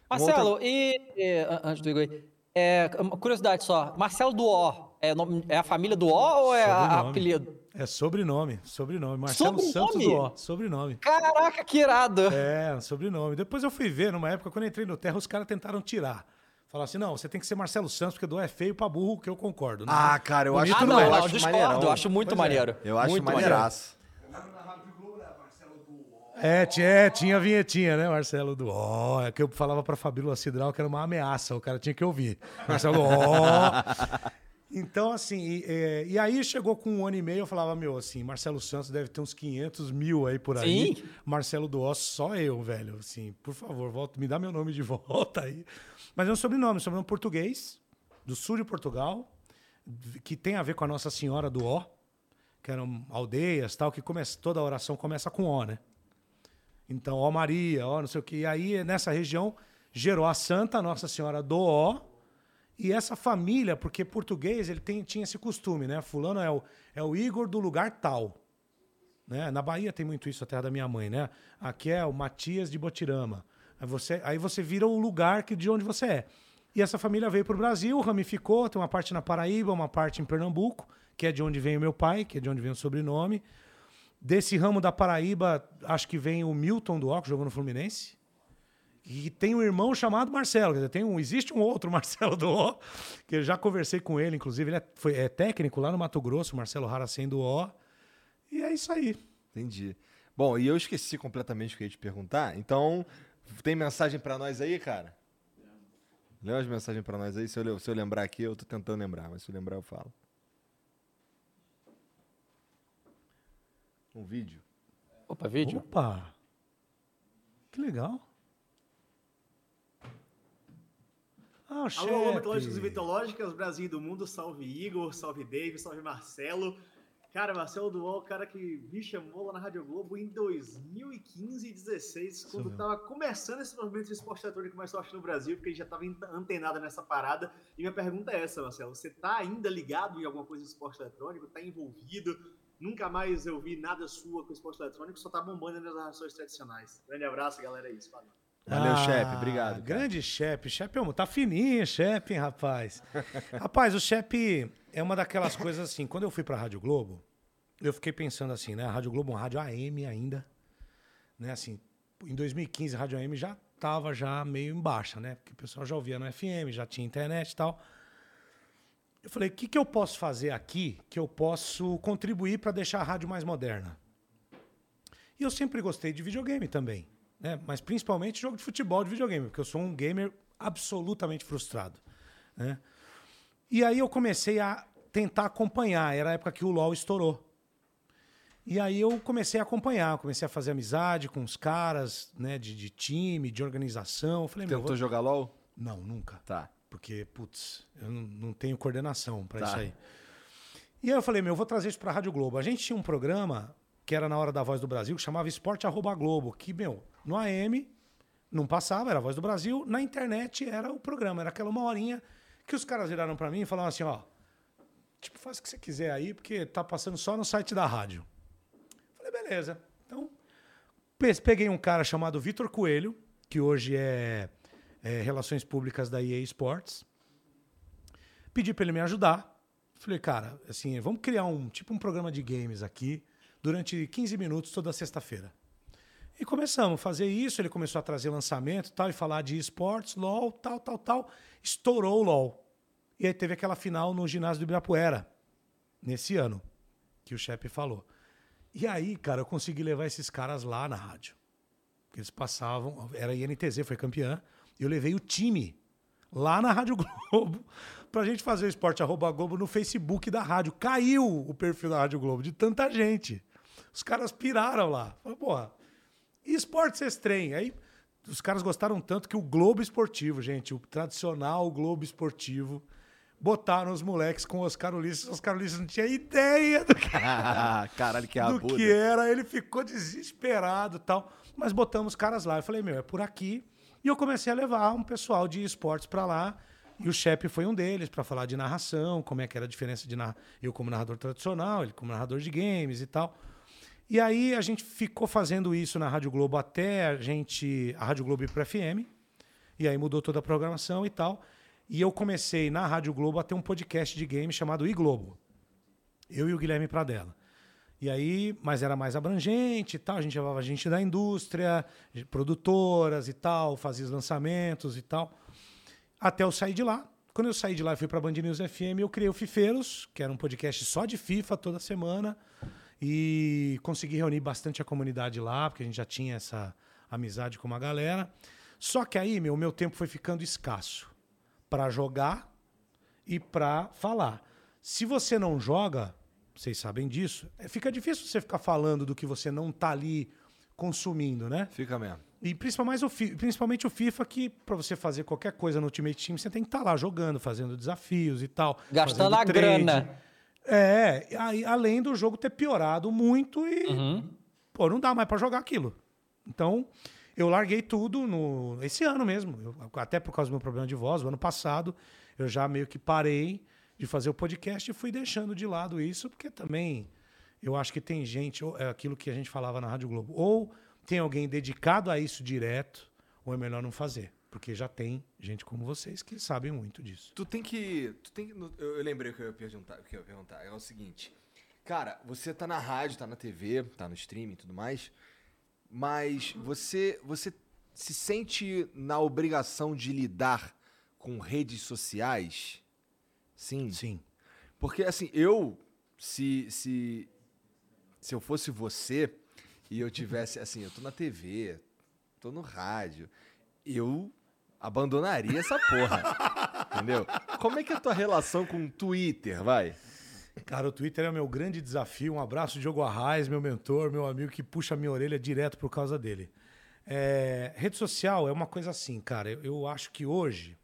Marcelo, e, e, an- antes do Igor aí, é, uma curiosidade só, Marcelo do O, é, nome- é a família do O ou é a, apelido? É sobrenome, sobrenome. Marcelo Sobrenome? Santos do Ó, sobrenome. Caraca, que irado! É, sobrenome. Depois eu fui ver, numa época, quando eu entrei no Terra, os caras tentaram tirar. Falaram assim, não, você tem que ser Marcelo Santos, porque do O é feio pra burro, que eu concordo. né? Ah, cara, eu Bonito acho Ah, que não, eu não, acho eu discordo, maneirão. eu acho muito Pois é. maneiro. Eu acho muito maneiraço. É, tinha, é, tinha a vinhetinha, né, Marcelo do Ó. É que eu falava pra Fabíola Cidral que era uma ameaça, o cara tinha que ouvir. Marcelo Ó. Então, assim, e, é, e aí chegou com um ano e meio, eu falava, meu, assim, Marcelo Santos deve ter uns 500 mil aí por aí. Sim. Marcelo do Ó, só eu, velho. Assim, por favor, volta, me dá meu nome de volta aí. Mas é um sobrenome, sobrenome português, do sul de Portugal, que tem a ver com a Nossa Senhora do Ó, que eram aldeias tal, que começa, toda oração começa com Ó, né? Então, ó Maria, ó não sei o que. E aí, nessa região, gerou a Santa Nossa Senhora do Ó. E essa família, porque português ele tem, tinha esse costume, né? Fulano é o, é o Igor do lugar tal. Né? Na Bahia tem muito isso, a terra da minha mãe, né? Aqui é o Matias de Botirama. Aí você, aí você vira o lugar que, de onde você é. E essa família veio para o Brasil, ramificou, tem uma parte na Paraíba, uma parte em Pernambuco, que é de onde vem o meu pai, que é de onde vem o sobrenome. Desse ramo da Paraíba, acho que vem o Milton do que jogou no Fluminense. E tem um irmão chamado Marcelo. Quer dizer, tem um, existe um outro Marcelo do Ó, que eu já conversei com ele, inclusive, ele é, foi, é técnico lá no Mato Grosso, Marcelo Haracen do Ó. E é isso aí. Entendi. Bom, e eu esqueci completamente o que eu ia te perguntar. Então, tem mensagem pra nós aí, cara? Lê umas mensagens pra nós aí. Se eu, se eu lembrar aqui, eu tô tentando lembrar, mas se eu lembrar, eu falo. Um vídeo. Opa, vídeo? Opa! Que legal. Ah, o chefe. Alô, mitológicos e mitológicas, Brasil do mundo, salve Igor, salve Dave, salve Marcelo. Cara, Marcelo Duol, o cara que me chamou lá na Rádio Globo em 2015 e 2016, quando mesmo. tava começando esse movimento de esporte eletrônico mais forte no Brasil, porque ele já tava ent- antenado nessa parada. E minha pergunta é essa, Marcelo, você tá ainda ligado em alguma coisa de esporte eletrônico? Tá envolvido? Nunca mais eu vi nada sua com esporte eletrônico, só tá bombando nas narrações tradicionais. Grande abraço, galera, é isso, valeu. Valeu, chefe, obrigado, cara. Ah, Grande chefe. Chefe, é tá fininho, chefe, rapaz. rapaz, o chefe é uma daquelas coisas assim. Quando eu fui pra Rádio Globo, eu fiquei pensando assim, né? A Rádio Globo é uma rádio AM ainda. Né, assim, em 2015, a Rádio AM já tava já meio em baixa, né? Porque o pessoal já ouvia no FM, já tinha internet e tal. Eu falei, o que, que eu posso fazer aqui que eu posso contribuir para deixar a rádio mais moderna? E eu sempre gostei de videogame também, né? Mas principalmente jogo de futebol de videogame, porque eu sou um gamer absolutamente frustrado, né? E aí eu comecei a tentar acompanhar, era a época que o LoL estourou. E aí eu comecei a acompanhar, comecei a fazer amizade com os caras, né, de, de time, de organização. Eu falei, Tentou vou... jogar LOL? não, nunca. Tá. Porque, putz, eu não, não tenho coordenação para Tá. isso aí. E aí eu falei, meu, eu vou trazer isso para a Rádio Globo. A gente tinha um programa que era na hora da Voz do Brasil, que chamava Esporte Arroba Globo, que, meu, no AM não passava, era a Voz do Brasil, na internet era o programa, era aquela uma horinha que os caras viraram para mim e falaram assim, ó, tipo, faz o que você quiser aí, porque tá passando só no site da rádio. Falei, beleza. Então, pe- peguei um cara chamado Vitor Coelho, que hoje é, é Relações Públicas da EA Sports. Pedi para ele me ajudar. Falei, cara, assim, vamos criar um tipo um programa de games aqui durante 15 minutos toda sexta-feira. E começamos a fazer isso, ele começou a trazer lançamento tal, e falar de esportes, LOL, tal, tal, tal. Estourou o LOL. E aí teve aquela final no ginásio do Ibirapuera, nesse ano, que o chefe falou. E aí, cara, eu consegui levar esses caras lá na rádio. Eles passavam, era INTZ, foi campeã. Eu levei o time lá na Rádio Globo pra gente fazer o esporte arroba Globo no Facebook da rádio. Caiu o perfil da Rádio Globo de tanta gente. Os caras piraram lá. Falaram, porra, e esporte vocês trem? Aí os caras gostaram tanto que o Globo Esportivo, gente, o tradicional Globo Esportivo, botaram os moleques com o Oscar Ulisses. O Oscar Ulisses não tinha ideia do que Caralho, que do que era, ele ficou desesperado e tal. Mas botamos os caras lá. Eu falei, meu, é por aqui. E eu comecei a levar um pessoal de esportes pra lá. E o Chepe foi um deles para falar de narração, como é que era a diferença de narrar. Eu como narrador tradicional, ele como narrador de games e tal. E aí a gente ficou fazendo isso na Rádio Globo até a gente. A Rádio Globo ir pro FM. E aí mudou toda a programação e tal. E eu comecei na Rádio Globo a ter um podcast de games chamado iGlobo. Eu e o Guilherme Pradella. E aí, mas era mais abrangente e tal. A gente levava gente da indústria, produtoras e tal, fazia os lançamentos e tal. Até eu sair de lá. Quando eu saí de lá e fui para Band News FM, eu criei o Fifeiros, que era um podcast só de FIFA toda semana. E consegui reunir bastante a comunidade lá, porque a gente já tinha essa amizade com uma galera. Só que aí, meu, o meu tempo foi ficando escasso para jogar e para falar. Se você não joga, vocês sabem disso, é, fica difícil você ficar falando do que você não tá ali consumindo, né? Fica mesmo. E principalmente o, principalmente o FIFA, que para você fazer qualquer coisa no Ultimate Team, você tem que estar lá jogando, fazendo desafios e tal. Gastando a trade. grana. É, aí, além do jogo ter piorado muito e. Uhum. Pô, não dá mais para jogar aquilo. Então, eu larguei tudo no esse ano mesmo. Eu- até por causa do meu problema de voz, o ano passado, eu já meio que parei de fazer o podcast e fui deixando de lado isso, porque também eu acho que tem gente, ou é aquilo que a gente falava na Rádio Globo, ou tem alguém dedicado a isso direto, ou é melhor não fazer. Porque já tem gente como vocês que sabem muito disso. Tu tem que. Tu tem que eu, lembrei o que eu ia perguntar. O que eu ia perguntar. É o seguinte. Cara, você tá na rádio, tá na TV, tá no streaming e tudo mais. Mas você, você se sente na obrigação de lidar com redes sociais? Sim. Sim. Porque assim, eu. Se, se, se eu fosse você e eu tivesse. Assim, eu tô na TV, tô no rádio. Eu abandonaria essa porra. entendeu? Como é que é a tua relação com o Twitter, vai? Cara, o Twitter é o meu grande desafio. Um abraço, Diogo Arraes, meu mentor, meu amigo que puxa a minha orelha direto por causa dele. É, rede social é uma coisa assim, cara. Eu, eu acho que hoje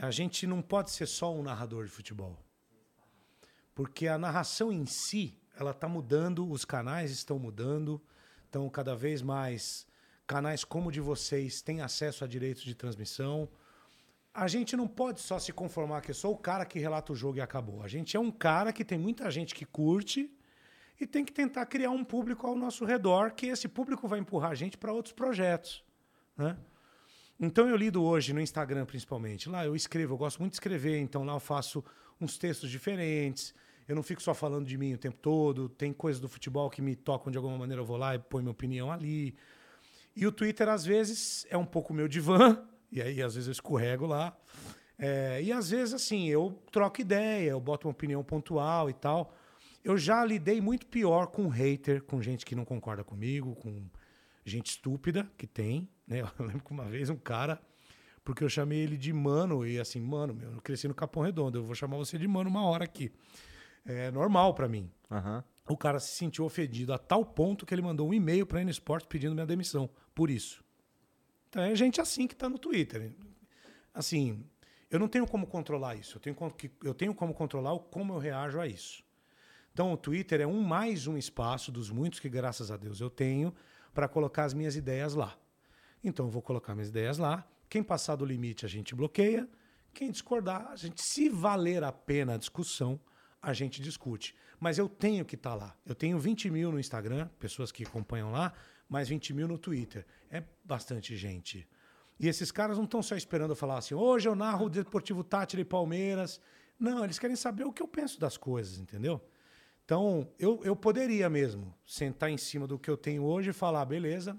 a gente não pode ser só um narrador de futebol. Porque a narração em si, ela está mudando, os canais estão mudando, então cada vez mais canais como o de vocês têm acesso a direitos de transmissão. A gente não pode só se conformar que eu sou o cara que relata o jogo e acabou. A gente é um cara que tem muita gente que curte e tem que tentar criar um público ao nosso redor, que esse público vai empurrar a gente para outros projetos. Né? Então eu lido hoje no Instagram principalmente. Lá eu escrevo, eu gosto muito de escrever, então lá eu faço uns textos diferentes. Eu não fico só falando de mim o tempo todo. Tem coisas do futebol que me tocam de alguma maneira, eu vou lá e ponho minha opinião ali. E o Twitter, às vezes, é um pouco meu divã, e aí às vezes eu escorrego lá. É, e às vezes, assim, eu troco ideia, eu boto uma opinião pontual e tal. Eu já lidei muito pior com hater, com gente que não concorda comigo, com gente estúpida que tem, né? Eu lembro que uma vez um cara, porque eu chamei ele de mano, e assim, mano, meu, eu cresci no Capão Redondo, eu vou chamar você de mano uma hora aqui. É normal pra mim. Aham. O cara se sentiu ofendido a tal ponto que ele mandou um e-mail pra N Sports pedindo minha demissão por isso. Então é gente assim que tá no Twitter. Assim, eu não tenho como controlar isso. Eu tenho, eu tenho como controlar como eu reajo a isso. Então o Twitter é um mais um espaço dos muitos que, graças a Deus, eu tenho para colocar as minhas ideias lá. Então eu vou colocar minhas ideias lá. Quem passar do limite a gente bloqueia. Quem discordar, a gente, se valer a pena a discussão, a gente discute. Mas eu tenho que estar lá. Eu tenho 20 mil no Instagram, pessoas que acompanham lá, mais 20 mil no Twitter. É bastante gente. E esses caras não estão só esperando eu falar assim, hoje eu narro o Deportivo Tátira e Palmeiras. Não, eles querem saber o que eu penso das coisas, entendeu? Então, eu, eu poderia mesmo sentar em cima do que eu tenho hoje e falar, beleza,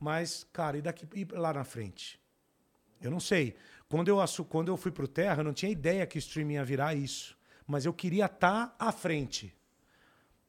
mas, cara, e daqui e lá na frente? Eu não sei. Quando eu, quando eu fui pro Terra, eu não tinha ideia que o streaming ia virar isso. Mas eu queria estar à frente.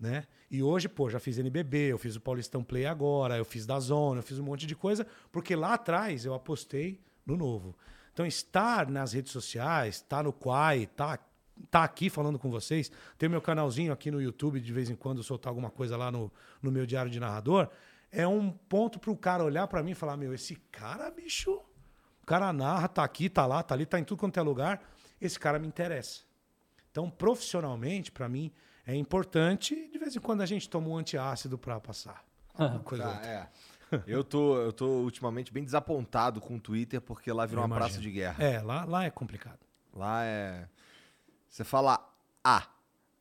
Né? E hoje, pô, já fiz NBB, eu fiz o Paulistão Play agora, eu fiz da Zona, eu fiz um monte de coisa, porque lá atrás eu apostei no novo. Então, estar nas redes sociais, estar no Quai, estar tá aqui falando com vocês, ter meu canalzinho aqui no YouTube, de vez em quando soltar alguma coisa lá no, no meu diário de narrador, é um ponto pro cara olhar para mim e falar: meu, esse cara, bicho, o cara narra, tá aqui, tá lá, tá ali, tá em tudo quanto é lugar, esse cara me interessa. Então, profissionalmente, para mim, é importante. De vez em quando a gente toma um antiácido para passar. Uma coisa Tá, é. Eu tô, eu tô ultimamente bem desapontado com o Twitter porque lá virou Eu uma praça imagino. de guerra. É, lá, lá é complicado. Lá é. Você fala A,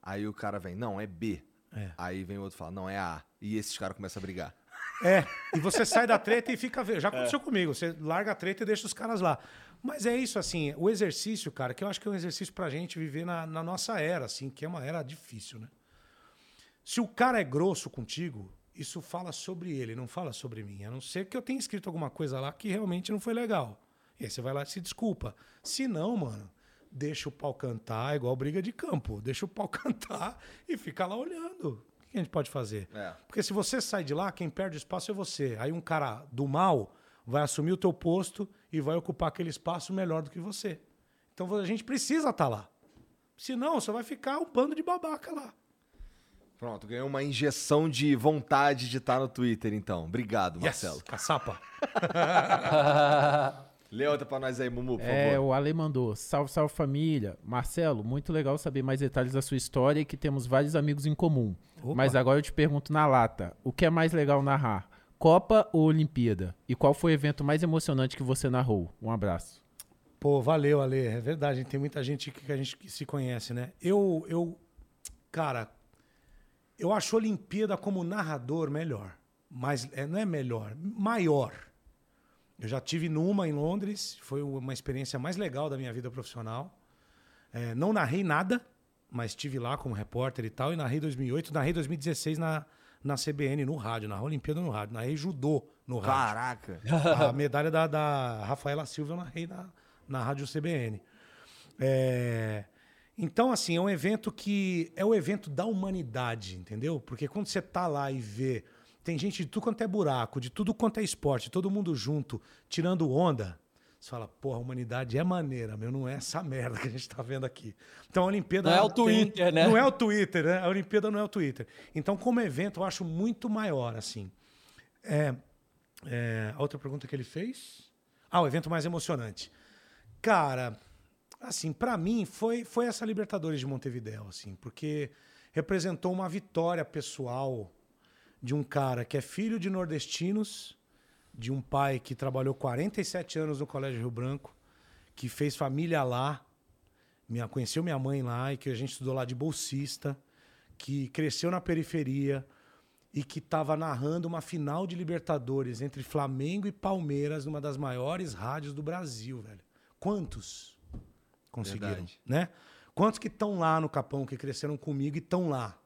aí o cara vem, não, é B. É. Aí vem o outro e fala, não, é A. E esses caras começam a brigar. É, e você sai da treta e fica. Já aconteceu comigo. Você larga a treta e deixa os caras lá. Mas é isso, assim, o exercício, cara, que eu acho que é um exercício pra gente viver na, na nossa era, assim, que é uma era difícil, né? Se o cara é grosso contigo, isso fala sobre ele, não fala sobre mim. A não ser que eu tenha escrito alguma coisa lá que realmente não foi legal. E aí você vai lá e se desculpa. Se não, mano, deixa o pau cantar, igual briga de campo. Deixa o pau cantar e fica lá olhando. O que a gente pode fazer? É. Porque se você sai de lá, quem perde espaço é você. Aí um cara do mal vai assumir o teu posto e vai ocupar aquele espaço melhor do que você. Então a gente precisa estar lá. Senão, você vai ficar um bando de babaca lá. Pronto, ganhou uma injeção de vontade de estar no Twitter, então. Obrigado, Marcelo. Yes, caçapa. Lê outra pra nós aí, Mumu, por É, favor. o Ale mandou. Salve, salve família. Marcelo, muito legal saber mais detalhes da sua história e que temos vários amigos em comum. Opa. Mas agora eu te pergunto na lata: o que é mais legal narrar? Copa ou Olimpíada? E qual foi o evento mais emocionante que você narrou? Um abraço. Pô, valeu, Ale. É verdade, tem muita gente que a gente que se conhece, né? Eu, eu, cara, eu acho a Olimpíada como narrador melhor. Mas é, não é melhor, maior. Eu já tive numa em Londres, foi uma experiência mais legal da minha vida profissional. É, não narrei nada, mas estive lá como repórter e tal, e narrei 2008, narrei 2016 na, na CBN, no rádio, na Olimpíada no rádio, narrei judô no rádio. Caraca. A medalha da, da Rafaela Silva eu narrei na, na rádio CBN. É, Então, assim, é um evento que é o evento da humanidade, entendeu? Porque quando você tá lá e vê, tem gente de tudo quanto é buraco, de tudo quanto é esporte, todo mundo junto, tirando onda. Você fala, porra, a humanidade é maneira, meu, não é essa merda que a gente tá vendo aqui. Então a Olimpíada. Não é o tem- Twitter, né? Não é o Twitter, né? A Olimpíada não é o Twitter. Então, como evento, eu acho muito maior, assim. É, é, a outra pergunta que ele fez? Ah, o evento mais emocionante. Cara, assim, pra mim foi, foi essa Libertadores de Montevideo, assim, porque representou uma vitória pessoal de um cara que é filho de nordestinos, de um pai que trabalhou 47 anos no Colégio Rio Branco, que fez família lá, minha, conheceu minha mãe lá e que a gente estudou lá de bolsista, que cresceu na periferia e que estava narrando uma final de Libertadores entre Flamengo e Palmeiras numa das maiores rádios do Brasil, velho. Quantos conseguiram, Verdade. né? Quantos que estão lá no Capão, que cresceram comigo e estão lá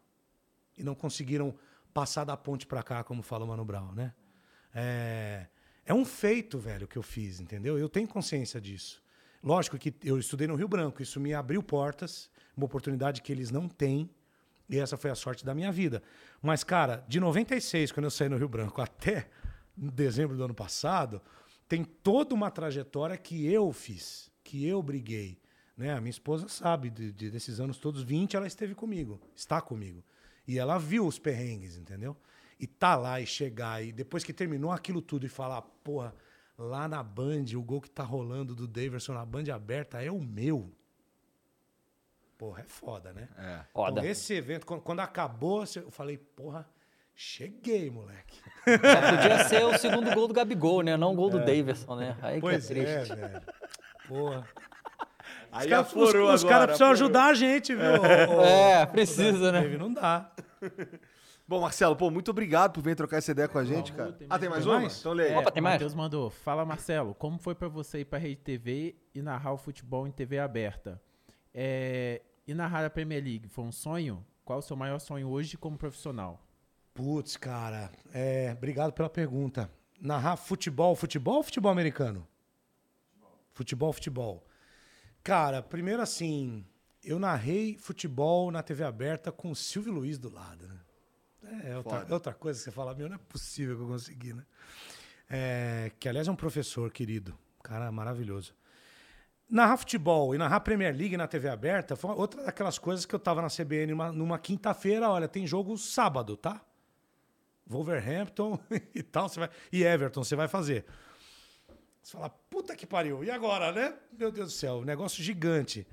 e não conseguiram passar da ponte pra cá, como fala o Mano Brown, né? É, é um feito, velho, que eu fiz, entendeu? Eu tenho consciência disso. Lógico que eu estudei no Rio Branco, isso me abriu portas, uma oportunidade que eles não têm, e essa foi a sorte da minha vida. Mas, cara, de 96, quando eu saí no Rio Branco, até dezembro do ano passado, tem toda uma trajetória que eu fiz, que eu briguei. Né? A minha esposa sabe, de, de- desses anos todos, 20, ela esteve comigo, está comigo. E ela viu os perrengues, entendeu? E tá lá e chegar, e depois que terminou aquilo tudo, e falar, porra, lá na Band, o gol que tá rolando do Daverson na Band aberta é o meu. Porra, é foda, né? É. Foda. Então, esse evento, quando, quando acabou, eu falei, porra, cheguei, moleque. Só podia ser o segundo gol do Gabigol, né? Não o gol do Daverson, né? Aí É. Pois que é é, triste. velho. Porra. Aí Os caras caras precisam ajudar a gente, viu? ô- ô- É, precisa, né? Dave, Não dá. Bom, Marcelo, pô, muito obrigado por vir trocar essa ideia com a gente, cara. tem Ah, tem mais Tem uma? mais? Então lê aí. É, Opa, tem o mais? Matheus mandou. Fala, Marcelo, como foi pra você ir pra Rede TV e narrar o futebol em TV aberta? É, e narrar a Premier League foi um sonho? Qual o seu maior sonho hoje como profissional? Putz, cara, é, obrigado pela pergunta. Narrar futebol, futebol ou futebol americano? Futebol, futebol. Cara, primeiro assim, eu narrei futebol na TV aberta com o Silvio Luiz do lado, né? É outra, é outra coisa que você fala, meu, não é possível que eu consegui, né? É, que aliás é um professor querido, cara maravilhoso. Narrar futebol e narrar Premier League na TV aberta foi outra daquelas coisas que eu tava na CBN numa, numa quinta-feira, olha, tem jogo sábado, tá? Wolverhampton e tal, você vai, e Everton, você vai fazer. Você fala, puta que pariu, e agora, né? Meu Deus do céu, negócio gigante.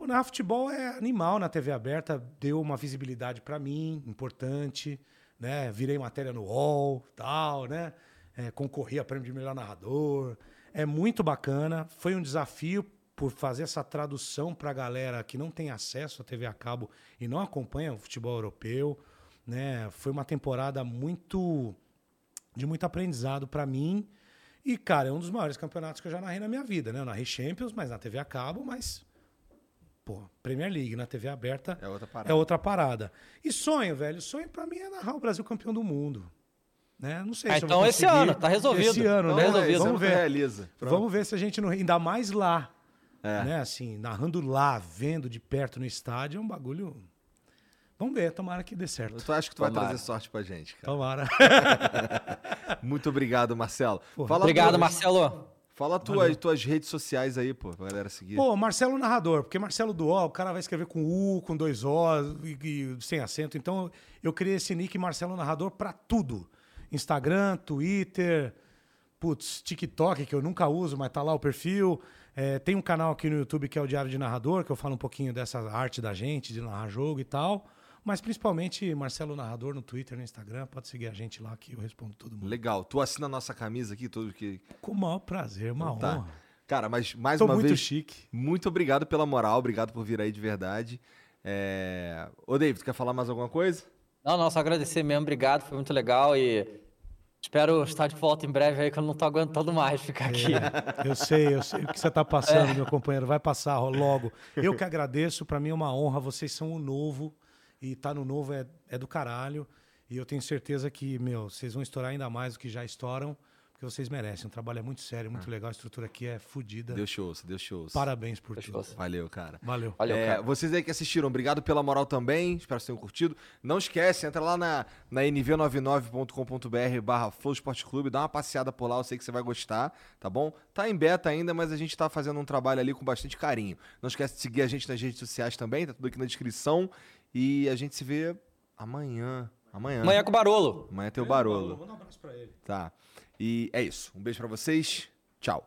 Pô, narrar futebol é animal na TV aberta, deu uma visibilidade pra mim, importante, né? Virei matéria no UOL, tal, né? É, concorri a prêmio de melhor narrador. É muito bacana, foi um desafio por fazer essa tradução pra galera que não tem acesso à TV a cabo e não acompanha o futebol europeu, né? Foi uma temporada muito de muito aprendizado pra mim. E, cara, é um dos maiores campeonatos que eu já narrei na minha vida, né? Eu narrei Champions, mas na TV a cabo, mas. Pô, Premier League na TV aberta É outra parada. é outra parada. E sonho, velho. Sonho pra mim é narrar o Brasil campeão do mundo. Né? Não sei Ah, se eu então vou esse ano, tá resolvido. Esse ano, Tá né? resolvido. Vamos ver. realiza. Pronto. Vamos ver se a gente não. Ainda mais lá. É. Né? Assim, narrando lá, vendo de perto no estádio, é um bagulho. Vamos ver, tomara que dê certo. Eu acho que tu vai Tomara. trazer sorte pra gente, cara. Tomara. Muito obrigado, Marcelo. Fala Obrigado, Marcelo. Fala tuas, tuas redes sociais aí, pô, pra galera seguir. Pô, Marcelo Narrador, porque Marcelo do O, o cara vai escrever com U, com dois O e, e sem acento. Então eu criei esse nick Marcelo Narrador pra tudo: Instagram, Twitter, putz, TikTok, que eu nunca uso, mas tá lá o perfil. É, tem um canal aqui no YouTube que é o Diário de Narrador, que eu falo um pouquinho dessa arte da gente, de narrar jogo e tal. Mas principalmente Marcelo Narrador no Twitter, no Instagram. Pode seguir a gente lá que eu respondo todo mundo. Legal. Tu assina a nossa camisa aqui, tudo que. Com o maior prazer, uma Tá. honra. Cara, mas mais Tô uma muito vez. chique. Muito obrigado pela moral, obrigado por vir aí de verdade. É... Ô, David, tu quer falar mais alguma coisa? Não, não, só agradecer mesmo, obrigado, foi muito legal e espero estar de volta em breve aí que eu não tô aguentando mais ficar aqui. Eu sei, eu sei o que você está passando, meu companheiro. Vai passar logo. Eu que agradeço, para mim é uma honra. Vocês são o novo e tá no novo é, é do caralho. E eu tenho certeza que, meu, vocês vão estourar ainda mais do que já estouram, porque vocês merecem. O trabalho é muito sério, muito legal. A estrutura aqui é fodida. Deu show, deu show. Parabéns por tudo. Valeu, cara. Valeu. Valeu, É, cara. vocês aí que assistiram, obrigado pela moral também. Espero que tenham curtido. Não esquece, entra lá na, na nv99.com.br barra Flow Esporte Clube, dá uma passeada por lá, eu sei que você vai gostar, tá bom? Tá em beta ainda, mas a gente tá fazendo um trabalho ali com bastante carinho. Não esquece de seguir a gente nas redes sociais também, tá tudo aqui na descrição. E a gente se vê amanhã. Amanhã. Amanhã com o Barolo. Amanhã tem o Barolo. Manda um abraço pra ele. Tá. E é isso. Um beijo pra vocês. Tchau.